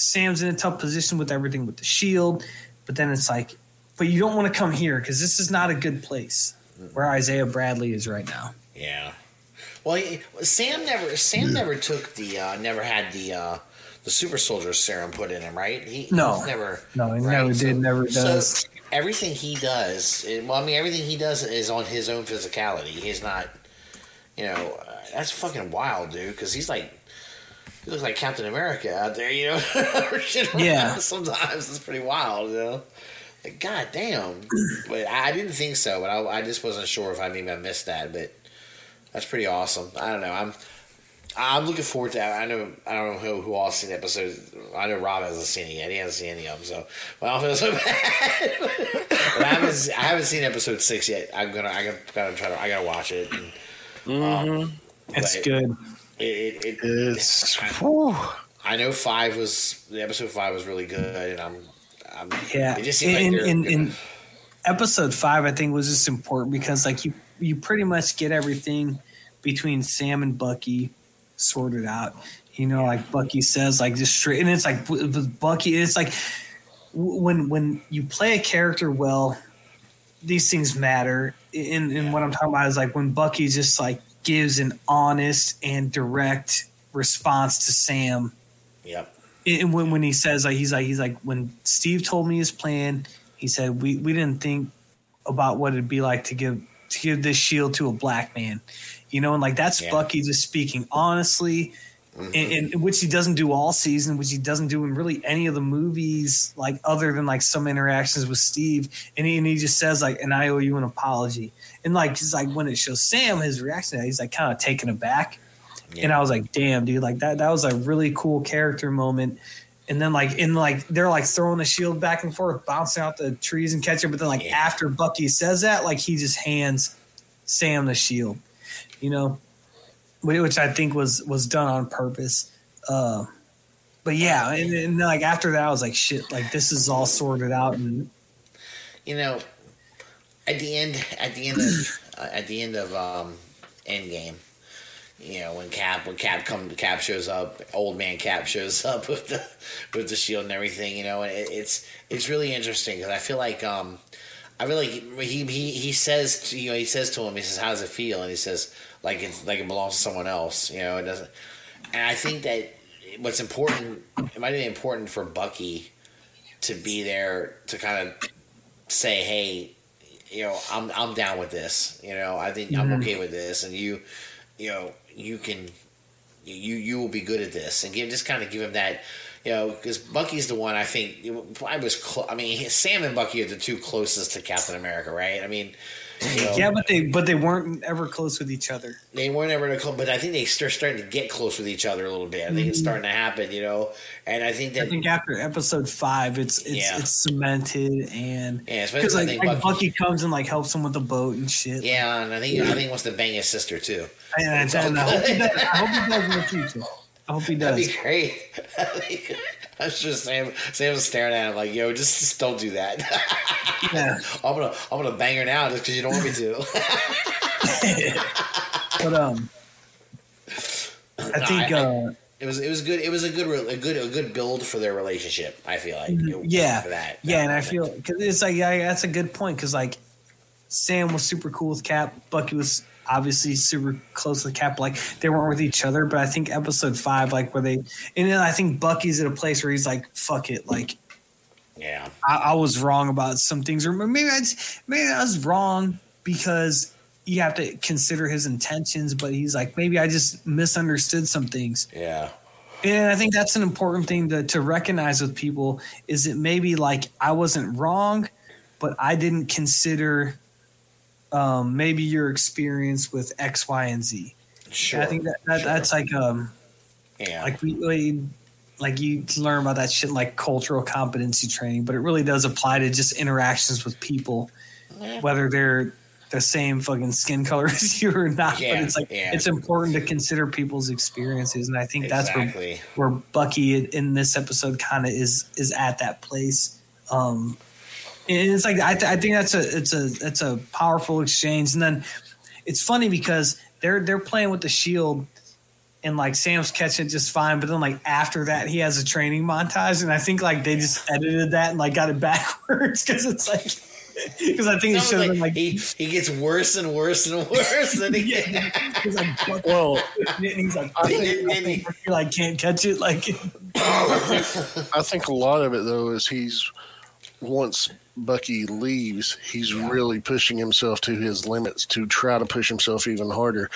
Sam's in a tough position with everything with the shield, but then it's like, but you don't want to come here because this is not a good place where Isaiah Bradley is right now. Yeah. Well, Sam never Sam never took the uh, never had the uh, the super soldier serum put in him, right? He, No. he's never. No, he right? never So- did, never so does. everything he does, it- well, I mean, everything he does is on his own physicality. He's not, you know, uh, that's fucking wild, dude. Because he's like, he looks like Captain America out there, you know. Yeah. Sometimes it's pretty wild, you know. Like, god damn. But I didn't think so. But I, I just wasn't sure if I maybe I missed that. But that's pretty awesome. I don't know. I'm. I'm looking forward to. I know. I don't know who, who all seen the episode. I know Rob hasn't seen it yet. He hasn't seen any of them. So, well, I don't feel so bad. but I haven't. I haven't seen episode six yet. I'm gonna. I gotta, gotta try to. I gotta watch it. And, um, It's good. It, it, it, It's whew. I know five was the episode five was really good, and I'm. I'm Yeah, It just seemed in, like in, in episode five, I think was just important because like you you pretty much get everything between Sam and Bucky sorted out. You know, like Bucky says, like just straight, and it's like Bucky, it's like when when you play a character well, these things matter. And, and what I'm talking about is like when Bucky's just like gives an honest and direct response to Sam Yep. and when, when he says like he's like he's like when Steve told me his plan, he said we, we didn't think about what it'd be like to give to give this shield to a black man, you know, and like that's Yeah. Bucky just speaking honestly, and, and which he doesn't do all season, which he doesn't do in really any of the movies, like other than like some interactions with Steve, and he, and he just says like, and I owe you an apology, and like just like when it shows Sam his reaction, he's like kind of taken aback. And I was like, damn, dude, like that that was a really cool character moment. And then like in like they're like throwing the shield back and forth, bouncing out the trees and catching. But then like Yeah. after Bucky says that, like he just hands Sam the shield, you know, which I think was was done on purpose. Uh, but yeah, and, and like after that, I was like, shit, like this is all sorted out, and you know, at the end, at the end of, uh, at the end of um, Endgame, you know, when Cap, when Cap come, Cap shows up, old man Cap shows up with the, with the shield and everything, you know, and it, it's, it's really interesting because I feel like, um, I like he, he, he says, you know, he says to him, he says, how does it feel? And he says, like it's, like it belongs to someone else, you know, it doesn't, and I think that what's important, it might be important for Bucky to be there to kind of say, "Hey, you know, I'm I'm down with this. You know, I think I'm Mhm. okay with this, and you, you know, you can, you you will be good at this, and give just kind of give him that." You know, because Bucky's the one I think I was. Clo- I mean, Sam and Bucky are the two closest to Captain America, right? I mean, know, yeah, but they but they weren't ever close with each other. they weren't ever close, but I think they start starting to get close with each other a little bit. I think it's mm-hmm. starting to happen, you know, and I think that I think after episode five, it's it's Yeah. it's cemented and Yeah, especially because like, like Bucky- comes and like helps him with the boat and shit. yeah, and I think I think he wants to bang his sister too. And, and, I, hope he does, I hope he does in the future. I hope he That'd does. be great. That'd be I was just Sam. Sam was staring at him like, "Yo, just, just don't do that." Yeah. I'm gonna I'm gonna bang her now just because you don't want me to. But um, I think I- uh, It was it was good. It was a good a good a good build for their relationship. I feel like. It- Mm-hmm. yeah, For that. yeah, and I feel because it's like yeah, that's a good point because like Sam was super cool with Cap, Bucky was obviously super close to the Cap. Like they weren't with each other, but I think episode five, like where they, and then I think Bucky's at a place where he's like, "Fuck it," like Yeah. I, I was wrong about some things, or maybe I maybe I was wrong because you have to consider his intentions. But he's like, maybe I just misunderstood some things, Yeah. and I think that's an important thing to to recognize with people is that maybe like I wasn't wrong, but I didn't consider um, maybe your experience with X, Y, and Z. Sure. I think that, that Sure. that's like um yeah. like we, like you learn about that shit like cultural competency training but it really does apply to just interactions with people whether they're the same fucking skin color as you or not Yeah, but it's like yeah. it's important to consider people's experiences and i think that's where where bucky in- this episode kind of is is at that place um it's like I, th- I think that's a it's a it's a powerful exchange. And then it's funny because they're they're playing with the shield and like Sam's catching it just fine, but then like after that he has a training montage, and I think like they just edited that and like got it backwards. Because it's like because I think it Sounds shows like him like he he gets worse and worse and worse. and he, he's like Well, and he's like I think- I think you like can't catch it. Like I think a lot of it though is he's once Bucky leaves, he's really pushing himself to his limits to try to push himself even harder.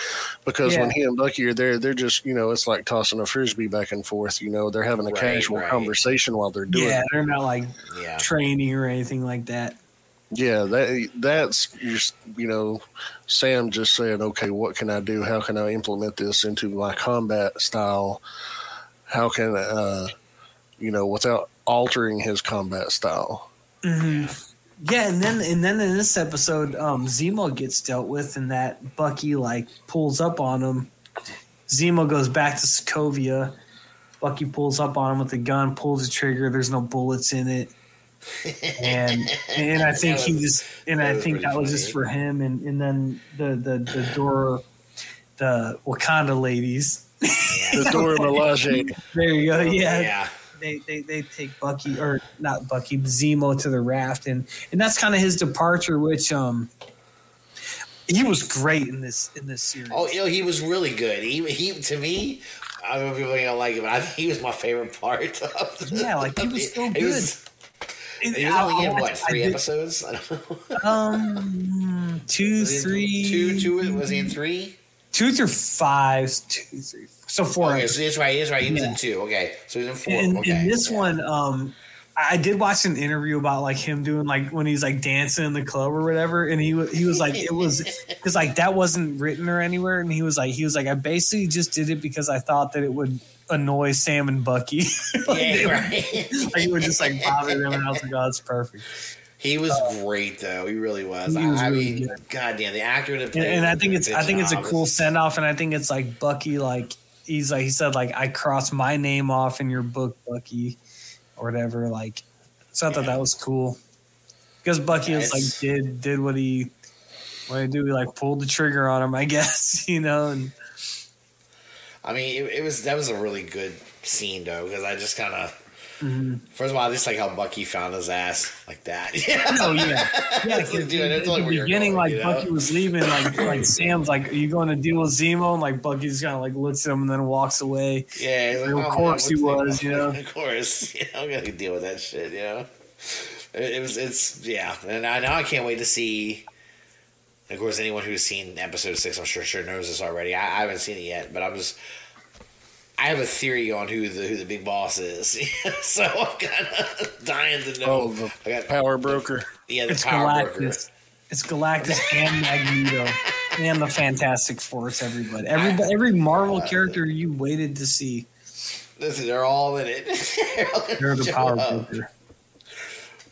Because when he and Bucky are there, they're just you know it's like tossing a frisbee back and forth. You know, they're having a Right, casual right. conversation while they're doing yeah it. they're not like yeah. training or anything like that. Yeah, that that's just you know, Sam just saying, okay, what can I do? How can I implement this into my combat style? How can uh, you know, without altering his combat style? Yeah, and then and then in this episode, um, Zemo gets dealt with, and that Bucky like pulls up on him. Zemo goes back to Sokovia. Bucky pulls up on him with a gun, pulls the trigger. There's no bullets in it, and and I think he just and I think that was just for him. And and then the the the door, the Wakanda ladies. The Dora Milaje. There you go. Yeah, Yeah. They, they they take Bucky or not Bucky Zemo to the raft and and that's kind of his departure which um he was great in this in this series. Oh, you know, he was really good. He he to me. I don't know if people don't like it, but I think he was my favorite part of the, Yeah, like, he was so He was, And he was only in what three did- episodes? I don't know. Um, two, Was he in three, two, two. Was he in three? two through five, two, three, so four. Okay, so that's right. That's right. He was Yeah. in two. Okay, so he's in four. in, okay. in this yeah. one, um, I did watch an interview about like him doing like when he's like dancing in the club or whatever, and he he was like it was because like that wasn't written or anywhere, and he was like he was like I basically just did it because I thought that it would annoy Sam and Bucky, like, yeah, right. like, it would just like bother them, and I was like, oh, that's perfect. He was great though. He really was. He was I, really mean, good. goddamn, the actor that And, played and I think it's I think it's a cool send off, and I think it's like Bucky like he's like he said like I crossed my name off in your book, Bucky, or whatever. Like, so I thought that was cool because Bucky Yeah, was like did did what he what he do. He like pulled the trigger on him, I guess, you know. And I mean, it, it was that was a really good scene though because I just kind of. Mm-hmm. First of all, I just like how Bucky found his ass like that. Yeah. oh yeah, yeah. Like, dude, at that's the like beginning, going, like you know? Bucky was leaving, like like Sam's like, "Are you going to deal with Zemo?" And like Bucky just kind of like looks at him and then walks away. Yeah, like, Of oh, course man, he was, you know? Of course, yeah, I'm gonna deal with that shit. You know, it, it was, it's, yeah, and I now I can't wait to see. Of course, anyone who's seen episode six, I'm sure sure knows this already. I, I haven't seen it yet, but I'm just. I have a theory on who the who the big boss is, so I'm kind of dying to know. Oh, the I got power broker. yeah, the It's power broker. Galactus. It's Galactus and Magneto and the Fantastic Force. Everybody, everybody, every Marvel character you waited to see. Listen, they're all in it. They're all They're the power up. broker.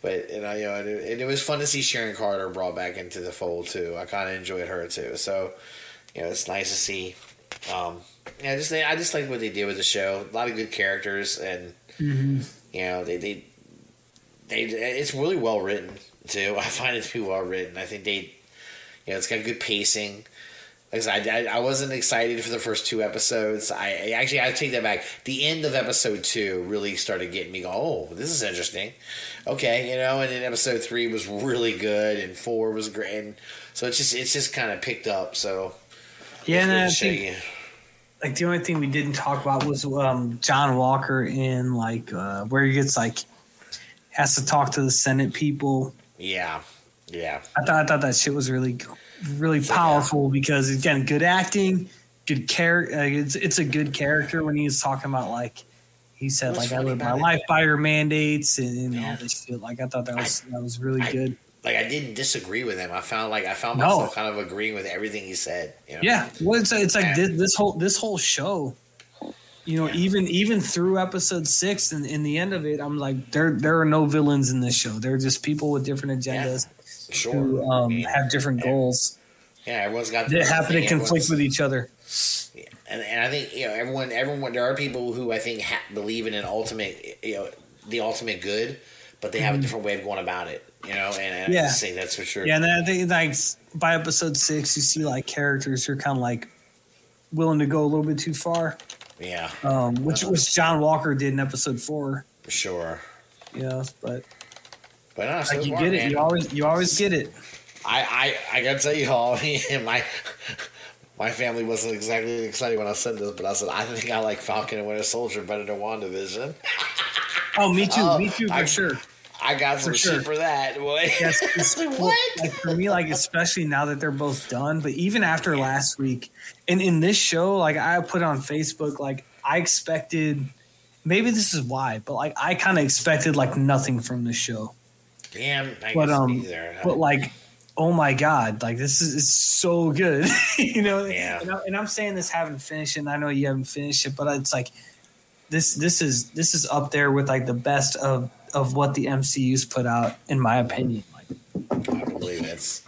But you know, you know, and it, and it was fun to see Sharon Carter brought back into the fold too. I kind of enjoyed her too. So, you know, it's nice to see Um, yeah, I just I just like what they did with the show. A lot of good characters, and mm-hmm. you know they they they it's really well written too. I find it to be well written. I think they, you know, it's got good pacing. Like I, said, I, I wasn't excited for the first two episodes. I, actually I take that back. The end of episode two really started getting me. Go, oh, this is interesting. Okay, you know, and then episode three was really good, and four was great. And so it's just it's just kind of picked up. So Yeah, and I think you. Like the only thing we didn't talk about was um, John Walker in like uh, where he gets like has to talk to the Senate people. yeah, yeah, I thought I thought that shit was really really powerful because again, good acting, good character. Uh, it's it's a good character when he's talking about like he said like I live my life by your mandates and, and Yeah. all this shit. Like I thought that was that was really I- good. Like I didn't disagree with him. I found like I found No. myself kind of agreeing with everything he said. You know? Yeah, well, it's it's like Yeah. this, this whole this whole show. You know, Yeah. even even through episode six and in the end of it, I'm like, there there are no villains in this show. They're just people with different agendas sure. who um, have different goals yeah, everyone's got They happen to conflict with each other. and, and I think you know everyone. Everyone. There are people who I think ha- believe in an ultimate, you know, the ultimate good, but they have a different way of going about it. You know, and, Mm-hmm. Yeah. I say that's for sure. Yeah, and then I think like by episode six, you see like characters who are kind of like willing to go a little bit too far, yeah, um, which which John Walker did in episode four. for sure. Yeah, but But no, so like you get it, man, you always you always get it. I, I I gotta tell you all, my my family wasn't exactly excited when I said this, but I said I think I like Falcon and Winter Soldier better than WandaVision. Oh, me too, Oh, me too for I- sure. I got some For sure. shit for that. Boy. Yes, it's- Like, well, what? Like for me, like especially now that they're both done, but even after last week, and in this show, like I put on Facebook, like I expected. Maybe this is why, but like I kind of expected like nothing from the show. Damn, I But um, neither. but like, oh my god, like this is it's so good, you know. Yeah. And, I, and I'm saying this having finished, and I know you haven't finished it, but it's like this this is this is up there with like the best of of what the MCU's put out, in my opinion. Like, I believe it's.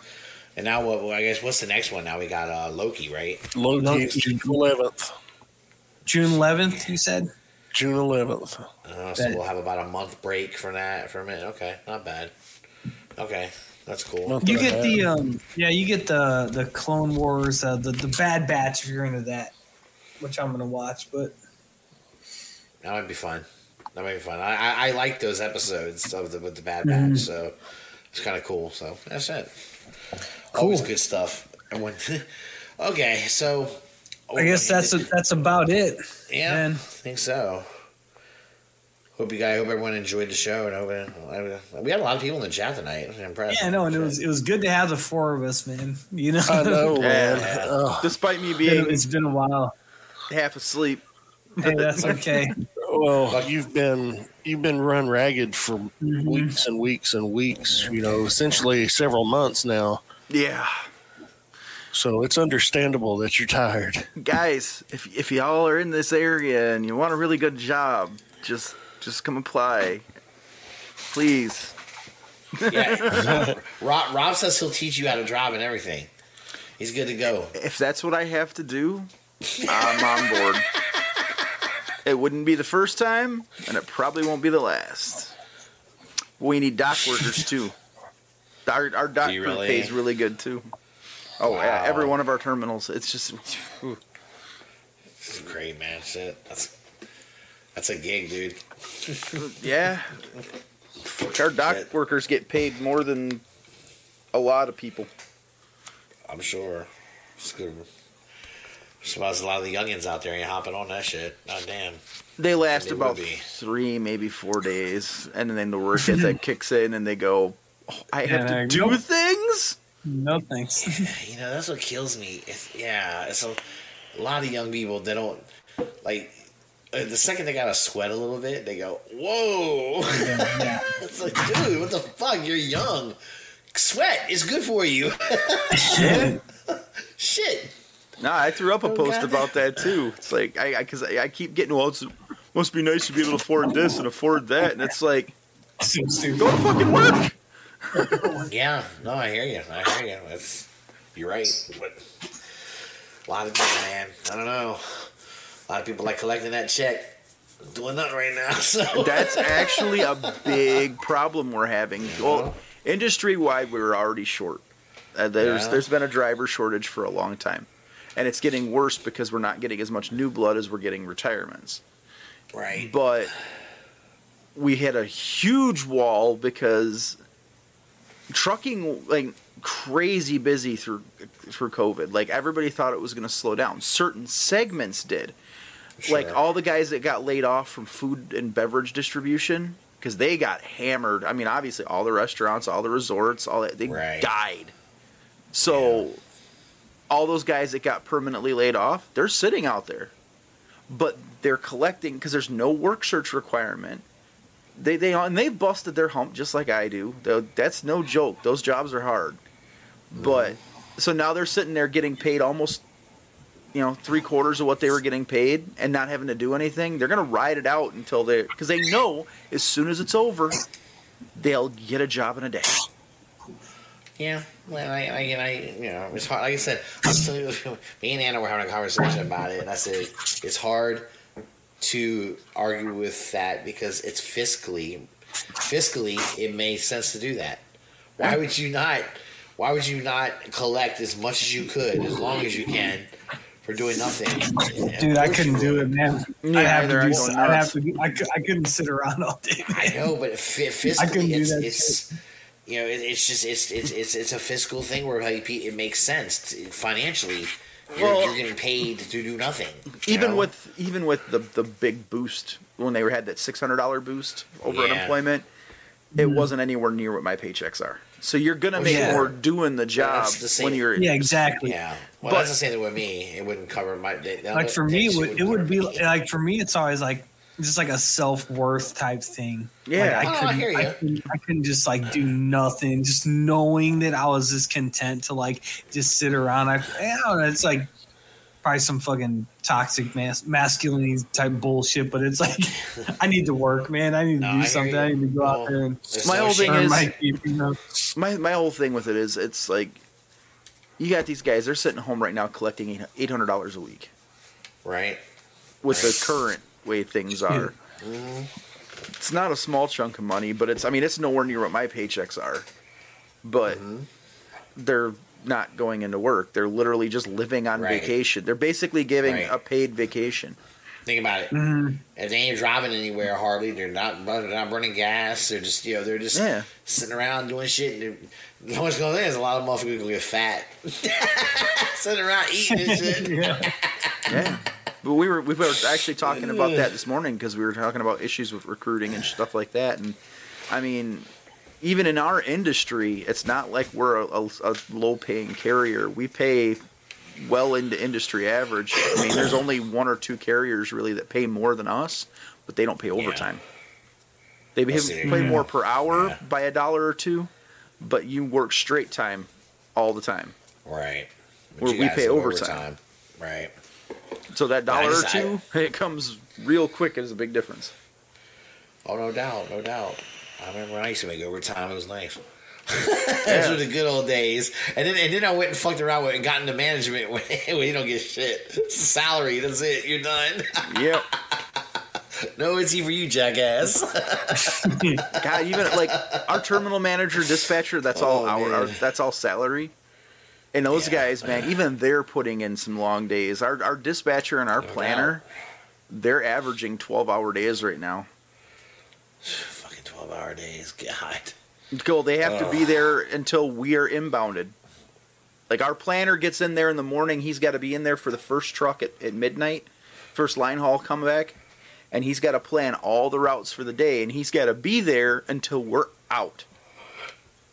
And now, what? well, I guess what's the next one? Now we got uh, Loki, right? Loki, Loki. June 11th. June 11th, you said. June 11th. Uh, so we'll have about a month break from that for a minute. Okay, not bad. Okay, that's cool. Month You get half. the um, yeah, you get the the Clone Wars, uh, the the Bad Batch if you're into that, which I'm gonna watch. But That might be fun. That might be fun. I I, I like those episodes of the with the Bad Batch, Mhm. so it's kind of cool. So that's it. Cool. Always good stuff. And when, okay, so I guess that's that's about it. yeah. man. I think so. Hope you guys, hope everyone enjoyed the show, and hope we had a lot of people in the chat tonight. I'm impressed. Yeah, no, and it was it was good to have the four of us, man. You know, I know, Yeah. man. Ugh. Despite me being it's been a while. half asleep. Hey, that's okay. well, you've been you've been run ragged for Mhm. weeks and weeks and weeks. You know, essentially several months now. Yeah. So it's understandable that you're tired. Guys, if if y'all are in this area and you want a really good job, just just come apply. Please. Yeah. Rob, Rob says he'll teach you how to drive and everything. He's good to go. If that's what I have to do, I'm on board. It wouldn't be the first time, and it probably won't be the last. We need dock workers too. Our, our dock Do crew really? pays really good too. Oh yeah, every one of our terminals. It's just This is great, man. Shit, that's that's a gig, dude. yeah. Our dock Shit. workers get paid more than a lot of people. I'm sure. It's good. Suppose a lot of the youngins out there ain't hopping on that shit. God damn. They last They about three, maybe four days, and then the work ethic kicks in, and they go, oh, "I have Yeah, to do nope. things." No thanks. You know, that's what kills me. It's, yeah, it's a, a lot of young people. They don't like uh, the second they got to sweat a little bit. They go, "Whoa!" yeah. it's like, dude, what the fuck? You're young. Sweat is good for you. Shit. Shit. Nah, I threw up a Oh, post God. about that too. It's like I because I, I, keep getting well. It's must be nice to be able to afford this and afford that, and it's like So stupid. go to fucking work. Yeah, no, I hear you. I hear you. That's you're right. But A lot of people, man. I don't know. A lot of people like collecting that check. Doing nothing right now. So That's actually a big problem we're having. Well, industry wide, we were already short. Uh, there's Yeah. there's been a driver shortage for a long time, and it's getting worse because we're not getting as much new blood as we're getting retirements. right. But we had a huge wall because trucking like crazy busy through through COVID. Like everybody thought it was going to slow down. Certain segments did. Like all the guys that got laid off from food and beverage distribution because they got hammered. I mean, obviously all the restaurants, all the resorts, all that they Right. died. So all those guys that got permanently laid off, they're sitting out there. But they're collecting because there's no work search requirement. They they and they've busted their hump just like I do. That's no joke. Those jobs are hard. But so now they're sitting there getting paid almost you know three quarters of what they were getting paid and not having to do anything. They're gonna ride it out until they because they know as soon as it's over, they'll get a job in a day. Yeah, well, I, I, I, you know, it's hard. Like I said, I was telling you, me and Anna were having a conversation about it, and I said it's hard to argue with that because it's fiscally, fiscally, it makes sense to do that. Why would you not? Why would you not collect as much as you could, as long as you can, for doing nothing? Dude, I couldn't do it, man. Yeah, I'd have to do. go I'd have to. Do, I, I couldn't sit around all day. I know, but fi- I couldn't fiscally, do it's, that it's you know, it, it's just it's it's it's it's a fiscal thing where like it makes sense financially. You're, Well- you're getting paid to do nothing. even know? with even with the the big boost when they were had that six hundred dollar boost over Yeah. unemployment, it mm-hmm. wasn't anywhere near what my paychecks are. So you're gonna oh, make Yeah. more doing the job that's the same- when you're Yeah, exactly. yeah, well, But- that's the same thing with me. It wouldn't cover my. They, Like for me, it would, it would be like. like for me, it's always like just like a self worth type thing. Yeah. like, Oh, I I couldn't, hear I, couldn't, I couldn't just like do nothing, just knowing that I was just content to like just sit around. I, I don't know, it's like probably some fucking toxic mas- masculinity type bullshit, but it's like I need to work, man. I need to No, do hear something. you. I need to go Well, out there and My whole thing is- my you know. my my whole thing with it is it's like you got these guys they're sitting home right now collecting eight hundred dollars a week right. with the current way things are. Mm-hmm. It's not a small chunk of money, but it's I mean it's nowhere near what my paychecks are. But Mm-hmm. they're not going into work. They're literally just living on Right. vacation. They're basically giving Right. a paid vacation. Think about it. Mm-hmm. If they ain't driving anywhere hardly, they're not they're not burning gas. They're just you know they're just Yeah. sitting around doing shit. And they're- what's going on is a lot of motherfuckers gonna get fat, sitting around eating and shit. yeah. Yeah. But we were we were actually talking about that this morning because we were talking about issues with recruiting and stuff like that. And I mean, even in our industry, it's not like we're a, a, a low paying carrier. We pay well into industry average. I mean, there's only one or two carriers really that pay more than us, but they don't pay overtime. They pay, pay yeah. more per hour Yeah. by a dollar or two, but you work straight time all the time. Right. But Where we pay do overtime. Right. So that dollar or two, it comes real quick. It's a big difference. Oh, no doubt, no doubt. I remember when I used to make overtime. It was nice. Those were the good old days. And then and then I went and fucked around with and got into management when, when you don't get shit. Salary, that's it. You're done. Yep. no it's for you, jackass. God, even like our terminal manager, dispatcher, that's oh, all Oh, our, our that's all salary. And those Yeah. guys, man, even they're putting in some long days. Our our dispatcher and our No planner, they're averaging twelve hour days right now. Fucking 12 hour days. God. Go, they have to be there until we are inbounded. Like our planner gets in there in the morning, he's got to be in there for the first truck at, at midnight, first line haul come back, and he's got to plan all the routes for the day, and he's got to be there until we're out.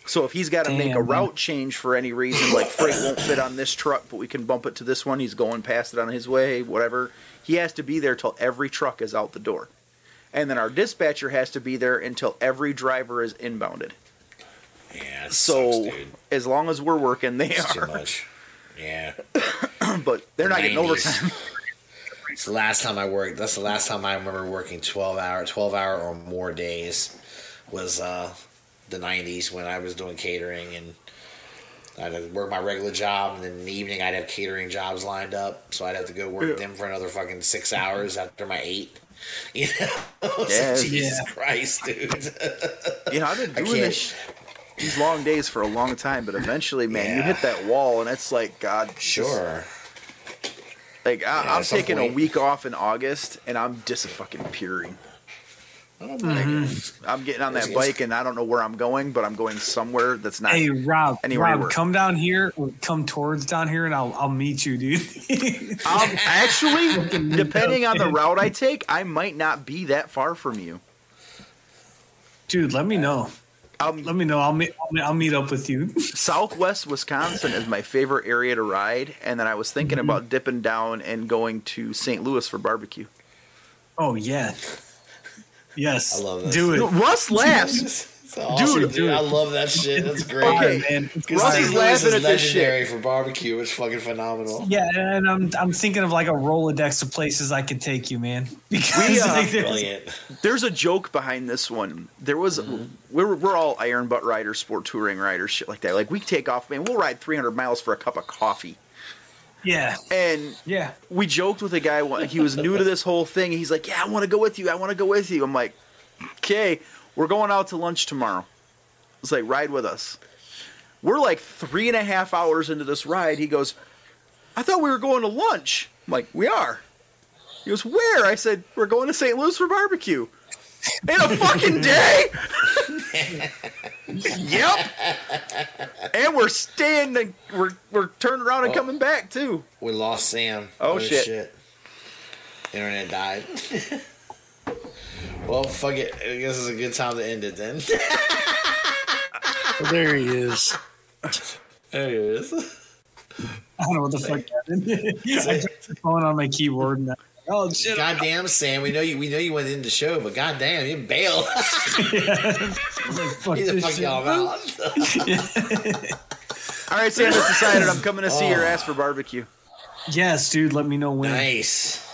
So if he's got to make a route change for any reason, like freight won't fit on this truck, but we can bump it to this one, he's going past it on his way, whatever. He has to be there till every truck is out the door. And then our dispatcher has to be there until every driver is inbounded. Yeah. It So sucks, dude. as long as we're working, they It's too much. Yeah. but they're not getting overtime. It's the last time I worked. That's the last time I remember working 12 hour, 12 hour or more days was uh, the 90s when I was doing catering and I'd work my regular job, and then in the evening I'd have catering jobs lined up, so I'd have to go work them for another fucking six hours after my eight. You know, So Yeah. Jesus Yeah. Christ, dude. You know, I've been I doing this, these long days for a long time, but eventually, man, you hit that wall, and it's like God. sure. Like I, Yeah, I'm at some taking a week off in August, and I'm just fucking peering. Oh, I'm getting on that bike, and I don't know where I'm going, but I'm going somewhere that's not. Hey Rob, Anywhere Rob, come down here or come towards down here, and I'll I'll meet you, dude. Um, actually, depending on the route I take, I might not be that far from you. dude, let me know. Um, Let me know. I'll meet. I'll meet, I'll meet up with you. Southwest Wisconsin is my favorite area to ride, and then I was thinking Mm-hmm. about dipping down and going to St. Louis for barbecue. Oh yeah. Yes. I love this. Do it. Russ laughs. It's awesome, Dude, dude, I love that shit. That's great. Okay, man. Because Russ is laughing at this shit. legendary for barbecue. It's fucking phenomenal. Yeah, and I'm I'm thinking of like a Rolodex of places I could take you, man. Because We, uh, like, there's- Brilliant. There's a joke behind this one. There was we're we're all iron butt riders, sport touring riders, shit like that. Like we take off, man. We'll ride 300 miles for a cup of coffee. Yeah, And yeah. we joked with a guy. He was new to this whole thing. He's like, "Yeah, I want to go with you. I want to go with you." I'm like, "Okay, we're going out to lunch tomorrow." It's like, "Ride with us." We're like three and a half hours into this ride. He goes, "I thought we were going to lunch." I'm like, "We are." He goes, "Where?" I said, "We're going to St. Louis for barbecue." In a fucking day. yep. And we're staying. The, we're we're turning around and coming back too. We lost Sam. Oh, shit. Internet died. well, fuck it. I guess it's a good time to end it then. Well, there he is. there it is. I don't know what the fuck happened. I dropped the phone on my keyboard and I, oh shit! Goddamn, Sam. We know you. We know you went in the show, but goddamn, you bailed. I was like, fuck He's a fuck y'all out. All right, Sam has decided I'm coming to see your oh. ass for barbecue. Yes, dude. Let me know when. nice.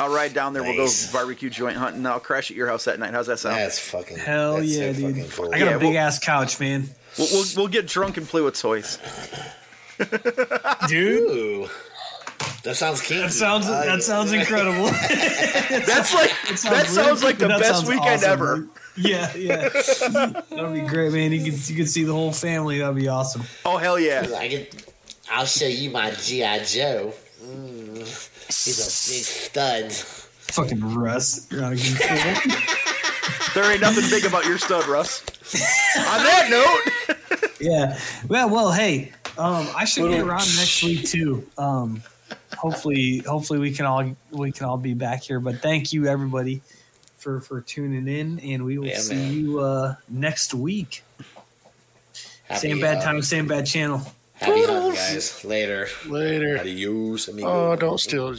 I'll ride down there. We'll go barbecue joint hunting. I'll crash at your house that night. How's that sound? That's fucking. Hell that's yeah, so dude. cool. I got Yeah, a big well- ass couch, man. We'll, we'll, we'll get drunk and play with toys. Dude, Ooh. That sounds kinky. that sounds I like that it. sounds incredible. That's like It that sounds weird, like the best weekend awesome, ever. Yeah, yeah. That'd be great, man. You could you could see the whole family. That'd be awesome. Oh hell yeah! I can, I'll show you my GI Joe. Mm, he's a big stud. Fucking Russ. You're not even cool. There ain't nothing big about your stud, Russ. On that note, Yeah. Well, well, hey, um, I should be around next week too. Um, hopefully, hopefully we can all we can all be back here. But thank you everybody for for tuning in, and we will Yeah, see man. you uh, next week. Happy, same bad uh, time, same bad channel. Happy hunting, guys. Later. Later. Adios, amigo. Oh, don't steal.